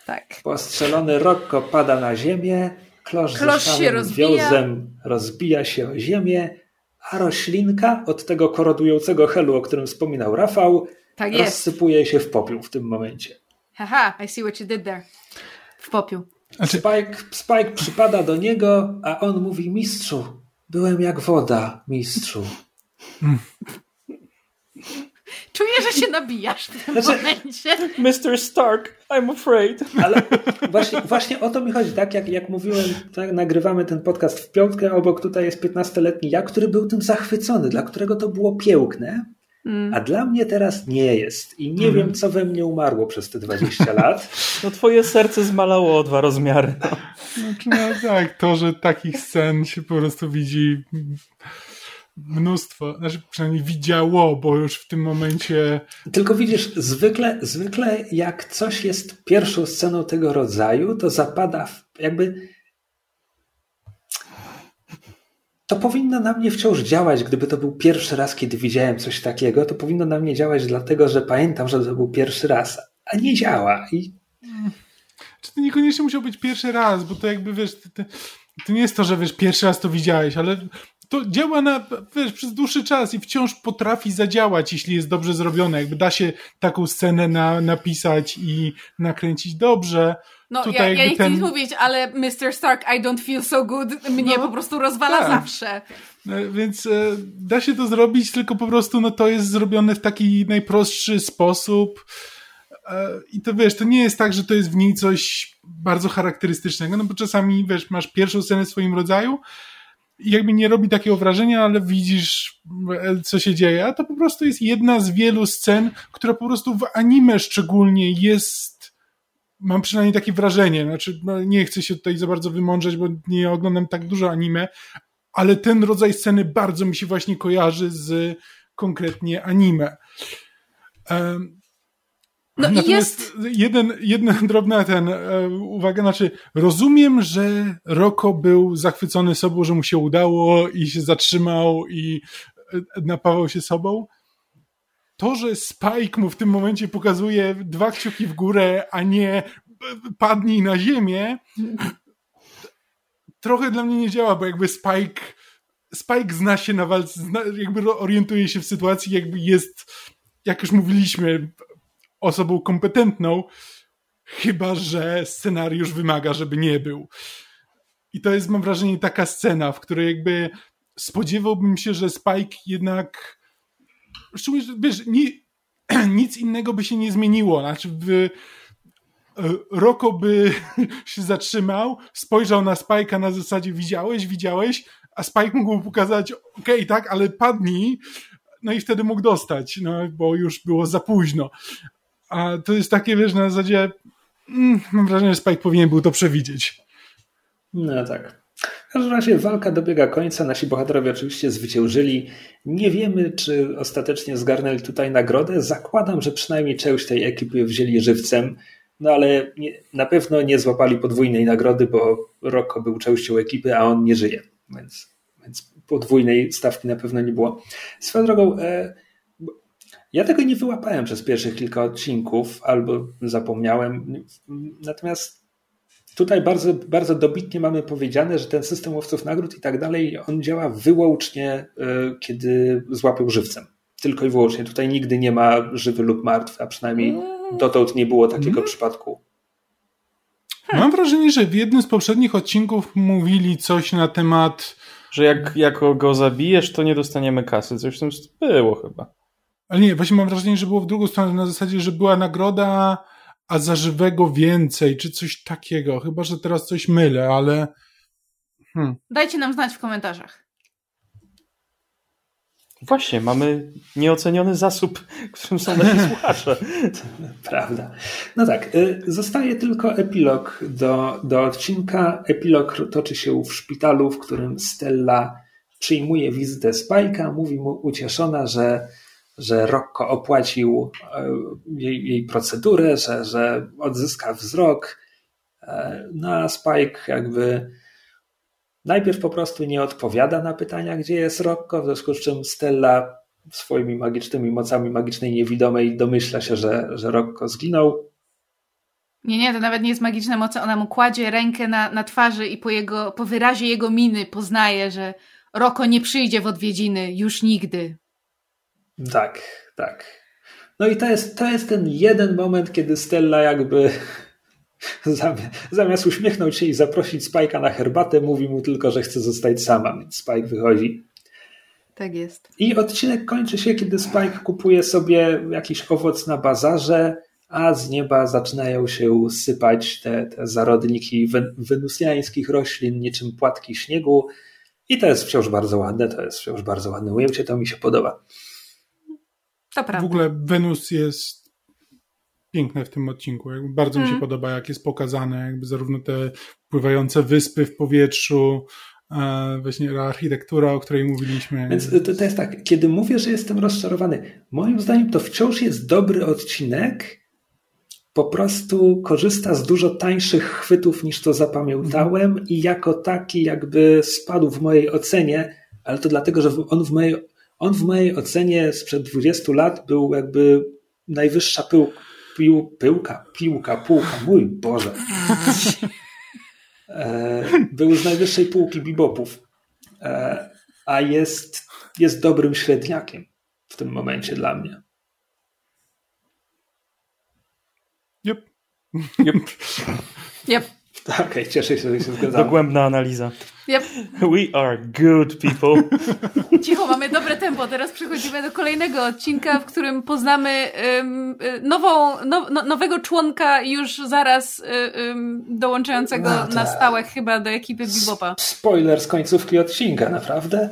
Tak. Postrzelony Rokko pada na ziemię, klosz, klosz się rozbija. wiązem rozbija się o ziemię a roślinka od tego korodującego helu, o którym wspominał Rafał, tak rozsypuje się w popiół w tym momencie. Haha, I see what you did there. W popiół. Spike, Spike przypada do niego, a on mówi mistrzu, Byłem jak woda, mistrzu. Czuję, że się nabijasz w tym Znaczy- momencie. Mr. Stark, I'm afraid. Ale właśnie, właśnie o to mi chodzi, tak jak, jak mówiłem, tak, nagrywamy ten podcast w piątkę, obok tutaj jest 15-letni ja, który był tym zachwycony, dla którego to było piękne, Mm. a dla mnie teraz nie jest. I nie wiem, co we mnie umarło przez te 20 lat. No twoje serce zmalało o dwa rozmiary. No. Znaczy, no tak, to, że takich scen się po prostu widzi mnóstwo, znaczy przynajmniej widziało, bo już w tym momencie Tylko widzisz, zwykle, zwykle jak coś jest pierwszą sceną tego rodzaju, to zapada w, jakby. To powinno na mnie wciąż działać, gdyby to był pierwszy raz, kiedy widziałem coś takiego, to powinno na mnie działać dlatego, że pamiętam, że to był pierwszy raz, a nie działa. I Czy to niekoniecznie musiał być pierwszy raz, bo to jakby wiesz, to, nie jest to, że wiesz, pierwszy raz to widziałeś, ale to działa na, wiesz, przez dłuższy czas i wciąż potrafi zadziałać, jeśli jest dobrze zrobione. Jakby da się taką scenę na, napisać i nakręcić dobrze. No, Tutaj ja, ja nie chcę ten- nic mówić, ale Mr. Stark, I don't feel so good, mnie No, po prostu rozwala tak. zawsze. E, Więc e, da się to zrobić, tylko po prostu no, to jest zrobione w taki najprostszy sposób. E, I to wiesz, to nie jest tak, że to jest w niej coś bardzo charakterystycznego, no bo czasami wiesz, masz pierwszą scenę w swoim rodzaju jakby nie robi takiego wrażenia, ale widzisz, co się dzieje. A to po prostu jest jedna z wielu scen, która po prostu w anime szczególnie jest. Mam przynajmniej takie wrażenie. Znaczy, no, nie chcę się tutaj za bardzo wymądrzeć, bo nie oglądam tak dużo anime, ale ten rodzaj sceny bardzo mi się właśnie kojarzy z konkretnie anime. No Natomiast jest... jeden, jedna drobna ten e, uwaga, znaczy rozumiem, że Roko był zachwycony sobą, że mu się udało i się zatrzymał i e, napawał się sobą. To, że Spike mu w tym momencie pokazuje dwa kciuki w górę, a nie e, padnij na ziemię, trochę dla mnie nie działa, bo jakby Spike Spike zna się na walce, zna, jakby orientuje się w sytuacji, jakby jest, jak już mówiliśmy, osobą kompetentną, chyba że scenariusz wymaga, żeby nie był. I to jest, mam wrażenie, taka scena, w której jakby spodziewałbym się, że Spike jednak. Wiesz, nie, nic innego by się nie zmieniło. Znaczy, w, Roko by się zatrzymał, spojrzał na Spike'a na zasadzie widziałeś, widziałeś, a Spike mógł pokazać, okej, okay, tak, ale padnij, no i wtedy mógł dostać, no, bo już było za późno. A to jest takie, wiesz, na zasadzie mm, mam wrażenie, że Spike powinien był to przewidzieć. No tak. W każdym razie walka dobiega końca. Nasi bohaterowie oczywiście zwyciężyli. Nie wiemy, czy ostatecznie zgarnęli tutaj nagrodę. Zakładam, że przynajmniej część tej ekipy wzięli żywcem. No ale nie, na pewno nie złapali podwójnej nagrody, bo Rocco był częścią ekipy, a on nie żyje. Więc, więc podwójnej stawki na pewno nie było. Swoją drogą, e, ja tego nie wyłapałem przez pierwszych kilka odcinków, albo zapomniałem. Natomiast tutaj bardzo, bardzo dobitnie mamy powiedziane, że ten system łowców nagród i tak dalej, on działa wyłącznie, kiedy złapią żywcem. Tylko i wyłącznie. Tutaj nigdy nie ma żywy lub martwy, a przynajmniej dotąd nie było takiego Mm. przypadku. Mam wrażenie, że w jednym z poprzednich odcinków mówili coś na temat. Że jak, jak go zabijesz, to nie dostaniemy kasy. Coś w tym było chyba. Ale nie, właśnie mam wrażenie, że było w drugą stronę, na zasadzie, że była nagroda, a za żywego więcej, czy coś takiego. Chyba, że teraz coś mylę, ale. Hmm. Dajcie nam znać w komentarzach. Właśnie, mamy nieoceniony zasób, którym są nasi słuchacze. Prawda. No tak, zostaje tylko epilog do, do odcinka. Epilog toczy się w szpitalu, w którym Stella przyjmuje wizytę Spike'a, mówi mu ucieszona, że, że Rocco opłacił jej, jej procedurę, że, że odzyska wzrok. No a Spike jakby najpierw po prostu nie odpowiada na pytania, gdzie jest Rocco, w związku z czym Stella swoimi magicznymi mocami magicznej niewidomej domyśla się, że, że Rocco zginął. Nie, nie, to nawet nie jest magiczna moc. Ona mu kładzie rękę na, na twarzy i po, jego, po wyrazie jego miny poznaje, że Rocco nie przyjdzie w odwiedziny już nigdy. Tak, tak. No i to jest, to jest ten jeden moment, kiedy Stella jakby Zamiast uśmiechnąć się i zaprosić Spike'a na herbatę, mówi mu tylko, że chce zostać sama, więc Spike wychodzi. Tak jest. I odcinek kończy się, kiedy Spike kupuje sobie jakiś owoc na bazarze, a z nieba zaczynają się sypać te, te zarodniki wenusjańskich roślin, niczym płatki śniegu. I to jest wciąż bardzo ładne, to jest wciąż bardzo ładne ujęcie, to mi się podoba. To prawda. W ogóle Wenus jest piękne w tym odcinku. Bardzo mm. mi się mhm. podoba, jak jest pokazane, jakby zarówno te pływające wyspy w powietrzu, właśnie architektura, o której mówiliśmy. Więc to, to jest tak, kiedy mówię, że jestem rozczarowany, moim zdaniem to wciąż jest dobry odcinek, po prostu korzysta z dużo tańszych chwytów niż to zapamiętałem i jako taki jakby spadł w mojej ocenie, ale to dlatego, że on w mojej, on w mojej ocenie sprzed 20 lat był jakby najwyższa pył, pił, pyłka, piłka, półka, mój Boże. E, był z najwyższej półki bebopów, e, a jest, jest dobrym średniakiem w tym momencie dla mnie. Yep. Yep. yep. Okej, okay, cieszę się, że się zgadzamy. Dogłębna analiza. Yep. We are good people. Cicho, mamy dobre tempo. Teraz przechodzimy do kolejnego odcinka, w którym poznamy um, nową, no, no, nowego członka już zaraz um, dołączającego no, na stałe chyba do ekipy Bebopa. Spoiler z końcówki odcinka, naprawdę?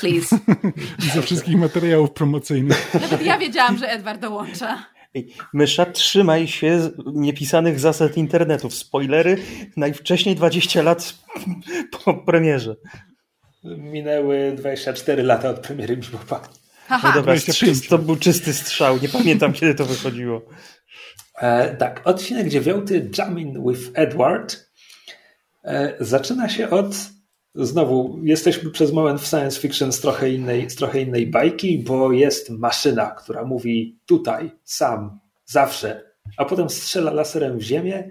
Please. Ze wszystkich materiałów promocyjnych. Nawet ja wiedziałam, że Edward dołącza. Mysza, trzymaj się niepisanych zasad internetu. Spoilery najwcześniej 20 lat po premierze. Minęły 24 lata od premiery Bebopa. No dobra, to był czysty strzał. Nie pamiętam, kiedy to wychodziło. E, tak, odcinek dziewiąty, Jamming with Edward, e, zaczyna się od znowu jesteśmy przez moment w science fiction z trochę innej, z trochę innej bajki, bo jest maszyna, która mówi tutaj, sam, zawsze, a potem strzela laserem w ziemię,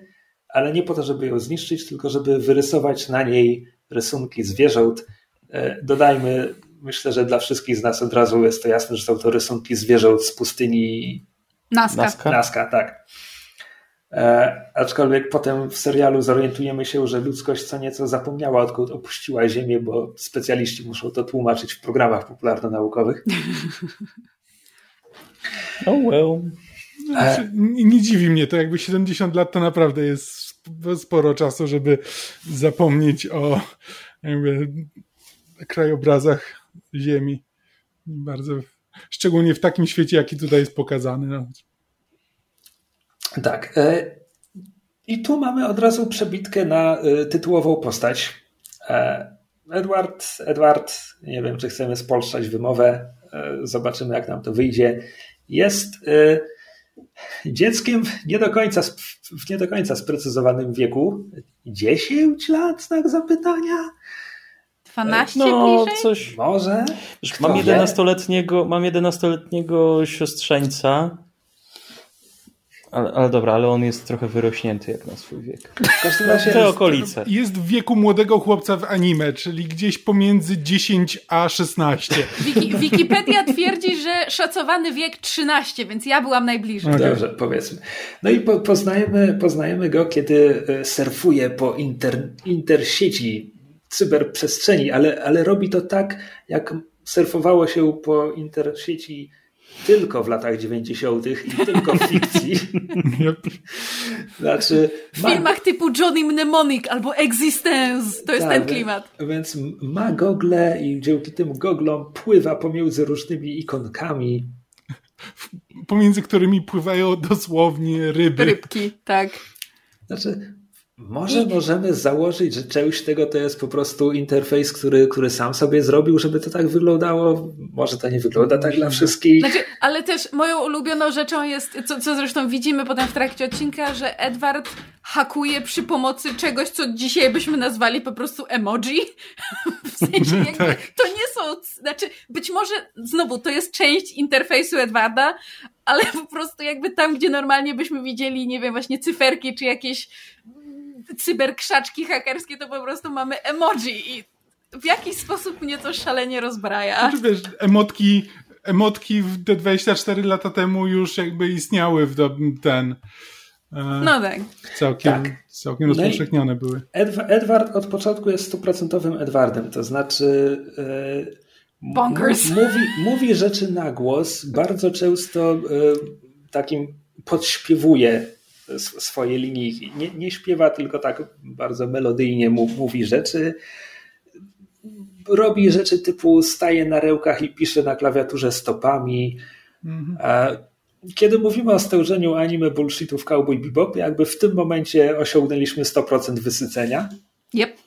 ale nie po to, żeby ją zniszczyć, tylko żeby wyrysować na niej rysunki zwierząt. E, dodajmy, myślę, że dla wszystkich z nas od razu jest to jasne, że są to rysunki zwierząt z pustyni Naska. Naska, Naska tak. E, aczkolwiek potem w serialu zorientujemy się, że ludzkość co nieco zapomniała, odkąd opuściła Ziemię, bo specjaliści muszą to tłumaczyć w programach popularno-naukowych. Oh well. Znaczy, nie dziwi mnie to, jakby 70 lat to naprawdę jest sporo czasu, żeby zapomnieć o jakby krajobrazach Ziemi. Bardzo, szczególnie w takim świecie, jaki tutaj jest pokazany. No. Tak. E, I tu mamy od razu przebitkę na e, tytułową postać. E, Edward, Edward, nie wiem, czy chcemy spolszczać wymowę, zobaczymy, jak nam to wyjdzie. Jest dzieckiem nie do końca, w nie do końca sprecyzowanym wieku. 10 lat, znak zapytania. 12 no, bliżej? coś. Może. mam 11-letniego, mam 11-letniego siostrzeńca ale, ale, dobra, ale on jest trochę wyrośnięty jak na swój wiek. W każdym razie te okolice. Jest w wieku młodego chłopca w anime, czyli gdzieś pomiędzy 10 a 16. Wiki, Wikipedia twierdzi, że szacowany wiek 13, więc ja byłam najbliżej. Okay. Dobrze, powiedzmy. No i po, poznajemy, poznajemy go, kiedy e, surfuje po inter, intersieci cyberprzestrzeni, ale, ale robi to tak, jak surfowało się po intersieci tylko w latach 90. i tylko w fikcji. znaczy, w ma... filmach typu Johnny Mnemonic albo Existence, to jest tak, ten klimat. Więc ma gogle i dzięki tym goglom pływa pomiędzy różnymi ikonkami. Pomiędzy którymi pływają dosłownie ryby. Rybki, tak. Znaczy, może I... możemy założyć, że część tego to jest po prostu interfejs, który, który sam sobie zrobił, żeby to tak wyglądało. Może to nie wygląda tak dla wszystkich. Znaczy, ale też moją ulubioną rzeczą jest, co, co zresztą widzimy potem w trakcie odcinka, że Edward hakuje przy pomocy czegoś, co dzisiaj byśmy nazwali po prostu emoji. w sensie jakby, tak. to nie są, znaczy być może znowu to jest część interfejsu Edwarda, ale po prostu jakby tam, gdzie normalnie byśmy widzieli, nie wiem, właśnie cyferki czy jakieś cyberkrzaczki hakerskie, to po prostu mamy emoji i w jakiś sposób mnie to szalenie rozbraja. Znaczy, wiesz, emotki, emotki te 24 lata temu już jakby istniały w ten no tak. Całkiem, tak. całkiem no rozpowszechnione były. Edward od początku jest stuprocentowym Edwardem, to znaczy Bonkers. Mówi, mówi rzeczy na głos, bardzo często takim podśpiewuje swoje linijki. Nie, nie śpiewa, tylko tak bardzo melodyjnie mówi rzeczy. Robi rzeczy typu staje na rełkach i pisze na klawiaturze stopami. Mhm. Kiedy mówimy o stężeniu anime bullshitu w Cowboy Bebop, jakby w tym momencie osiągnęliśmy 100% wysycenia. Yep.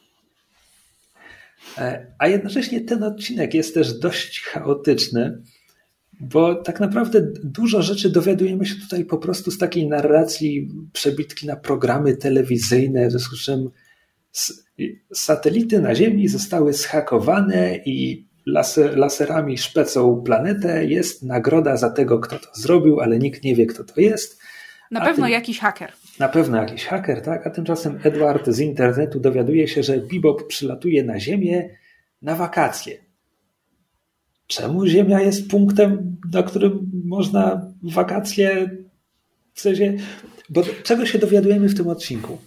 E, a jednocześnie ten odcinek jest też dość chaotyczny, bo tak naprawdę dużo rzeczy dowiadujemy się tutaj po prostu z takiej narracji przebitki na programy telewizyjne, w związku z czym satelity na Ziemi zostały zhakowane i laser, laserami szpecą planetę. Jest nagroda za tego, kto to zrobił, ale nikt nie wie, kto to jest. Na A pewno tym, jakiś haker. Na pewno jakiś haker, tak? A tymczasem Edward z internetu dowiaduje się, że Bebop przylatuje na Ziemię na wakacje. Czemu Ziemia jest punktem, na którym można wakacje w sensie, bo czego się dowiadujemy w tym odcinku?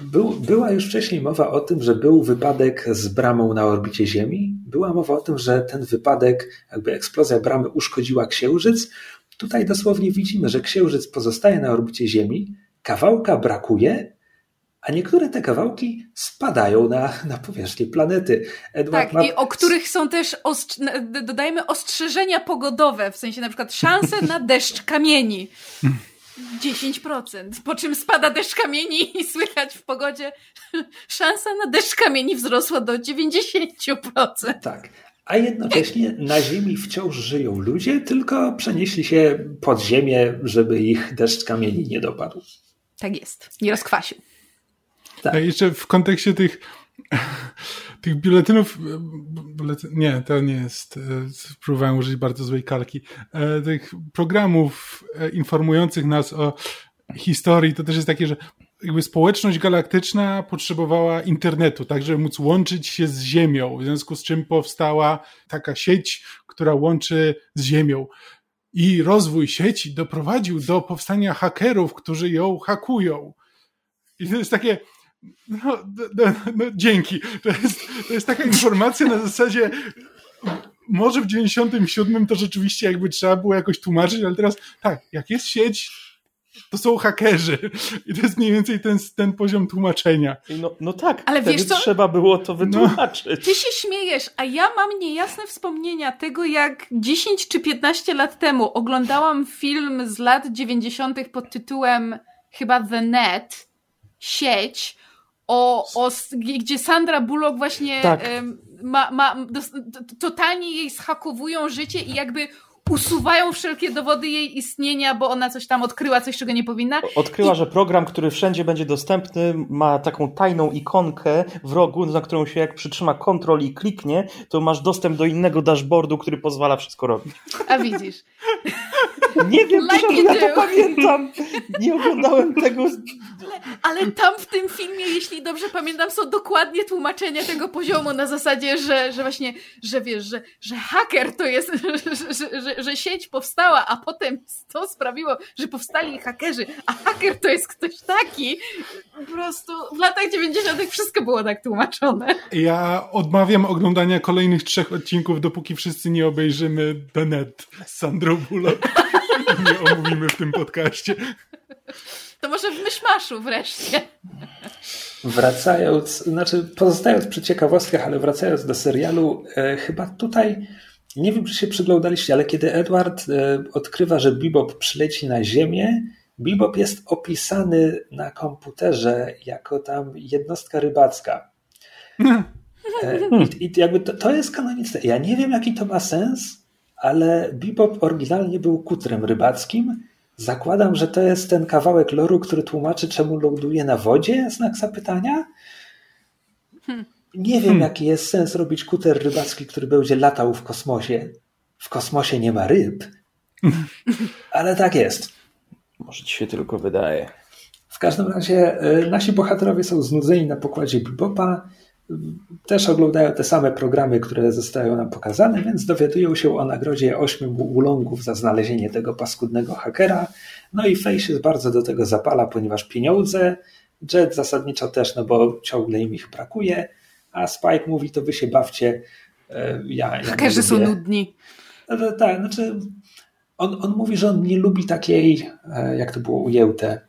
Był, była już wcześniej mowa o tym, że był wypadek z bramą na orbicie Ziemi. Była mowa o tym, że ten wypadek, jakby eksplozja bramy uszkodziła Księżyc. Tutaj dosłownie widzimy, że Księżyc pozostaje na orbicie Ziemi, kawałka brakuje, a niektóre te kawałki spadają na, na powierzchnię planety. Edward tak, i o których są też, dodajmy, ostrzeżenia pogodowe, w sensie na przykład szanse na deszcz kamieni. 10%, po czym spada deszcz kamieni i słychać w pogodzie szansa na deszcz kamieni wzrosła do 90%. Tak. A jednocześnie na Ziemi wciąż żyją ludzie, tylko przenieśli się pod ziemię, żeby ich deszcz kamieni nie dopadł. Tak jest. Nie rozkwasił. Tak. A jeszcze w kontekście tych, tych biuletynów, nie, to nie jest, e, próbowałem użyć bardzo złej kalki, e, tych programów e, informujących nas o historii, to też jest takie, że jakby społeczność galaktyczna potrzebowała internetu, tak żeby móc łączyć się z Ziemią, w związku z czym powstała taka sieć, która łączy z Ziemią. I rozwój sieci doprowadził do powstania hakerów, którzy ją hakują. I to jest takie, no, no, no, dzięki. To jest, to jest taka informacja na zasadzie może w 97 to rzeczywiście jakby trzeba było jakoś tłumaczyć, ale teraz tak, jak jest sieć, to są hakerzy. I to jest mniej więcej ten, ten poziom tłumaczenia. No, no tak, ale wiesz co? trzeba było to wytłumaczyć. No. Ty się śmiejesz, a ja mam niejasne wspomnienia tego, jak 10 czy 15 lat temu oglądałam film z lat 90. pod tytułem chyba The Net, sieć, o, o, gdzie Sandra Bullock właśnie tak. ma, ma, totalnie jej schakowują życie i jakby usuwają wszelkie dowody jej istnienia, bo ona coś tam odkryła, coś czego nie powinna. Odkryła, I... że program, który wszędzie będzie dostępny, ma taką tajną ikonkę w rogu, na którą się jak przytrzyma kontrol i kliknie, to masz dostęp do innego dashboardu, który pozwala wszystko robić. A widzisz. Nie wiem, like ja to pamiętam. Nie oglądałem tego. Ale, ale, tam w tym filmie, jeśli dobrze pamiętam, są dokładnie tłumaczenia tego poziomu na zasadzie, że, że właśnie, że wiesz, że, że haker to jest, że, że, że sieć powstała, a potem to sprawiło, że powstali hakerzy, a haker to jest ktoś taki. Po prostu w latach 90. wszystko było tak tłumaczone. Ja odmawiam oglądania kolejnych trzech odcinków, dopóki wszyscy nie obejrzymy The Net z Sandrą Bullock. nie omówimy w tym podcaście. To może w myszmaszu wreszcie. Wracając, znaczy pozostając przy ciekawostkach, ale wracając do serialu, e, chyba tutaj nie wiem, czy się przyglądaliście, ale kiedy Edward e, odkrywa, że Bebop przyleci na Ziemię, Bebop jest opisany na komputerze jako tam jednostka rybacka. E, I, i jakby to, to jest kanoniczne. Ja nie wiem, jaki to ma sens, ale Bebop oryginalnie był kutrem rybackim. Zakładam, że to jest ten kawałek loru, który tłumaczy, czemu ląduje na wodzie? Znak zapytania? Hmm. Nie wiem, hmm. jaki jest sens robić kuter rybacki, który będzie latał w kosmosie. W kosmosie nie ma ryb. Ale tak jest. Może ci się tylko wydaje. W każdym razie e, nasi bohaterowie są znudzeni na pokładzie Bebopa też oglądają te same programy, które zostają nam pokazane, więc dowiadują się o nagrodzie 8 ulongów za znalezienie tego paskudnego hakera, No i Faye się bardzo do tego zapala, ponieważ pieniądze, Jet zasadniczo też, no bo ciągle im ich brakuje, a Spike mówi, to wy się bawcie. E, ja, ja Hakerzy są nudni. No, tak, znaczy on, on mówi, że on nie lubi takiej, e, jak to było ujęte,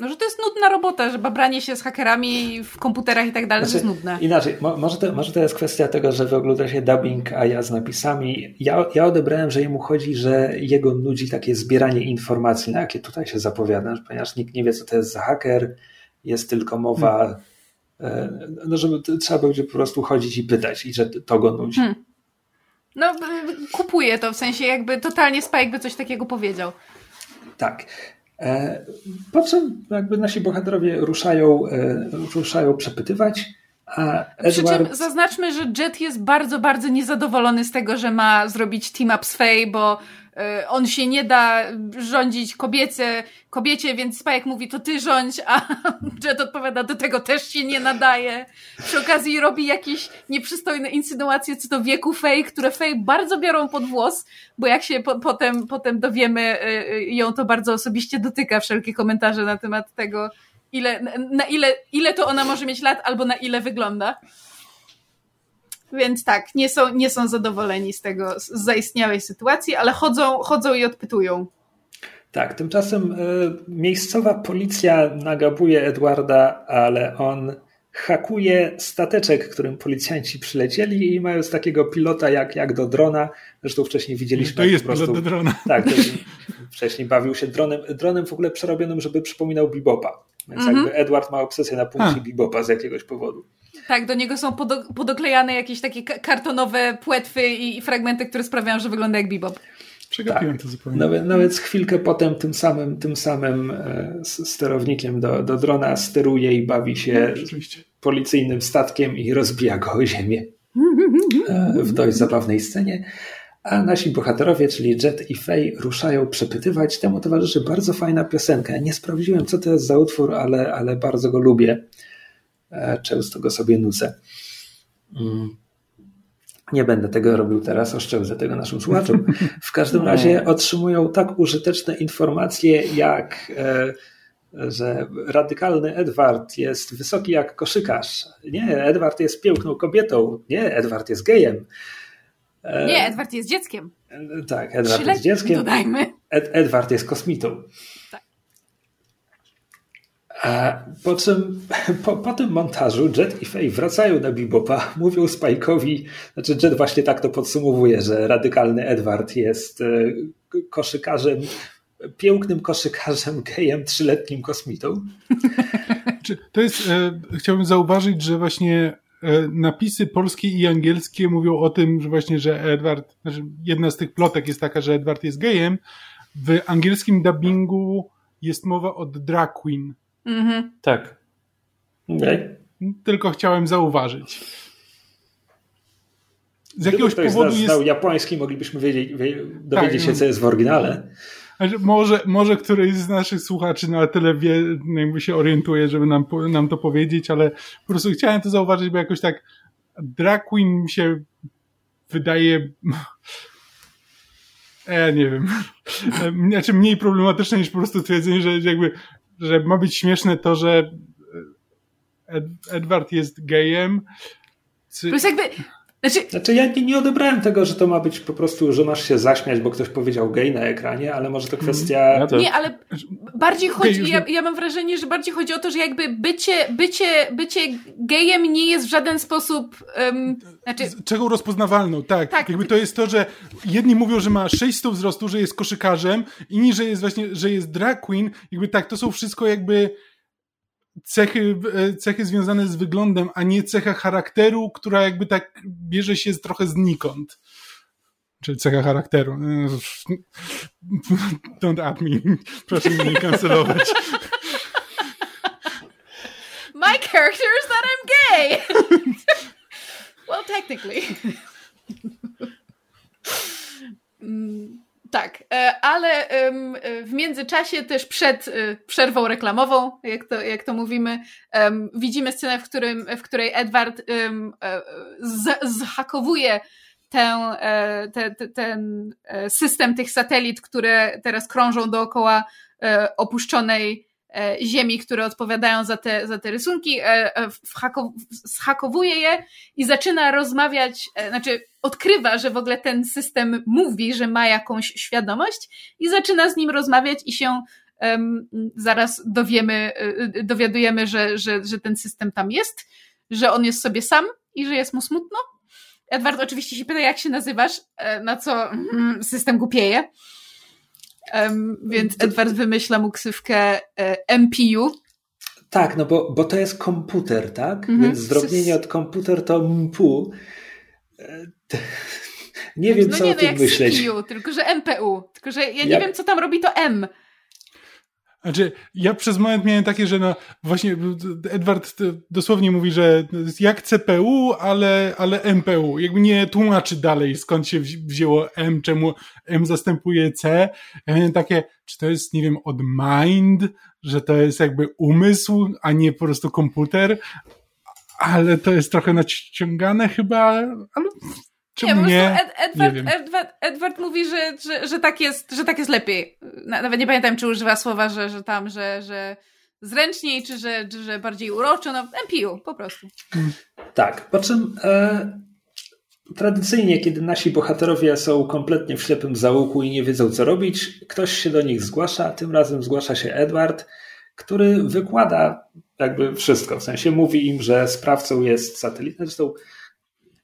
no, że to jest nudna robota, że babranie się z hakerami w komputerach i tak dalej, znaczy, to jest nudne. Inaczej, mo, może, to, może to jest kwestia tego, że ogląda się dubbing, a ja z napisami. Ja, ja odebrałem, że jemu chodzi, że jego nudzi takie zbieranie informacji, na jakie tutaj się zapowiada, ponieważ nikt nie wie, co to jest za haker, jest tylko mowa, hmm. no żeby trzeba będzie po prostu chodzić i pytać i że to go nudzi. Hmm. No, kupuję to, w sensie jakby totalnie Spike by coś takiego powiedział. Tak. E, po czym jakby nasi bohaterowie ruszają, e, ruszają przepytywać, a Edward... Przy czym zaznaczmy, że Jet jest bardzo, bardzo niezadowolony z tego, że ma zrobić team up z Faye, bo E, on się nie da rządzić kobiece, kobiecie, więc Spajek mówi, to ty rządź, a Jet odpowiada, do tego też się nie nadaje. Przy okazji robi jakieś nieprzystojne insynuacje co do wieku Fej, które Fej bardzo biorą pod włos, bo jak się po, potem, potem dowiemy, e, e, ją to bardzo osobiście dotyka, wszelkie komentarze na temat tego, ile, na ile, ile to ona może mieć lat, albo na ile wygląda. Więc tak, nie są, nie są zadowoleni z tego, z zaistniałej sytuacji, ale chodzą, chodzą i odpytują. Tak, tymczasem y, miejscowa policja nagabuje Edwarda, ale on hakuje stateczek, którym policjanci przylecieli i mają z takiego pilota jak, jak do drona. Zresztą wcześniej widzieliśmy. To jest po prostu, pilot do drona. Tak, wcześniej bawił się dronem, dronem w ogóle przerobionym, żeby przypominał Bebopa. Więc mm -hmm. jakby Edward ma obsesję na punkcie Bebopa z jakiegoś powodu. Tak, do niego są podo podoklejane jakieś takie kartonowe płetwy i, fragmenty, które sprawiają, że wygląda jak bebop. Przegapiłem tak. to zupełnie. Nawet, nawet chwilkę potem tym samym, tym samym e, sterownikiem do, do drona steruje i bawi się no, policyjnym statkiem i rozbija go o ziemię. E, w dość zabawnej scenie. A nasi bohaterowie, czyli Jet i Faye, ruszają przepytywać. Temu towarzyszy bardzo fajna piosenka. Nie sprawdziłem, co to jest za utwór, ale, ale bardzo go lubię. E, często go sobie nudzę. Mm. Nie będę tego robił teraz, oszczędzę tego naszym słuchaczom. W każdym razie otrzymują tak użyteczne informacje, jak e, że radykalny Edward jest wysoki jak koszykarz. Nie, Edward jest piękną kobietą. Nie, Edward jest gejem. E, Nie, Edward jest dzieckiem. Tak, Edward jest dzieckiem. Dodajmy. Ed, Edward jest kosmitą. Tak. A po czym po, po, tym montażu Jet i Faye wracają na Bebopa, mówią Spike'owi, znaczy Jet właśnie tak to podsumowuje, że radykalny Edward jest e, koszykarzem, pięknym koszykarzem, gejem, trzyletnim kosmitą. To jest, e, chciałbym zauważyć, że właśnie e, napisy polskie i angielskie mówią o tym, że właśnie, że Edward, znaczy jedna z tych plotek jest taka, że Edward jest gejem. W angielskim dubbingu jest mowa o drag queen, Mhm. Tak. Okay. Tylko chciałem zauważyć. Z jakiegoś Gdyby powodu jest. znał japoński, moglibyśmy wiedzieć, dowiedzieć tak, się, no. co jest w oryginale. Może, może któryś z naszych słuchaczy na tyle wie, jakby się orientuje, żeby nam, nam to powiedzieć, ale po prostu chciałem to zauważyć, bo jakoś tak drag queen mi się wydaje ja nie wiem. Znaczy mniej problematyczne niż po prostu twierdzenie, że jakby że ma być śmieszne to, że Ed Edward jest gejem. To jest jakby... Znaczy... znaczy ja nie, nie odebrałem tego, że to ma być po prostu, że masz się zaśmiać, bo ktoś powiedział gej na ekranie, ale może to mhm. kwestia... Ja to... Nie, ale bardziej chodzi, ja, ja mam wrażenie, że bardziej chodzi o to, że jakby bycie, bycie, bycie gejem nie jest w żaden sposób... Um, znaczy... Czego rozpoznawalną, tak. tak. Jakby to jest to, że jedni mówią, że ma 6 stóp wzrostu, że jest koszykarzem, inni, że jest właśnie, że jest drag queen, jakby tak, to są wszystko jakby cechy, e, cechy związane z wyglądem, a nie cecha charakteru, która jakby tak bierze się trochę znikąd. Czyli cecha charakteru. E, don't at me. Proszę mnie nie kancelować. My character is that I'm gay. well, technically. mm. Tak, e, ale w międzyczasie też przed e, przerwą reklamową, jak to, jak to mówimy, widzimy scenę, w, którym, w której Edward e, zhakowuje tę, te, te, ten system tych satelit, które teraz krążą dookoła opuszczonej ziemi, które odpowiadają za te, za te rysunki, zhakowuje je i zaczyna rozmawiać, znaczy odkrywa, że w ogóle ten system mówi, że ma jakąś świadomość i zaczyna z nim rozmawiać i się zaraz dowiemy, dowiadujemy, że, że, że ten system tam jest, że on jest sobie sam i że jest mu smutno. Edward oczywiście się pyta, jak się nazywasz, e, na co mm, system głupieje. Um, więc Edward wymyśla mu ksywkę e, MPU. Tak, no bo, bo to jest komputer, tak? -hmm. Więc zdrobnienie od komputer to MPU. E, nie wiem, no co nie, o no tym jak myśleć. CPU, tylko że MPU. Tylko, że ja nie ja... wiem, co tam robi to M. Znaczy, ja przez moment miałem takie, że no właśnie Edward dosłownie mówi, że jak CPU, ale, ale MPU. Jakby nie tłumaczy dalej, skąd się wzięło M, czemu M zastępuje C. Ja miałem takie, czy to jest, nie wiem, od mind, że to jest jakby umysł, a nie po prostu komputer. Ale to jest trochę naciągane chyba, ale Czemu nie? nie? Ed, Edward, nie Edward, Edward, mówi, że, że, że, tak jest, że tak jest lepiej. Nawet nie pamiętam, czy używa słowa, że, że tam, że, że zręczniej, czy że, że bardziej uroczo. No, MPU, po prostu. Tak, po czym e, tradycyjnie, kiedy nasi bohaterowie są kompletnie w ślepym załuku i nie wiedzą, co robić, ktoś się do nich zgłasza. Tym razem zgłasza się Edward, który wykłada jakby wszystko. W sensie mówi im, że sprawcą jest satelita. Zresztą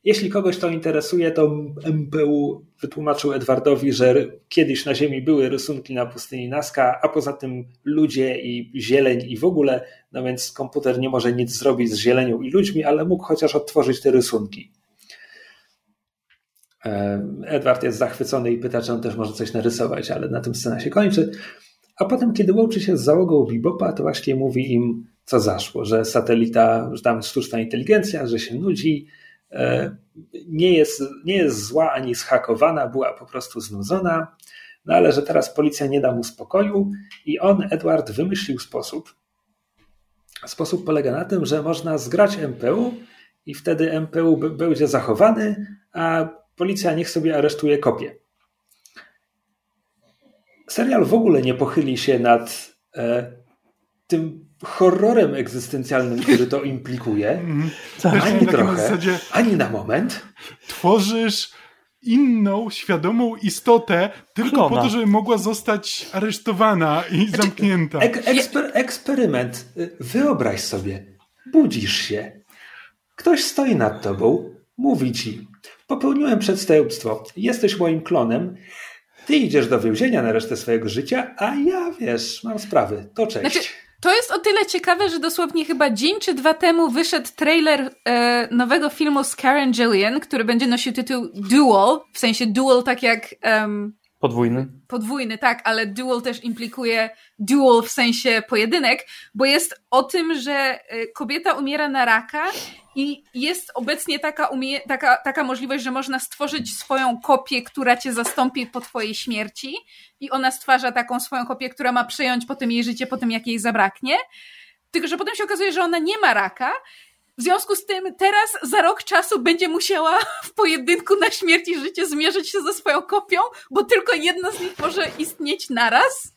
jeśli kogoś to interesuje, to MPU wytłumaczył Edwardowi, że kiedyś na Ziemi były rysunki na pustyni Nazca, a poza tym ludzie i zieleń i w ogóle, no więc komputer nie może nic zrobić z zielenią i ludźmi, ale mógł chociaż odtworzyć te rysunki. E, Edward jest zachwycony i pyta, czy on też może coś narysować, ale na tym scena się kończy. A potem, kiedy łączy się z załogą Bibopa, to właśnie mówi im, co zaszło, że satelita, że tam sztuczna inteligencja, że się nudzi, nie jest, nie jest zła ani zhakowana, była po prostu znudzona, no ale że teraz policja nie da mu spokoju i on, Edward, wymyślił sposób. Sposób polega na tym, że można zgrać MPU i wtedy MPU będzie zachowany, a policja niech sobie aresztuje kopię. Serial w ogóle nie pochyli się nad e, tym horrorem egzystencjalnym, który to implikuje. Mm, ani trochę, zasadzie, ani na moment. Tworzysz inną, świadomą istotę tylko Klona. po to, żeby mogła zostać aresztowana i znaczy, zamknięta. Ek eksper eksperyment. Wyobraź sobie, budzisz się, ktoś stoi nad tobą, mówi ci, popełniłem przestępstwo, jesteś moim klonem, ty idziesz do więzienia na resztę swojego życia, a ja, wiesz, mam sprawy, to cześć. Znaczy to jest o tyle ciekawe, że dosłownie chyba dzień czy dwa temu wyszedł trailer e, nowego filmu z Karen Gillian, który będzie nosił tytuł Duel, w sensie duel tak jak... Um, podwójny. Podwójny, tak, ale duel też implikuje duel w sensie pojedynek, bo jest o tym, że e, kobieta umiera na raka i jest obecnie taka, umie, taka, taka możliwość, że można stworzyć swoją kopię, która cię zastąpi po twojej śmierci i ona stwarza taką swoją kopię, która ma przejąć potem jej życie, po tym jak jej zabraknie. Tylko, że potem się okazuje, że ona nie ma raka. W związku z tym teraz za rok czasu będzie musiała w pojedynku na śmierć i życie zmierzyć się ze swoją kopią, bo tylko jedna z nich może istnieć naraz.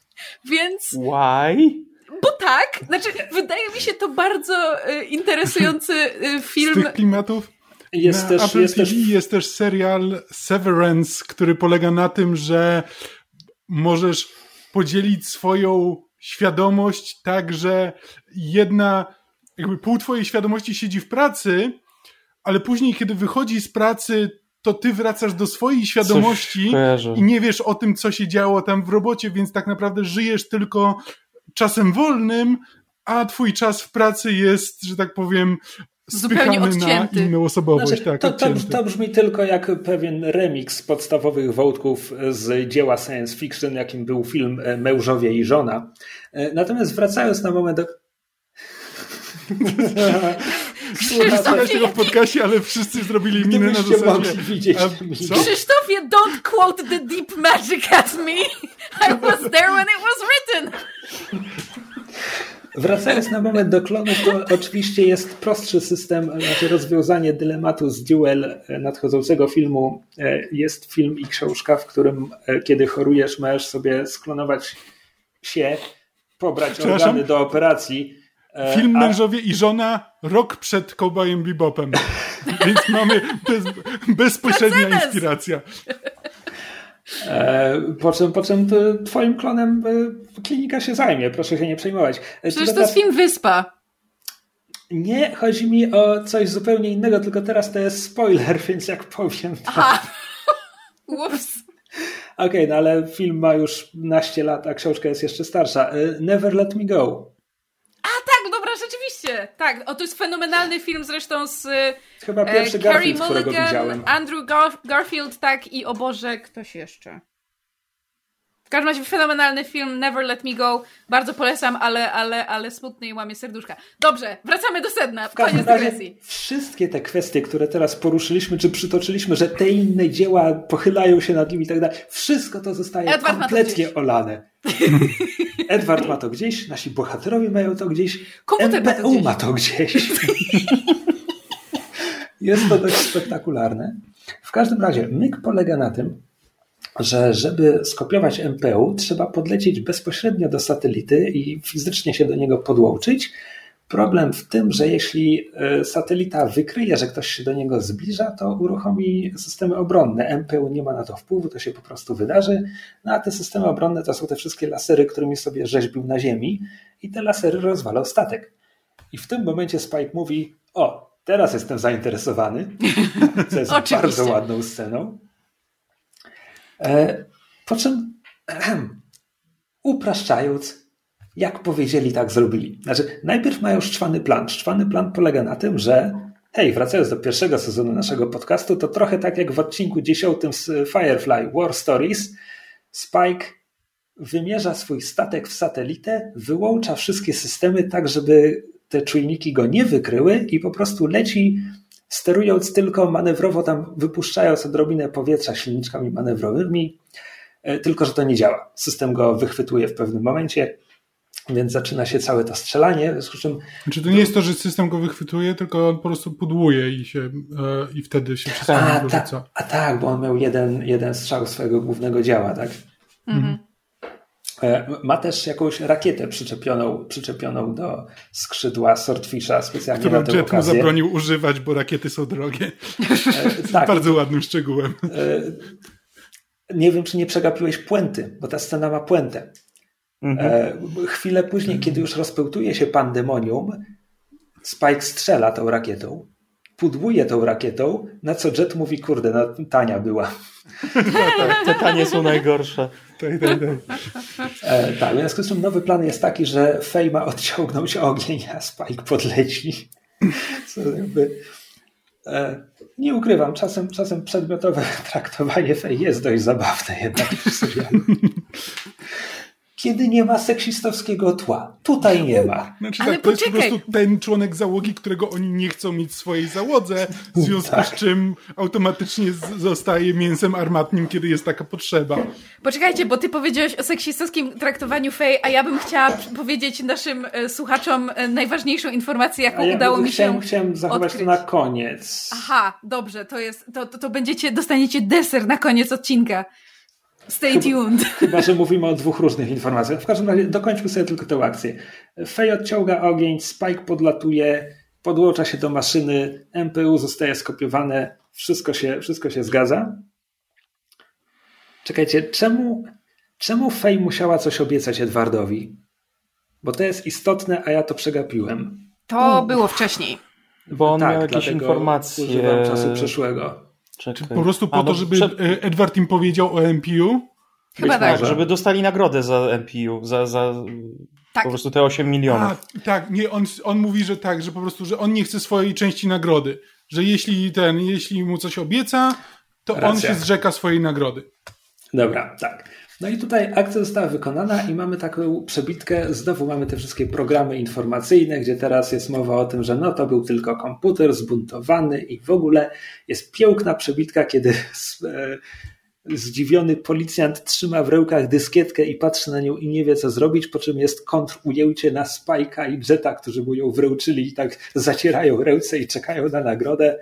Więc. Why? Bo tak, znaczy wydaje mi się to bardzo y, interesujący y, film. Z tych klimatów jest na też, Apple jest TV też... jest też serial Severance, który polega na tym, że możesz podzielić swoją świadomość tak, że jedna, jakby pół twojej świadomości siedzi w pracy, ale później, kiedy wychodzi z pracy, to ty wracasz do swojej świadomości i nie wiesz o tym, co się działo tam w robocie, więc tak naprawdę żyjesz tylko czasem wolnym, a twój czas w pracy jest, że tak powiem, zupełnie odcięty. na inną osobowość. Znaczy, tak, to, to, to, brzmi tylko jak pewien remix podstawowych wątków z dzieła science fiction, jakim był film e, Mężowie i żona. E, natomiast wracając na moment do... Słuchajcie tego w podcastie, ale wszyscy zrobili minę na zasadzie... Widzieć Krzysztofie, don't quote the deep magic at me. I was there when it was written. Wracając na moment do klonów, to oczywiście jest prostszy system, znaczy rozwiązanie dylematu z Duel nadchodzącego filmu. Jest film i książka, w którym kiedy chorujesz, możesz sobie sklonować się, pobrać organy do operacji. Film a... Mężowie i żona rok przed Cowboyem Bebopem. Więc mamy bez, bezpośrednia inspiracja. E, po czym, po czym twoim klonem e, klinika się zajmie, proszę się nie przejmować. E, Przecież to jest film Wyspa. Nie, chodzi mi o coś zupełnie innego, tylko teraz to jest spoiler, więc jak powiem. Aha. Ups. Okej, okay, no ale film ma już naście lat, a książka jest jeszcze starsza. Never Let Me Go. A tak, dobra, rzeczywiście. Tak, o to jest fenomenalny film zresztą z Chyba pierwszy e, Garfield, Mulligan, którego widziałem. Andrew Gar Garfield, tak i o Boże, ktoś jeszcze. W każdym razie fenomenalny film Never Let Me Go. Bardzo polecam, ale, ale, ale smutny i łamie serduszka. Dobrze, wracamy do sedna. Koniec dygresji. Wszystkie te kwestie, które teraz poruszyliśmy, czy przytoczyliśmy, że te inne dzieła pochylają się nad nimi i tak dalej, wszystko to zostaje Edward kompletnie olane. Edward ma to gdzieś, nasi bohaterowie mają to gdzieś, Komputer MPU ma to gdzieś. Ma to gdzieś. Jest to dość spektakularne. W każdym razie myk polega na tym, że żeby skopiować MPU, trzeba podlecieć bezpośrednio do satelity i fizycznie się do niego podłączyć. Problem w tym, że jeśli e, satelita wykryje, że ktoś się do niego zbliża, to uruchomi systemy obronne. MPU nie ma na to wpływu, to się po prostu wydarzy. No a te systemy obronne to są te wszystkie lasery, którymi sobie rzeźbił na Ziemi i te lasery rozwalał statek. I w tym momencie Spike mówi: O, teraz jestem zainteresowany, co jest bardzo ładną sceną. E, po czym, upraszczając, jak powiedzieli, tak zrobili. Znaczy, najpierw mają szczwany plan. Szczwany plan polega na tym, że hej, wracając do pierwszego sezonu naszego podcastu, to trochę tak jak w odcinku dziesiątym z Firefly War Stories, Spike wymierza swój statek w satelitę, wyłącza wszystkie systemy tak, żeby te czujniki go nie wykryły i po prostu leci sterując tylko manewrowo tam, wypuszczając odrobinę powietrza silniczkami manewrowymi, e, tylko że to nie działa. System go wychwytuje w pewnym momencie, więc zaczyna się całe to strzelanie. W czym... Znaczy to nie jest to, że system go wychwytuje, tylko on po prostu pudłuje i, się, e, i wtedy się wszystko a, ta, a tak, bo on miał jeden, jeden strzał swojego głównego działa, tak? Mhm. E, ma też jakąś rakietę przyczepioną, przyczepioną do skrzydła Swordfisha specjalnie Którą na tę Jet mu zabronił używać, bo rakiety są drogie. E, tak. Bardzo ładnym szczegółem. E, nie wiem, czy nie przegapiłeś puenty, bo ta scena ma puentę. Mhm. E, chwilę później, kiedy już rozpełtuje się pandemonium, Spike strzela tą rakietą, pudłuje tą rakietą, na co Jet mówi, kurde, no, tania była. Te tanie są najgorsze. Tak, tak, tak. E, tak, w związku z tym nowy plan jest taki, że Fej ma odciągnąć ogień, a Spike podleci. Co jakby, e, nie ukrywam, czasem, czasem przedmiotowe traktowanie Fej jest dość zabawne jednak w serialu kiedy nie ma seksistowskiego tła. Tutaj nie ma. Znaczy, Ale tak, to jest po prostu ten członek załogi, którego oni nie chcą mieć w swojej załodze, w związku tak. z czym automatycznie zostaje mięsem armatnim, kiedy jest taka potrzeba. Poczekajcie, bo ty powiedziałeś o seksistowskim traktowaniu Fej, a ja bym chciała powiedzieć naszym e, słuchaczom e, najważniejszą informację, jaką ja udało mi się Chciałem zachować odkryć. to na koniec. Aha, dobrze, to jest, to, to, to będziecie, dostaniecie deser na koniec odcinka. Stay tuned. Chyba, że mówimy o dwóch różnych informacjach. W każdym razie dokończmy sobie tylko tę akcję. Fej odciąga ogień, Spike podlatuje, podłącza się do maszyny, MPU zostaje skopiowane, wszystko się, wszystko się zgadza. Czekajcie, czemu, czemu Fej musiała coś obiecać Edwardowi? Bo to jest istotne, a ja to przegapiłem. To było wcześniej. Bo on tak, miał jakieś informacje. Używam czasu przeszłego. Czekaj. Po prostu po A, to, żeby przed... E, Edward im powiedział o MPU? Chyba tak. Żeby dostali nagrodę za MPU, za, za tak. po prostu te 8 milionów. A, tak, nie, on, on mówi, że tak, że po prostu, że on nie chce swojej części nagrody. Że jeśli ten, jeśli mu coś obieca, to Racja. on się zrzeka swojej nagrody. Dobra, tak. No i tutaj akcja została wykonana i mamy taką przebitkę, znowu mamy te wszystkie programy informacyjne, gdzie teraz jest mowa o tym, że no to był tylko komputer zbuntowany i w ogóle jest piękna przebitka, kiedy zdziwiony policjant trzyma w rękach dyskietkę i patrzy na nią i nie wie co zrobić, po czym jest kontrujęcie na Spajka i Jetta, którzy mu ją wręczyli i tak zacierają ręce i czekają na nagrodę.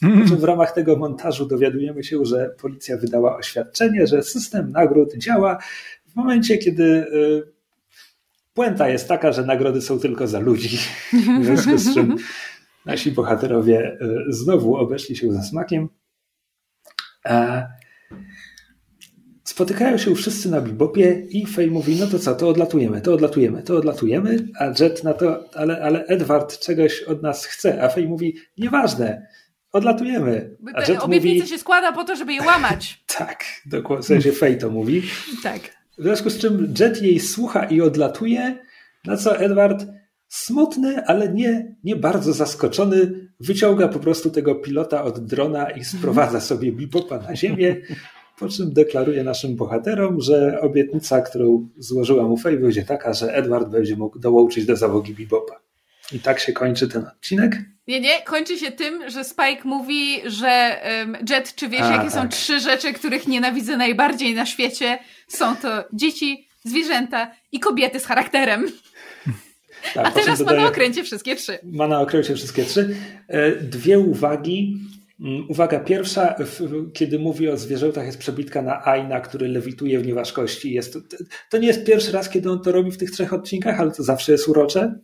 Czym w ramach tego montażu dowiadujemy się, że policja wydała oświadczenie, że system nagród działa w momencie, kiedy y, puenta jest taka, że nagrody są tylko za ludzi. W związku z czym nasi bohaterowie y, znowu obeszli się ze smakiem. Spotykają się wszyscy na bibopie i Fej mówi, no to co, to odlatujemy, to odlatujemy, to odlatujemy, a Jet na to, ale, ale Edward czegoś od nas chce, a Fej mówi, nieważne, odlatujemy. A Jet Obietnica mówi, się składa po to, żeby je łamać. tak, dokładnie, w sensie Fej to mówi. tak. W związku z czym Jet jej słucha i odlatuje, na co Edward smutny, ale nie, nie bardzo zaskoczony, wyciąga po prostu tego pilota od drona i sprowadza sobie bibopa na ziemię, po czym deklaruje naszym bohaterom, że obietnica, którą złożyła mu Fej, będzie taka, że Edward będzie mógł dołączyć do załogi bibopa. I tak się kończy ten odcinek. Nie, nie, kończy się tym, że Spike mówi, że um, Jet, czy wiesz, A, jakie tak. są trzy rzeczy, których nienawidzę najbardziej na świecie? Są to dzieci, zwierzęta i kobiety z charakterem. Tak, A teraz ma na okręcie wszystkie trzy. Ma na okręcie wszystkie trzy. E, dwie uwagi. Mm, uwaga pierwsza, kiedy mówi o zwierzętach, jest przebitka na Aina, który lewituje w nieważkości. Jest to, to nie jest pierwszy raz, kiedy on to robi w tych trzech odcinkach, ale to zawsze jest urocze.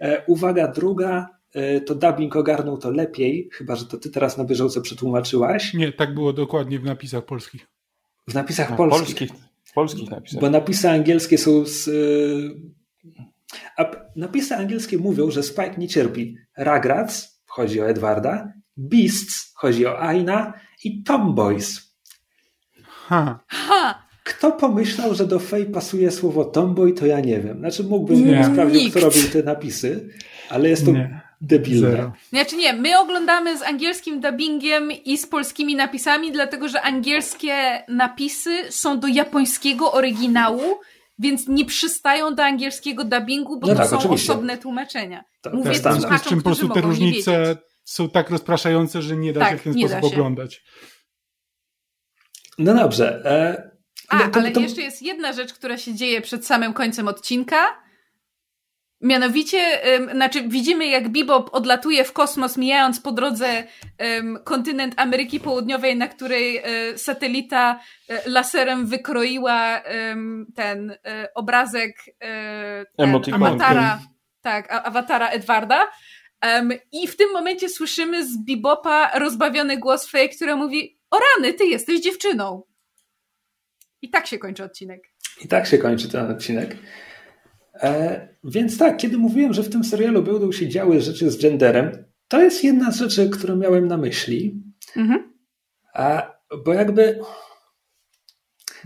E, uwaga druga, to dubbing ogarnął to lepiej, chyba że to ty teraz na bieżąco przetłumaczyłaś. Nie, tak było dokładnie w napisach polskich. W napisach polskich. polskich. Polskich napisach. Bo napisy angielskie są z, a napisy angielskie mówią, że Spike nie cierpi Ragrats, chodzi o Edwarda, Beasts, chodzi o Aina i Tomboys. Ha. ha. Kto pomyślał, że do Fej pasuje słowo tomboy, to ja nie wiem. Znaczy mógłbym nie. sprawdzić, kto robił te napisy, ale jest to nie. Debilne. Zero. Znaczy nie, my oglądamy z angielskim dubbingiem i z polskimi napisami, dlatego że angielskie napisy są do japońskiego oryginału, więc nie przystają do angielskiego dubbingu, bo no to tak, są oczywiście. osobne tłumaczenia. To, Mówię to słuchaczom, z czym po prostu te różnice są tak rozpraszające, że nie da tak, się w ten sposób oglądać. No dobrze. E, A, no to, ale to... jeszcze jest jedna rzecz, która się dzieje przed samym końcem odcinka Mianowicie, um, znaczy widzimy jak Bebop odlatuje w kosmos, mijając po drodze um, kontynent Ameryki Południowej, na której um, satelita e, laserem wykroiła ten e, obrazek ten, awatara, tak, awatara Edwarda. I w tym momencie słyszymy z Bebopa rozbawiony głos Faye, który mówi o rany, ty jesteś dziewczyną. I tak się kończy odcinek. I tak się kończy ten odcinek. E, więc tak, kiedy mówiłem, że w tym serialu będą się działy rzeczy z genderem, to jest jedna z rzeczy, którą miałem na myśli. Mhm. A, bo jakby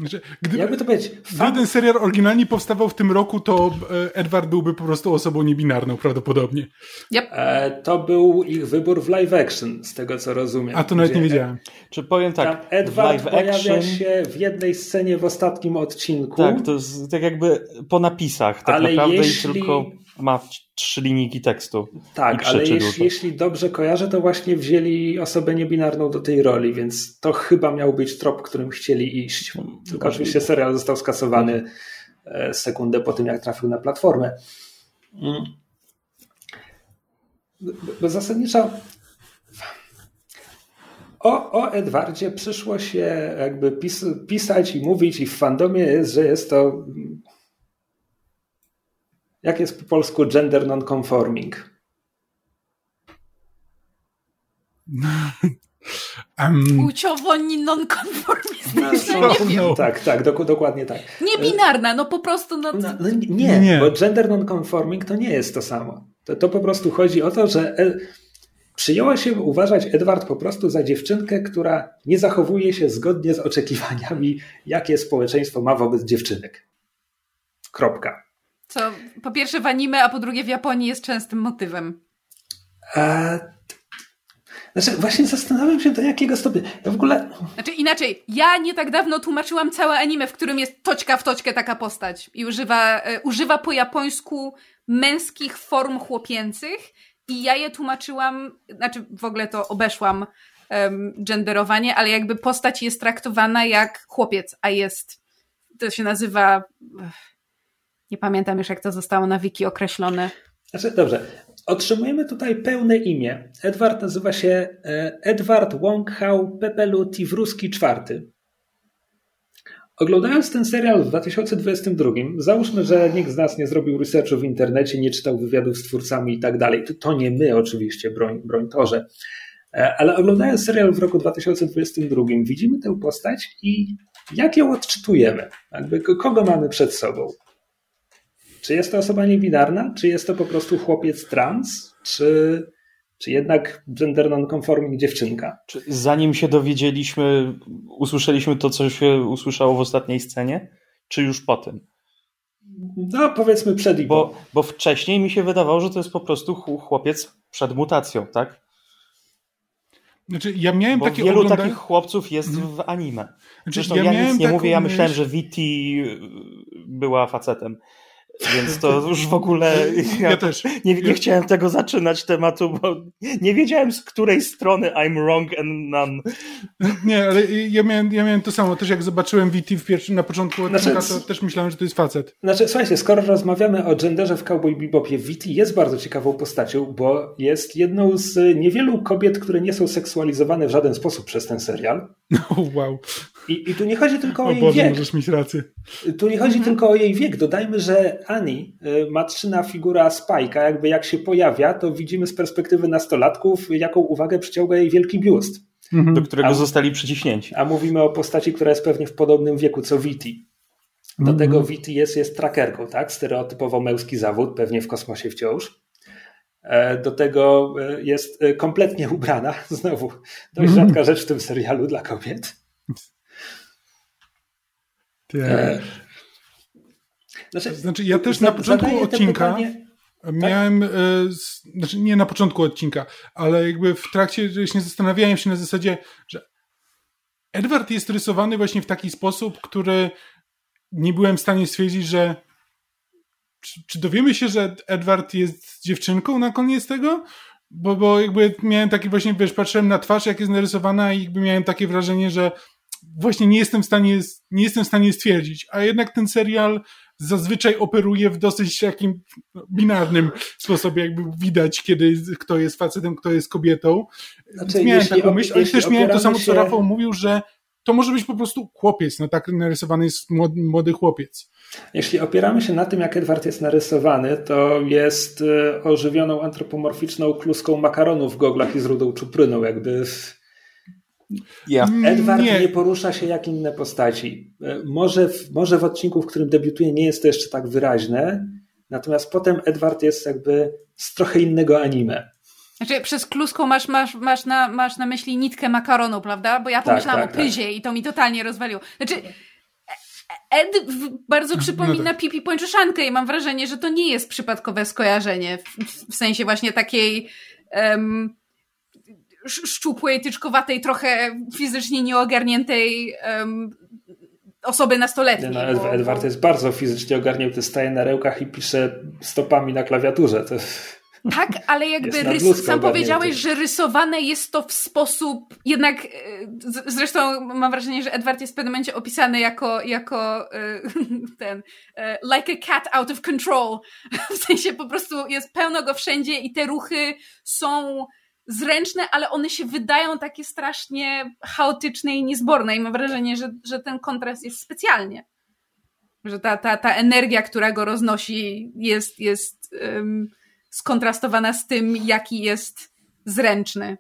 znaczy, gdyby, Jakby to powiedzieć? Gdyby ten serial oryginalnie powstawał w tym roku, to e, Edward byłby po prostu osobą niebinarną prawdopodobnie. Yep. E, to był ich wybór w live action, z tego co rozumiem. A to nawet nie wiedziałem. Czy powiem tak, Edward pojawia action... się w jednej scenie w ostatnim odcinku. Tak, to jest tak jakby po napisach tak ale naprawdę jeśli... i tylko ma trzy linijki tekstu. Tak, ale jeśli, jeśli, dobrze kojarzę, to właśnie wzięli osobę niebinarną do tej roli, więc to chyba miał być trop, którym chcieli iść. Tylko oczywiście serial został skasowany e, sekundę po tym, jak trafił na platformę. Mm. Bo zasadniczo o, o Edwardzie przyszło się jakby pis, pisać i mówić i w fandomie jest, że jest to jak jest po polsku gender non-conforming? Um, Płciowo non-konformistyczna, no, nie no, Tak, tak, dok dokładnie tak. Niebinarna, no po prostu... No, no, no nie, nie, bo gender non-conforming to nie jest to samo. To, to po prostu chodzi o to, że e przyjęło się uważać Edward po prostu za dziewczynkę, która nie zachowuje się zgodnie z oczekiwaniami, jakie społeczeństwo ma wobec dziewczynek. Kropka. Co po pierwsze w anime, a po drugie w Japonii jest częstym motywem. A... Znaczy, właśnie zastanawiam się do jakiego stopnia. Ja w ogóle. Znaczy, inaczej, ja nie tak dawno tłumaczyłam całe anime, w którym jest toćka w toćkę taka postać i używa, e, używa po japońsku męskich form chłopięcych i ja je tłumaczyłam, znaczy w ogóle to obeszłam um, genderowanie, ale jakby postać jest traktowana jak chłopiec, a jest, to się nazywa, nie pamiętam już jak to zostało na wiki określone. Znaczy, dobrze, otrzymujemy tutaj pełne imię. Edward nazywa się e, Edward Wonghao Pepelu Tiwruski IV. Oglądając ten serial w 2022, załóżmy, że nikt z nas nie zrobił researchu w internecie, nie czytał wywiadów z twórcami i tak dalej. To nie my oczywiście, broń, broń torze. E, ale oglądając serial w roku 2022, widzimy tę postać i jak ją odczytujemy? Jakby kogo mamy przed sobą? Czy jest to osoba niebinarna? Czy jest to po prostu chłopiec trans? Czy czy jednak gender non-conforming dziewczynka? Czy zanim się dowiedzieliśmy, usłyszeliśmy to, co się usłyszało w ostatniej scenie? Czy już po tym? No, powiedzmy przed i bo, bo wcześniej mi się wydawało, że to jest po prostu chłopiec przed mutacją, tak? Znaczy, ja miałem bo takie wielu ogląda... takich chłopców jest hmm. w anime. Znaczy, Zresztą ja, ja nic nie mówię, ja myślałem, że Viti była facetem. Więc to już w ogóle. Ja, ja też. Nie, nie, chciałem tego zaczynać tematu, bo nie wiedziałem z której strony I'm wrong and none. Nie, ale ja miałem, ja miałem to samo. Też jak zobaczyłem VT w pierwszym, na początku odcinka, znaczy, to też myślałem, że to jest facet. Znaczy, słuchajcie, skoro rozmawiamy o genderze w Cowboy Bebopie, VT jest bardzo ciekawą postacią, bo jest jedną z niewielu kobiet, które nie są seksualizowane w żaden sposób przez ten serial. Oh, wow. I, I tu nie chodzi tylko o, o jej Boże, wiek. możesz mieć rację. Tu nie chodzi mhm. tylko o jej wiek. Dodajmy, że Ani, y, matczyna figura Spajka, jakby jak się pojawia, to widzimy z perspektywy nastolatków, jaką uwagę przyciąga jej wielki biust. Mhm. Do którego a, zostali przyciśnięci. A mówimy o postaci, która jest pewnie w podobnym wieku co Viti. Do mhm. tego Viti jest, jest trackerką, tak? Stereotypowo męski zawód, pewnie w kosmosie wciąż. E, do tego e, jest e, kompletnie ubrana. Znowu, dość mhm. rzadka rzecz w tym serialu dla kobiet. E, znaczy, znaczy, ja też na początku odcinka pytanie... miałem, tak? e, znaczy nie na początku odcinka, ale jakby w trakcie właśnie zastanawiałem się na zasadzie, że Edward jest rysowany właśnie w taki sposób, który nie byłem w stanie stwierdzić, że czy, czy dowiemy się, że Edward jest dziewczynką na koniec tego? Bo, bo jakby miałem taki właśnie, wiesz, patrzyłem na twarz, jak jest narysowana i jakby miałem takie wrażenie, że właśnie nie jestem w stanie, nie jestem w stanie stwierdzić, a jednak ten serial zazwyczaj operuje w dosyć takim binarnym sposobie, jakby widać, kiedy kto jest facetem, kto jest kobietą. Znaczy, miałem taką myśl, ale też miałem to samo, co Rafał mówił, że to może być po prostu chłopiec, no tak narysowany jest młody, młody chłopiec. Jeśli opieramy się na tym, jak Edward jest narysowany, to jest e, ożywioną antropomorficzną kluską makaronu w goglach i z rudą czupryną, jakby ja. Edward nie. nie. porusza się jak inne postaci. E, może w, może w odcinku, w którym debiutuje, nie jest to jeszcze tak wyraźne, natomiast potem Edward jest jakby z trochę innego anime. Znaczy, przez kluską masz, masz, masz, na, masz na myśli nitkę makaronu, prawda? Bo ja tak, pomyślałam tak, tak, o pyzie tak. i to mi totalnie rozwaliło. Znaczy, Ed bardzo przypomina no tak. Pipi Pończuszankę i mam wrażenie, że to nie jest przypadkowe skojarzenie. W, w sensie właśnie takiej um, szczupłej, tyczkowatej, trochę fizycznie nieogarniętej um, osoby nastoletniej. No, bo, Edward jest bardzo fizycznie ogarnięty, staje na rełkach i pisze stopami na klawiaturze. To... Tak, ale jakby rys, sam powiedziałeś, że rysowane jest to w sposób jednak, e, zresztą mam wrażenie, że Edward jest w pewnym momencie opisany jako, jako e, ten e, like a cat out of control. W sensie po prostu jest pełno go wszędzie i te ruchy są zręczne, ale one się wydają takie strasznie chaotyczne i niezborne i mam wrażenie, że, że ten kontrast jest specjalnie. Że ta, ta, ta energia, która go roznosi jest, jest um, skontrastowana z tym, jaki jest zręczny.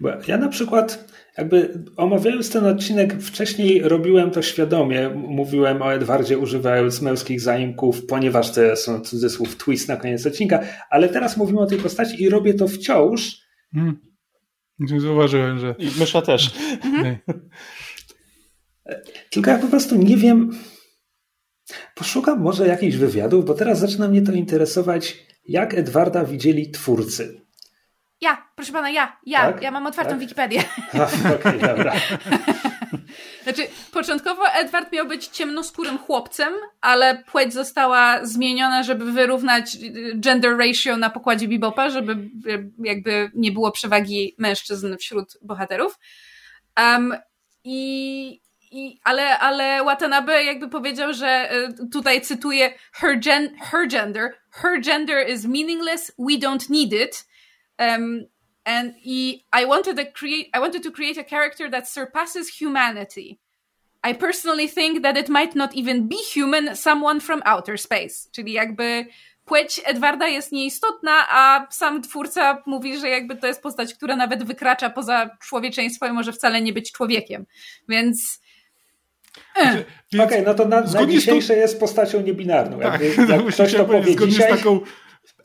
Bo ja na przykład jakby omawiając ten odcinek wcześniej robiłem to świadomie. Mówiłem o Edwardzie używając męskich zaimków, ponieważ to są cudzysłów twist na koniec odcinka, ale teraz mówimy o tej postaci i robię to wciąż. Hmm. Zauważyłem, że... I mysza też. Mhm. Tylko ja po prostu nie wiem... Poszukam może jakichś wywiadów, bo teraz zaczyna mnie to interesować, jak Edwarda widzieli twórcy. Ja, proszę pana, ja, ja, tak? ja mam otwartą tak? Wikipedię. Okej, okay, dobra. Znaczy, początkowo Edward miał być ciemnoskórym chłopcem, ale płeć została zmieniona, żeby wyrównać y, gender ratio na pokładzie Bebopa, żeby y, jakby nie było przewagi mężczyzn wśród bohaterów. Um, i, i, ale, ale Watanabe jakby powiedział, że y, tutaj cytuję her, gen, her gender, her gender is meaningless, we don't need it. Um, and he, I wanted to create I wanted to create a character that surpasses humanity. I personally think that it might not even be human, someone from outer space. Czyli jakby płeć Edwarda jest nieistotna, a sam twórca mówi, że jakby to jest postać, która nawet wykracza poza człowieczeństwo i może wcale nie być człowiekiem. Więc znaczy, Okej, okay, no to na, na dzisiejsze to... jest postacią niebinarną. Tak, Jakby, jak ktoś to powie dzisiaj... z taką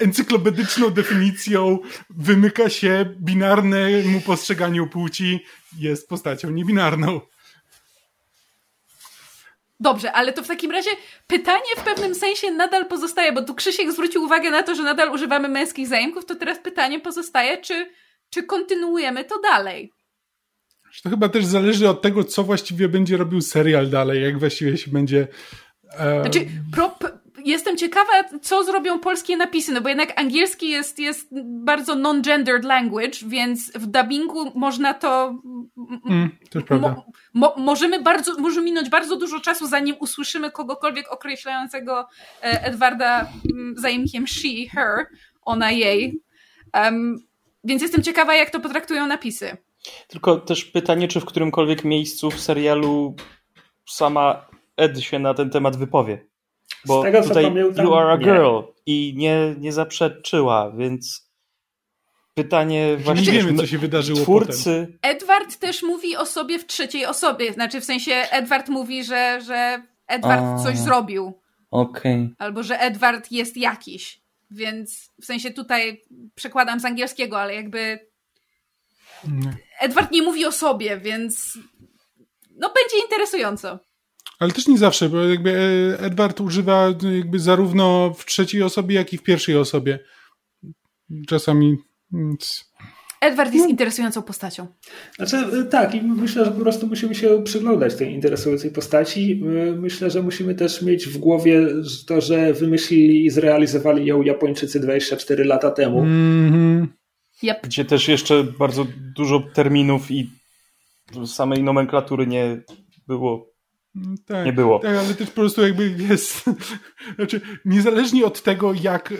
encyklopedyczną definicją wymyka się binarnemu postrzeganiu płci, jest postacią niebinarną. Dobrze, ale to w takim razie pytanie w pewnym sensie nadal pozostaje, bo tu Krzysiek zwrócił uwagę na to, że nadal używamy męskich zajęków, to teraz pytanie pozostaje, czy, czy kontynuujemy to dalej? To chyba też zależy od tego, co właściwie będzie robił serial dalej, jak właściwie się będzie... E... Znaczy, pro, jestem ciekawa, co zrobią polskie napisy, no bo jednak angielski jest, jest bardzo non-gendered language, więc w dubbingu można to. Mm, to prawda. Mo, mo, możemy bardzo, może minąć bardzo dużo czasu, zanim usłyszymy kogokolwiek określającego e, Edwarda mm, zajemkiem she, her, ona, jej. Um, więc jestem ciekawa, jak to potraktują napisy. Tylko też pytanie, czy w którymkolwiek miejscu w serialu sama Ed się na ten temat wypowie. Bo tego, tutaj pamiętam, you are a girl nie. i nie, nie zaprzeczyła, więc pytanie właśnie... Nie wiemy, co się wydarzyło twórcy... Potem. Edward też mówi o sobie w trzeciej osobie, znaczy w sensie Edward mówi, że, że Edward a, coś zrobił. Okej. Okay. Albo, że Edward jest jakiś. Więc w sensie tutaj przekładam z angielskiego, ale jakby nie. Edward nie mówi o sobie, więc no będzie interesująco. Ale też nie zawsze, bo jakby e, Edward używa jakby zarówno w trzeciej osobie, jak i w pierwszej osobie. Czasami. Więc... Edward jest no. interesującą postacią. Znaczy, e, tak, i myślę, że po prostu musimy się przyglądać tej interesującej postaci. E, myślę, że musimy też mieć w głowie to, że wymyślili i zrealizowali ją Japończycy 24 lata temu. Mm -hmm. yep. Gdzie też jeszcze bardzo dużo terminów i samej nomenklatury nie było tak, nie było. Tak, ale też po prostu jakby jest, znaczy niezależnie od tego, jak, e,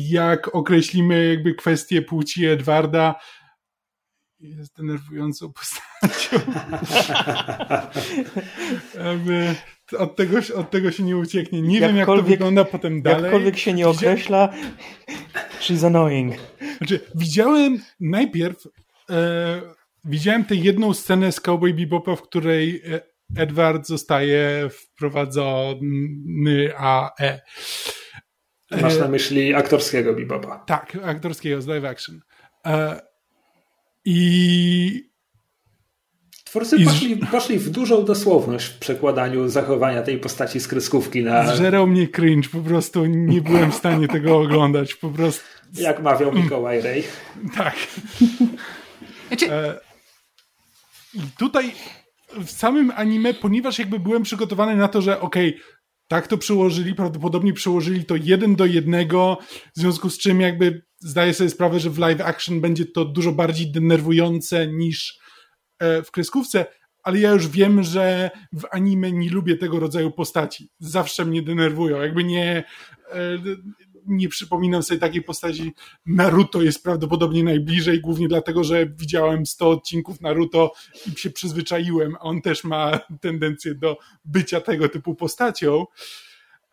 jak określimy jakby kwestię płci Edwarda, jest denerwującą postacią. od tego, od tego się nie ucieknie. Nie wiem, jak to wygląda potem dalej. Jakkolwiek się nie określa, she's annoying. Znaczy, widziałem najpierw e, Widziałem tę jedną scenę z Cowboy Bebopa, w której e, Edward zostaje wprowadzony a e. Masz na myśli aktorskiego Bebopa. Tak, aktorskiego z live action. E, I Twórcy I poszli, poszli, w dużą dosłowność w przekładaniu zachowania tej postaci z kreskówki na... Zżerał mnie cringe, po prostu nie byłem w stanie tego oglądać, po prostu... Jak mawiał Mikołaj Ray. Tak. Znaczy... I tutaj w samym anime, ponieważ jakby byłem przygotowany na to, że okej, okay, tak to przełożyli, prawdopodobnie przełożyli to jeden do jednego, w związku z czym jakby zdaję sobie sprawę, że w live action będzie to dużo bardziej denerwujące niż e, w kreskówce, ale ja już wiem, że w anime nie lubię tego rodzaju postaci. Zawsze mnie denerwują. Jakby nie, e, nie przypominam sobie takiej postaci. Naruto jest prawdopodobnie najbliżej, głównie dlatego, że widziałem 100 odcinków Naruto i się przyzwyczaiłem. On też ma tendencję do bycia tego typu postacią,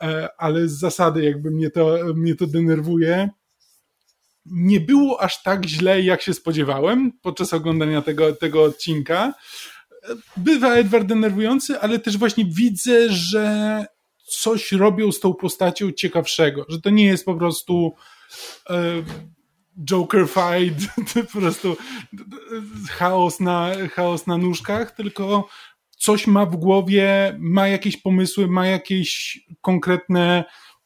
e, ale z zasady jakby mnie to, mnie to denerwuje. Nie było aż tak źle, jak się spodziewałem podczas oglądania tego, tego odcinka. Bywa Edward denerwujący, ale też właśnie widzę, że coś robią z tą postacią ciekawszego, że to nie jest po prostu e, Joker fight, po prostu chaos na, chaos na nóżkach, tylko coś ma w głowie, ma jakieś pomysły, ma jakieś konkretne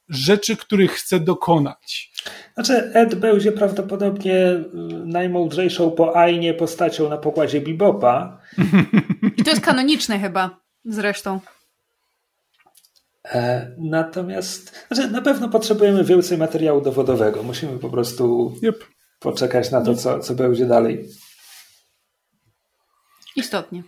rzeczy, których chce dokonać. Znaczy, Ed będzie prawdopodobnie y, najmądrzejszą po Ainie postacią na pokładzie Bibopa. I to jest kanoniczne chyba, zresztą. E, natomiast znaczy, na pewno potrzebujemy więcej materiału dowodowego. Musimy po prostu yep. poczekać na to, co, co będzie dalej. Istotnie.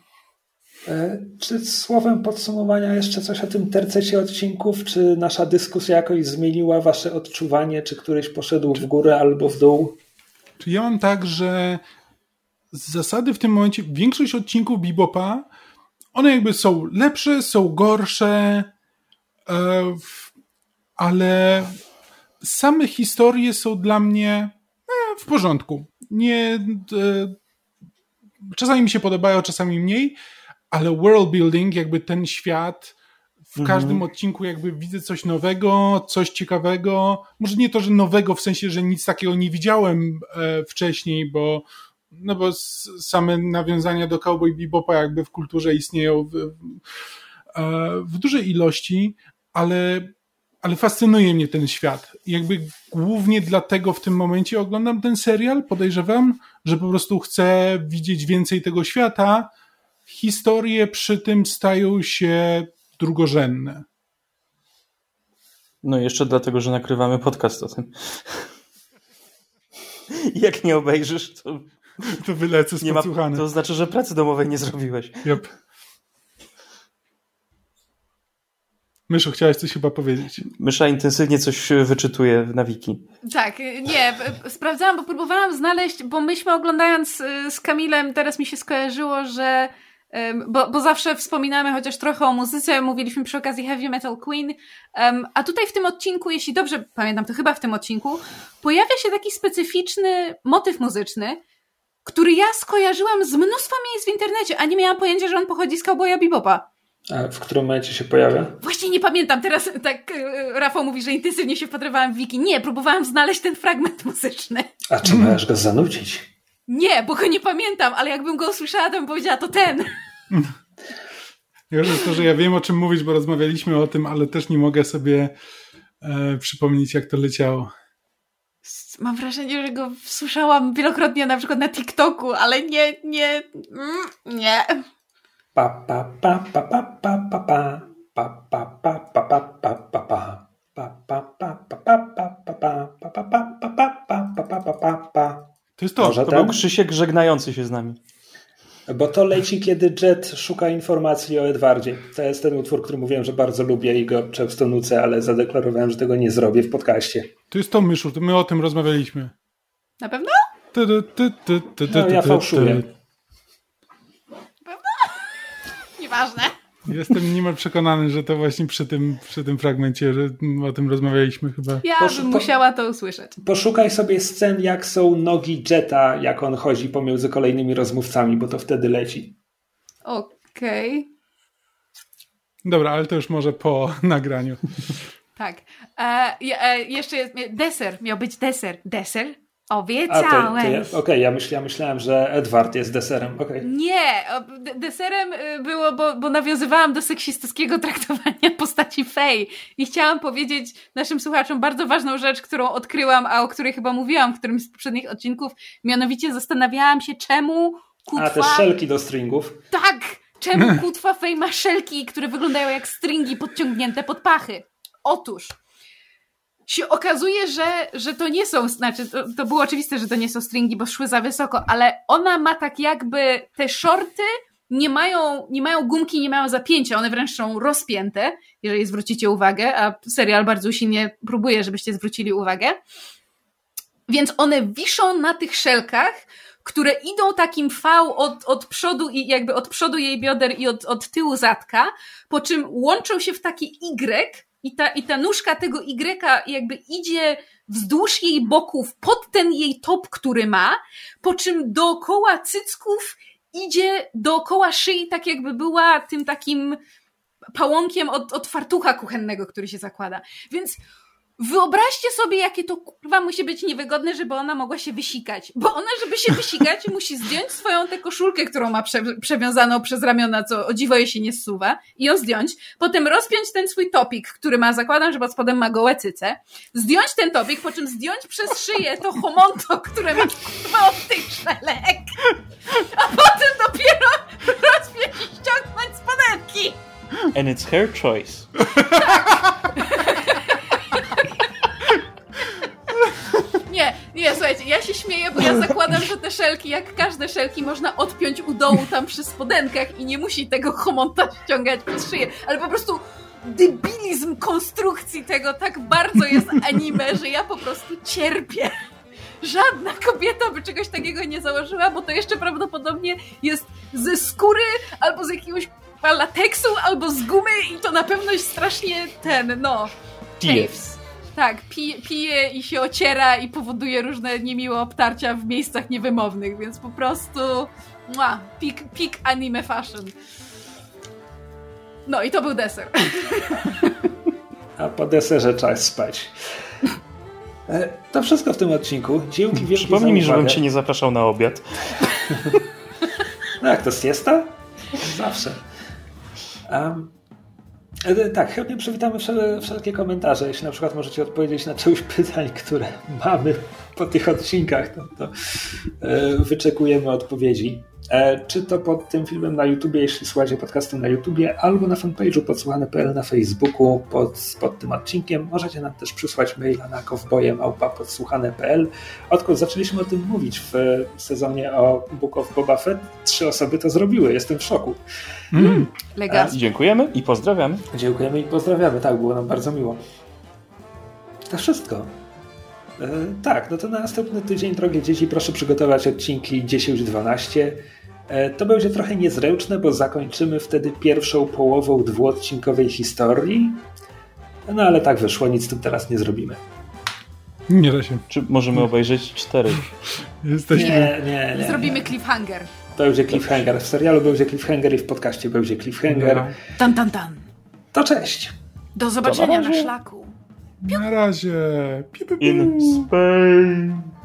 E, czy słowem podsumowania jeszcze coś o tym tercecie odcinków? Czy nasza dyskusja jakoś zmieniła wasze odczuwanie? Czy któryś poszedł w górę albo w dół? Czy ja mam tak, że z zasady w tym momencie większość odcinków Bibopa one jakby są lepsze, są gorsze, ale same historie są dla mnie e, w porządku. Nie, czasami mi się podobają, czasami mniej ale world building, jakby ten świat, w mhm. każdym odcinku jakby widzę coś nowego, coś ciekawego. Może nie to, że nowego, w sensie, że nic takiego nie widziałem e, wcześniej, bo no bo same nawiązania do Cowboy Bebopa jakby w kulturze istnieją w, e, w dużej ilości, ale, ale fascynuje mnie ten świat. Jakby głównie dlatego w tym momencie oglądam ten serial. Podejrzewam, że po prostu chcę widzieć więcej tego świata, historie przy tym stają się drugorzędne. No jeszcze dlatego, że nagrywamy podcast o tym. Jak nie obejrzysz, to... To wylecę z nie ma, To znaczy, że pracy domowej nie zrobiłeś. Yep. Myszu, chciałeś coś chyba powiedzieć. Mysza intensywnie coś wyczytuje na wiki. Tak, nie, sprawdzałam, bo próbowałam znaleźć, bo myśmy oglądając y, z Kamilem, teraz mi się skojarzyło, że bo, bo zawsze wspominamy chociaż trochę o muzyce, mówiliśmy przy okazji Heavy Metal Queen, um, a tutaj w tym odcinku, jeśli dobrze pamiętam, to chyba w tym odcinku, pojawia się taki specyficzny motyw muzyczny, który ja skojarzyłam z mnóstwa miejsc w internecie, a nie miałam pojęcia, że on pochodzi z Cowboya Bebopa. A w którym momencie się pojawia? Właśnie nie pamiętam. Teraz tak e, Rafał mówi, że intensywnie się wpatrywałam w wiki. Nie, próbowałam znaleźć ten fragment muzyczny. A czy możesz go zanudzić? Nie, bo go nie pamiętam, ale jakbym go usłyszała, to bym powiedziała, to ten. Już jest to, że ja wiem o czym mówić, bo rozmawialiśmy o tym, ale też nie mogę sobie e, przypomnieć, jak to leciało. Mam wrażenie, że go słyszałam wielokrotnie na przykład na TikToku, ale nie, nie, nie. Pa, pa, pa, pa, pa, pa, pa, pa. Pa, pa, pa, pa, pa, pa, pa, pa. Pa, pa, pa, pa, pa, pa, pa, pa. Pa, pa, pa, pa, pa, pa, pa, pa, pa, pa. To jest to. Może to ten? był Krzysiek żegnający się z nami. Bo to leci, kiedy Jet szuka informacji o Edwardzie. To jest ten utwór, który mówiłem, że bardzo lubię i go często nucę, ale zadeklarowałem, że tego nie zrobię w podcaście. To jest to myszu, to my o tym rozmawialiśmy. Na pewno? No, ja fałszuję. Pewno? Nieważne. Jestem niemal przekonany, że to właśnie przy tym, przy tym fragmencie, że o tym rozmawialiśmy chyba. Ja Posz, bym musiała to usłyszeć. Poszukaj sobie scen, jak są nogi Jetta, jak on chodzi pomiędzy kolejnymi rozmówcami, bo to wtedy leci. Okej. Okay. Dobra, ale to już może po nagraniu. tak. E, e, jeszcze jest deser, miał być deser. Deser? Obiecałeś. Okej, okay, ja, myśl, ja myślałem, że Edward jest deserem. Okay. Nie, deserem y, było, bo, bo nawiązywałam do seksistowskiego traktowania postaci Fey i chciałam powiedzieć naszym słuchaczom bardzo ważną rzecz, którą odkryłam, a o której chyba mówiłam w którymś z poprzednich odcinków. Mianowicie zastanawiałam się, czemu kutwa... A, te szelki do stringów. Tak! Czemu kutwa Fey ma szelki, które wyglądają jak stringi podciągnięte pod pachy? Otóż się okazuje, że, że to nie są, znaczy to, to było oczywiste, że to nie są stringi, bo szły za wysoko, ale ona ma tak jakby te shorty nie mają, nie mają gumki, nie mają zapięcia, one wręcz są rozpięte, jeżeli zwrócicie uwagę, a serial bardzo usilnie próbuje, żebyście zwrócili uwagę. Więc one wiszą na tych szelkach, które idą takim V od, od przodu i jakby od przodu jej bioder i od, od tyłu zadka, po czym łączą się w taki Y, i ta, i ta nóżka tego Y jakby idzie wzdłuż jej boków pod ten jej top, który ma, po czym dookoła cycków idzie dookoła szyi, tak jakby była tym takim pałąkiem od, od fartucha kuchennego, który się zakłada. Więc Wyobraźcie sobie, jakie to kurwa musi być niewygodne, żeby ona mogła się wysikać. Bo ona, żeby się wysikać, musi zdjąć swoją tę koszulkę, którą ma prze, przewiązaną przez ramiona, co o dziwo jej się nie zsuwa, i ją zdjąć. Potem rozpiąć ten swój topik, który ma, zakładam, że pod spodem ma gołe cyce. Zdjąć ten topik, po czym zdjąć przez szyję to homonto, które ma kurwa od tych szelek. A potem dopiero rozpiąć i ściągnąć spodenki. And it's her choice. Nie, nie, słuchajcie, ja się śmieję, bo ja zakładam, że te szelki, jak każde szelki, można odpiąć u dołu tam przy spodenkach i nie musi tego homonta ściągać pod szyję, ale po prostu debilizm konstrukcji tego tak bardzo jest anime, że ja po prostu cierpię. Żadna kobieta by czegoś takiego nie założyła, bo to jeszcze prawdopodobnie jest ze skóry albo z jakiegoś lateksu, albo z gumy i to na pewno jest strasznie ten, no, chafes. Tak, pije, pije i się ociera i powoduje różne niemiłe obtarcia w miejscach niewymownych, więc po prostu mua, peak, peak anime fashion. No i to był deser. A po deserze czas spać. E, to wszystko w tym odcinku. Dzięki wielkie Przypomnij mi, żebym cię nie zapraszał na obiad. no jak to siesta? Zawsze. Um, tak, chętnie przywitamy wszelkie komentarze. Jeśli na przykład możecie odpowiedzieć na część pytań, które mamy po tych odcinkach, to, to e, wyczekujemy odpowiedzi. E, czy to pod tym filmem na YouTubie, jeśli słuchacie podcastu na YouTubie, albo na fanpage'u podsłuchane.pl na Facebooku pod, pod tym odcinkiem. Możecie nam też przysłać maila na kowbojem.podsłuchane.pl. Odkąd zaczęliśmy o tym mówić w sezonie o Book of Boba Fett, trzy osoby to zrobiły. Jestem w szoku. Mm. A, dziękujemy i pozdrawiamy. Dziękujemy i pozdrawiamy. Tak, było nam bardzo miło. To wszystko. E, tak, no to na następny tydzień, drogie dzieci, proszę przygotować odcinki 10-12. E, to będzie trochę niezręczne, bo zakończymy wtedy pierwszą połową dwuodcinkowej historii. No ale tak wyszło, nic z tym teraz nie zrobimy. Nie da się. Czy możemy obejrzeć cztery? Jesteśmy... Nie, nie, nie. Zrobimy cliffhanger. To będzie cliffhanger. W serialu będzie cliffhanger i w podcaście będzie cliffhanger. No. Tan, tan, tan. To cześć. Do zobaczenia na szlaku. Na razie. In space.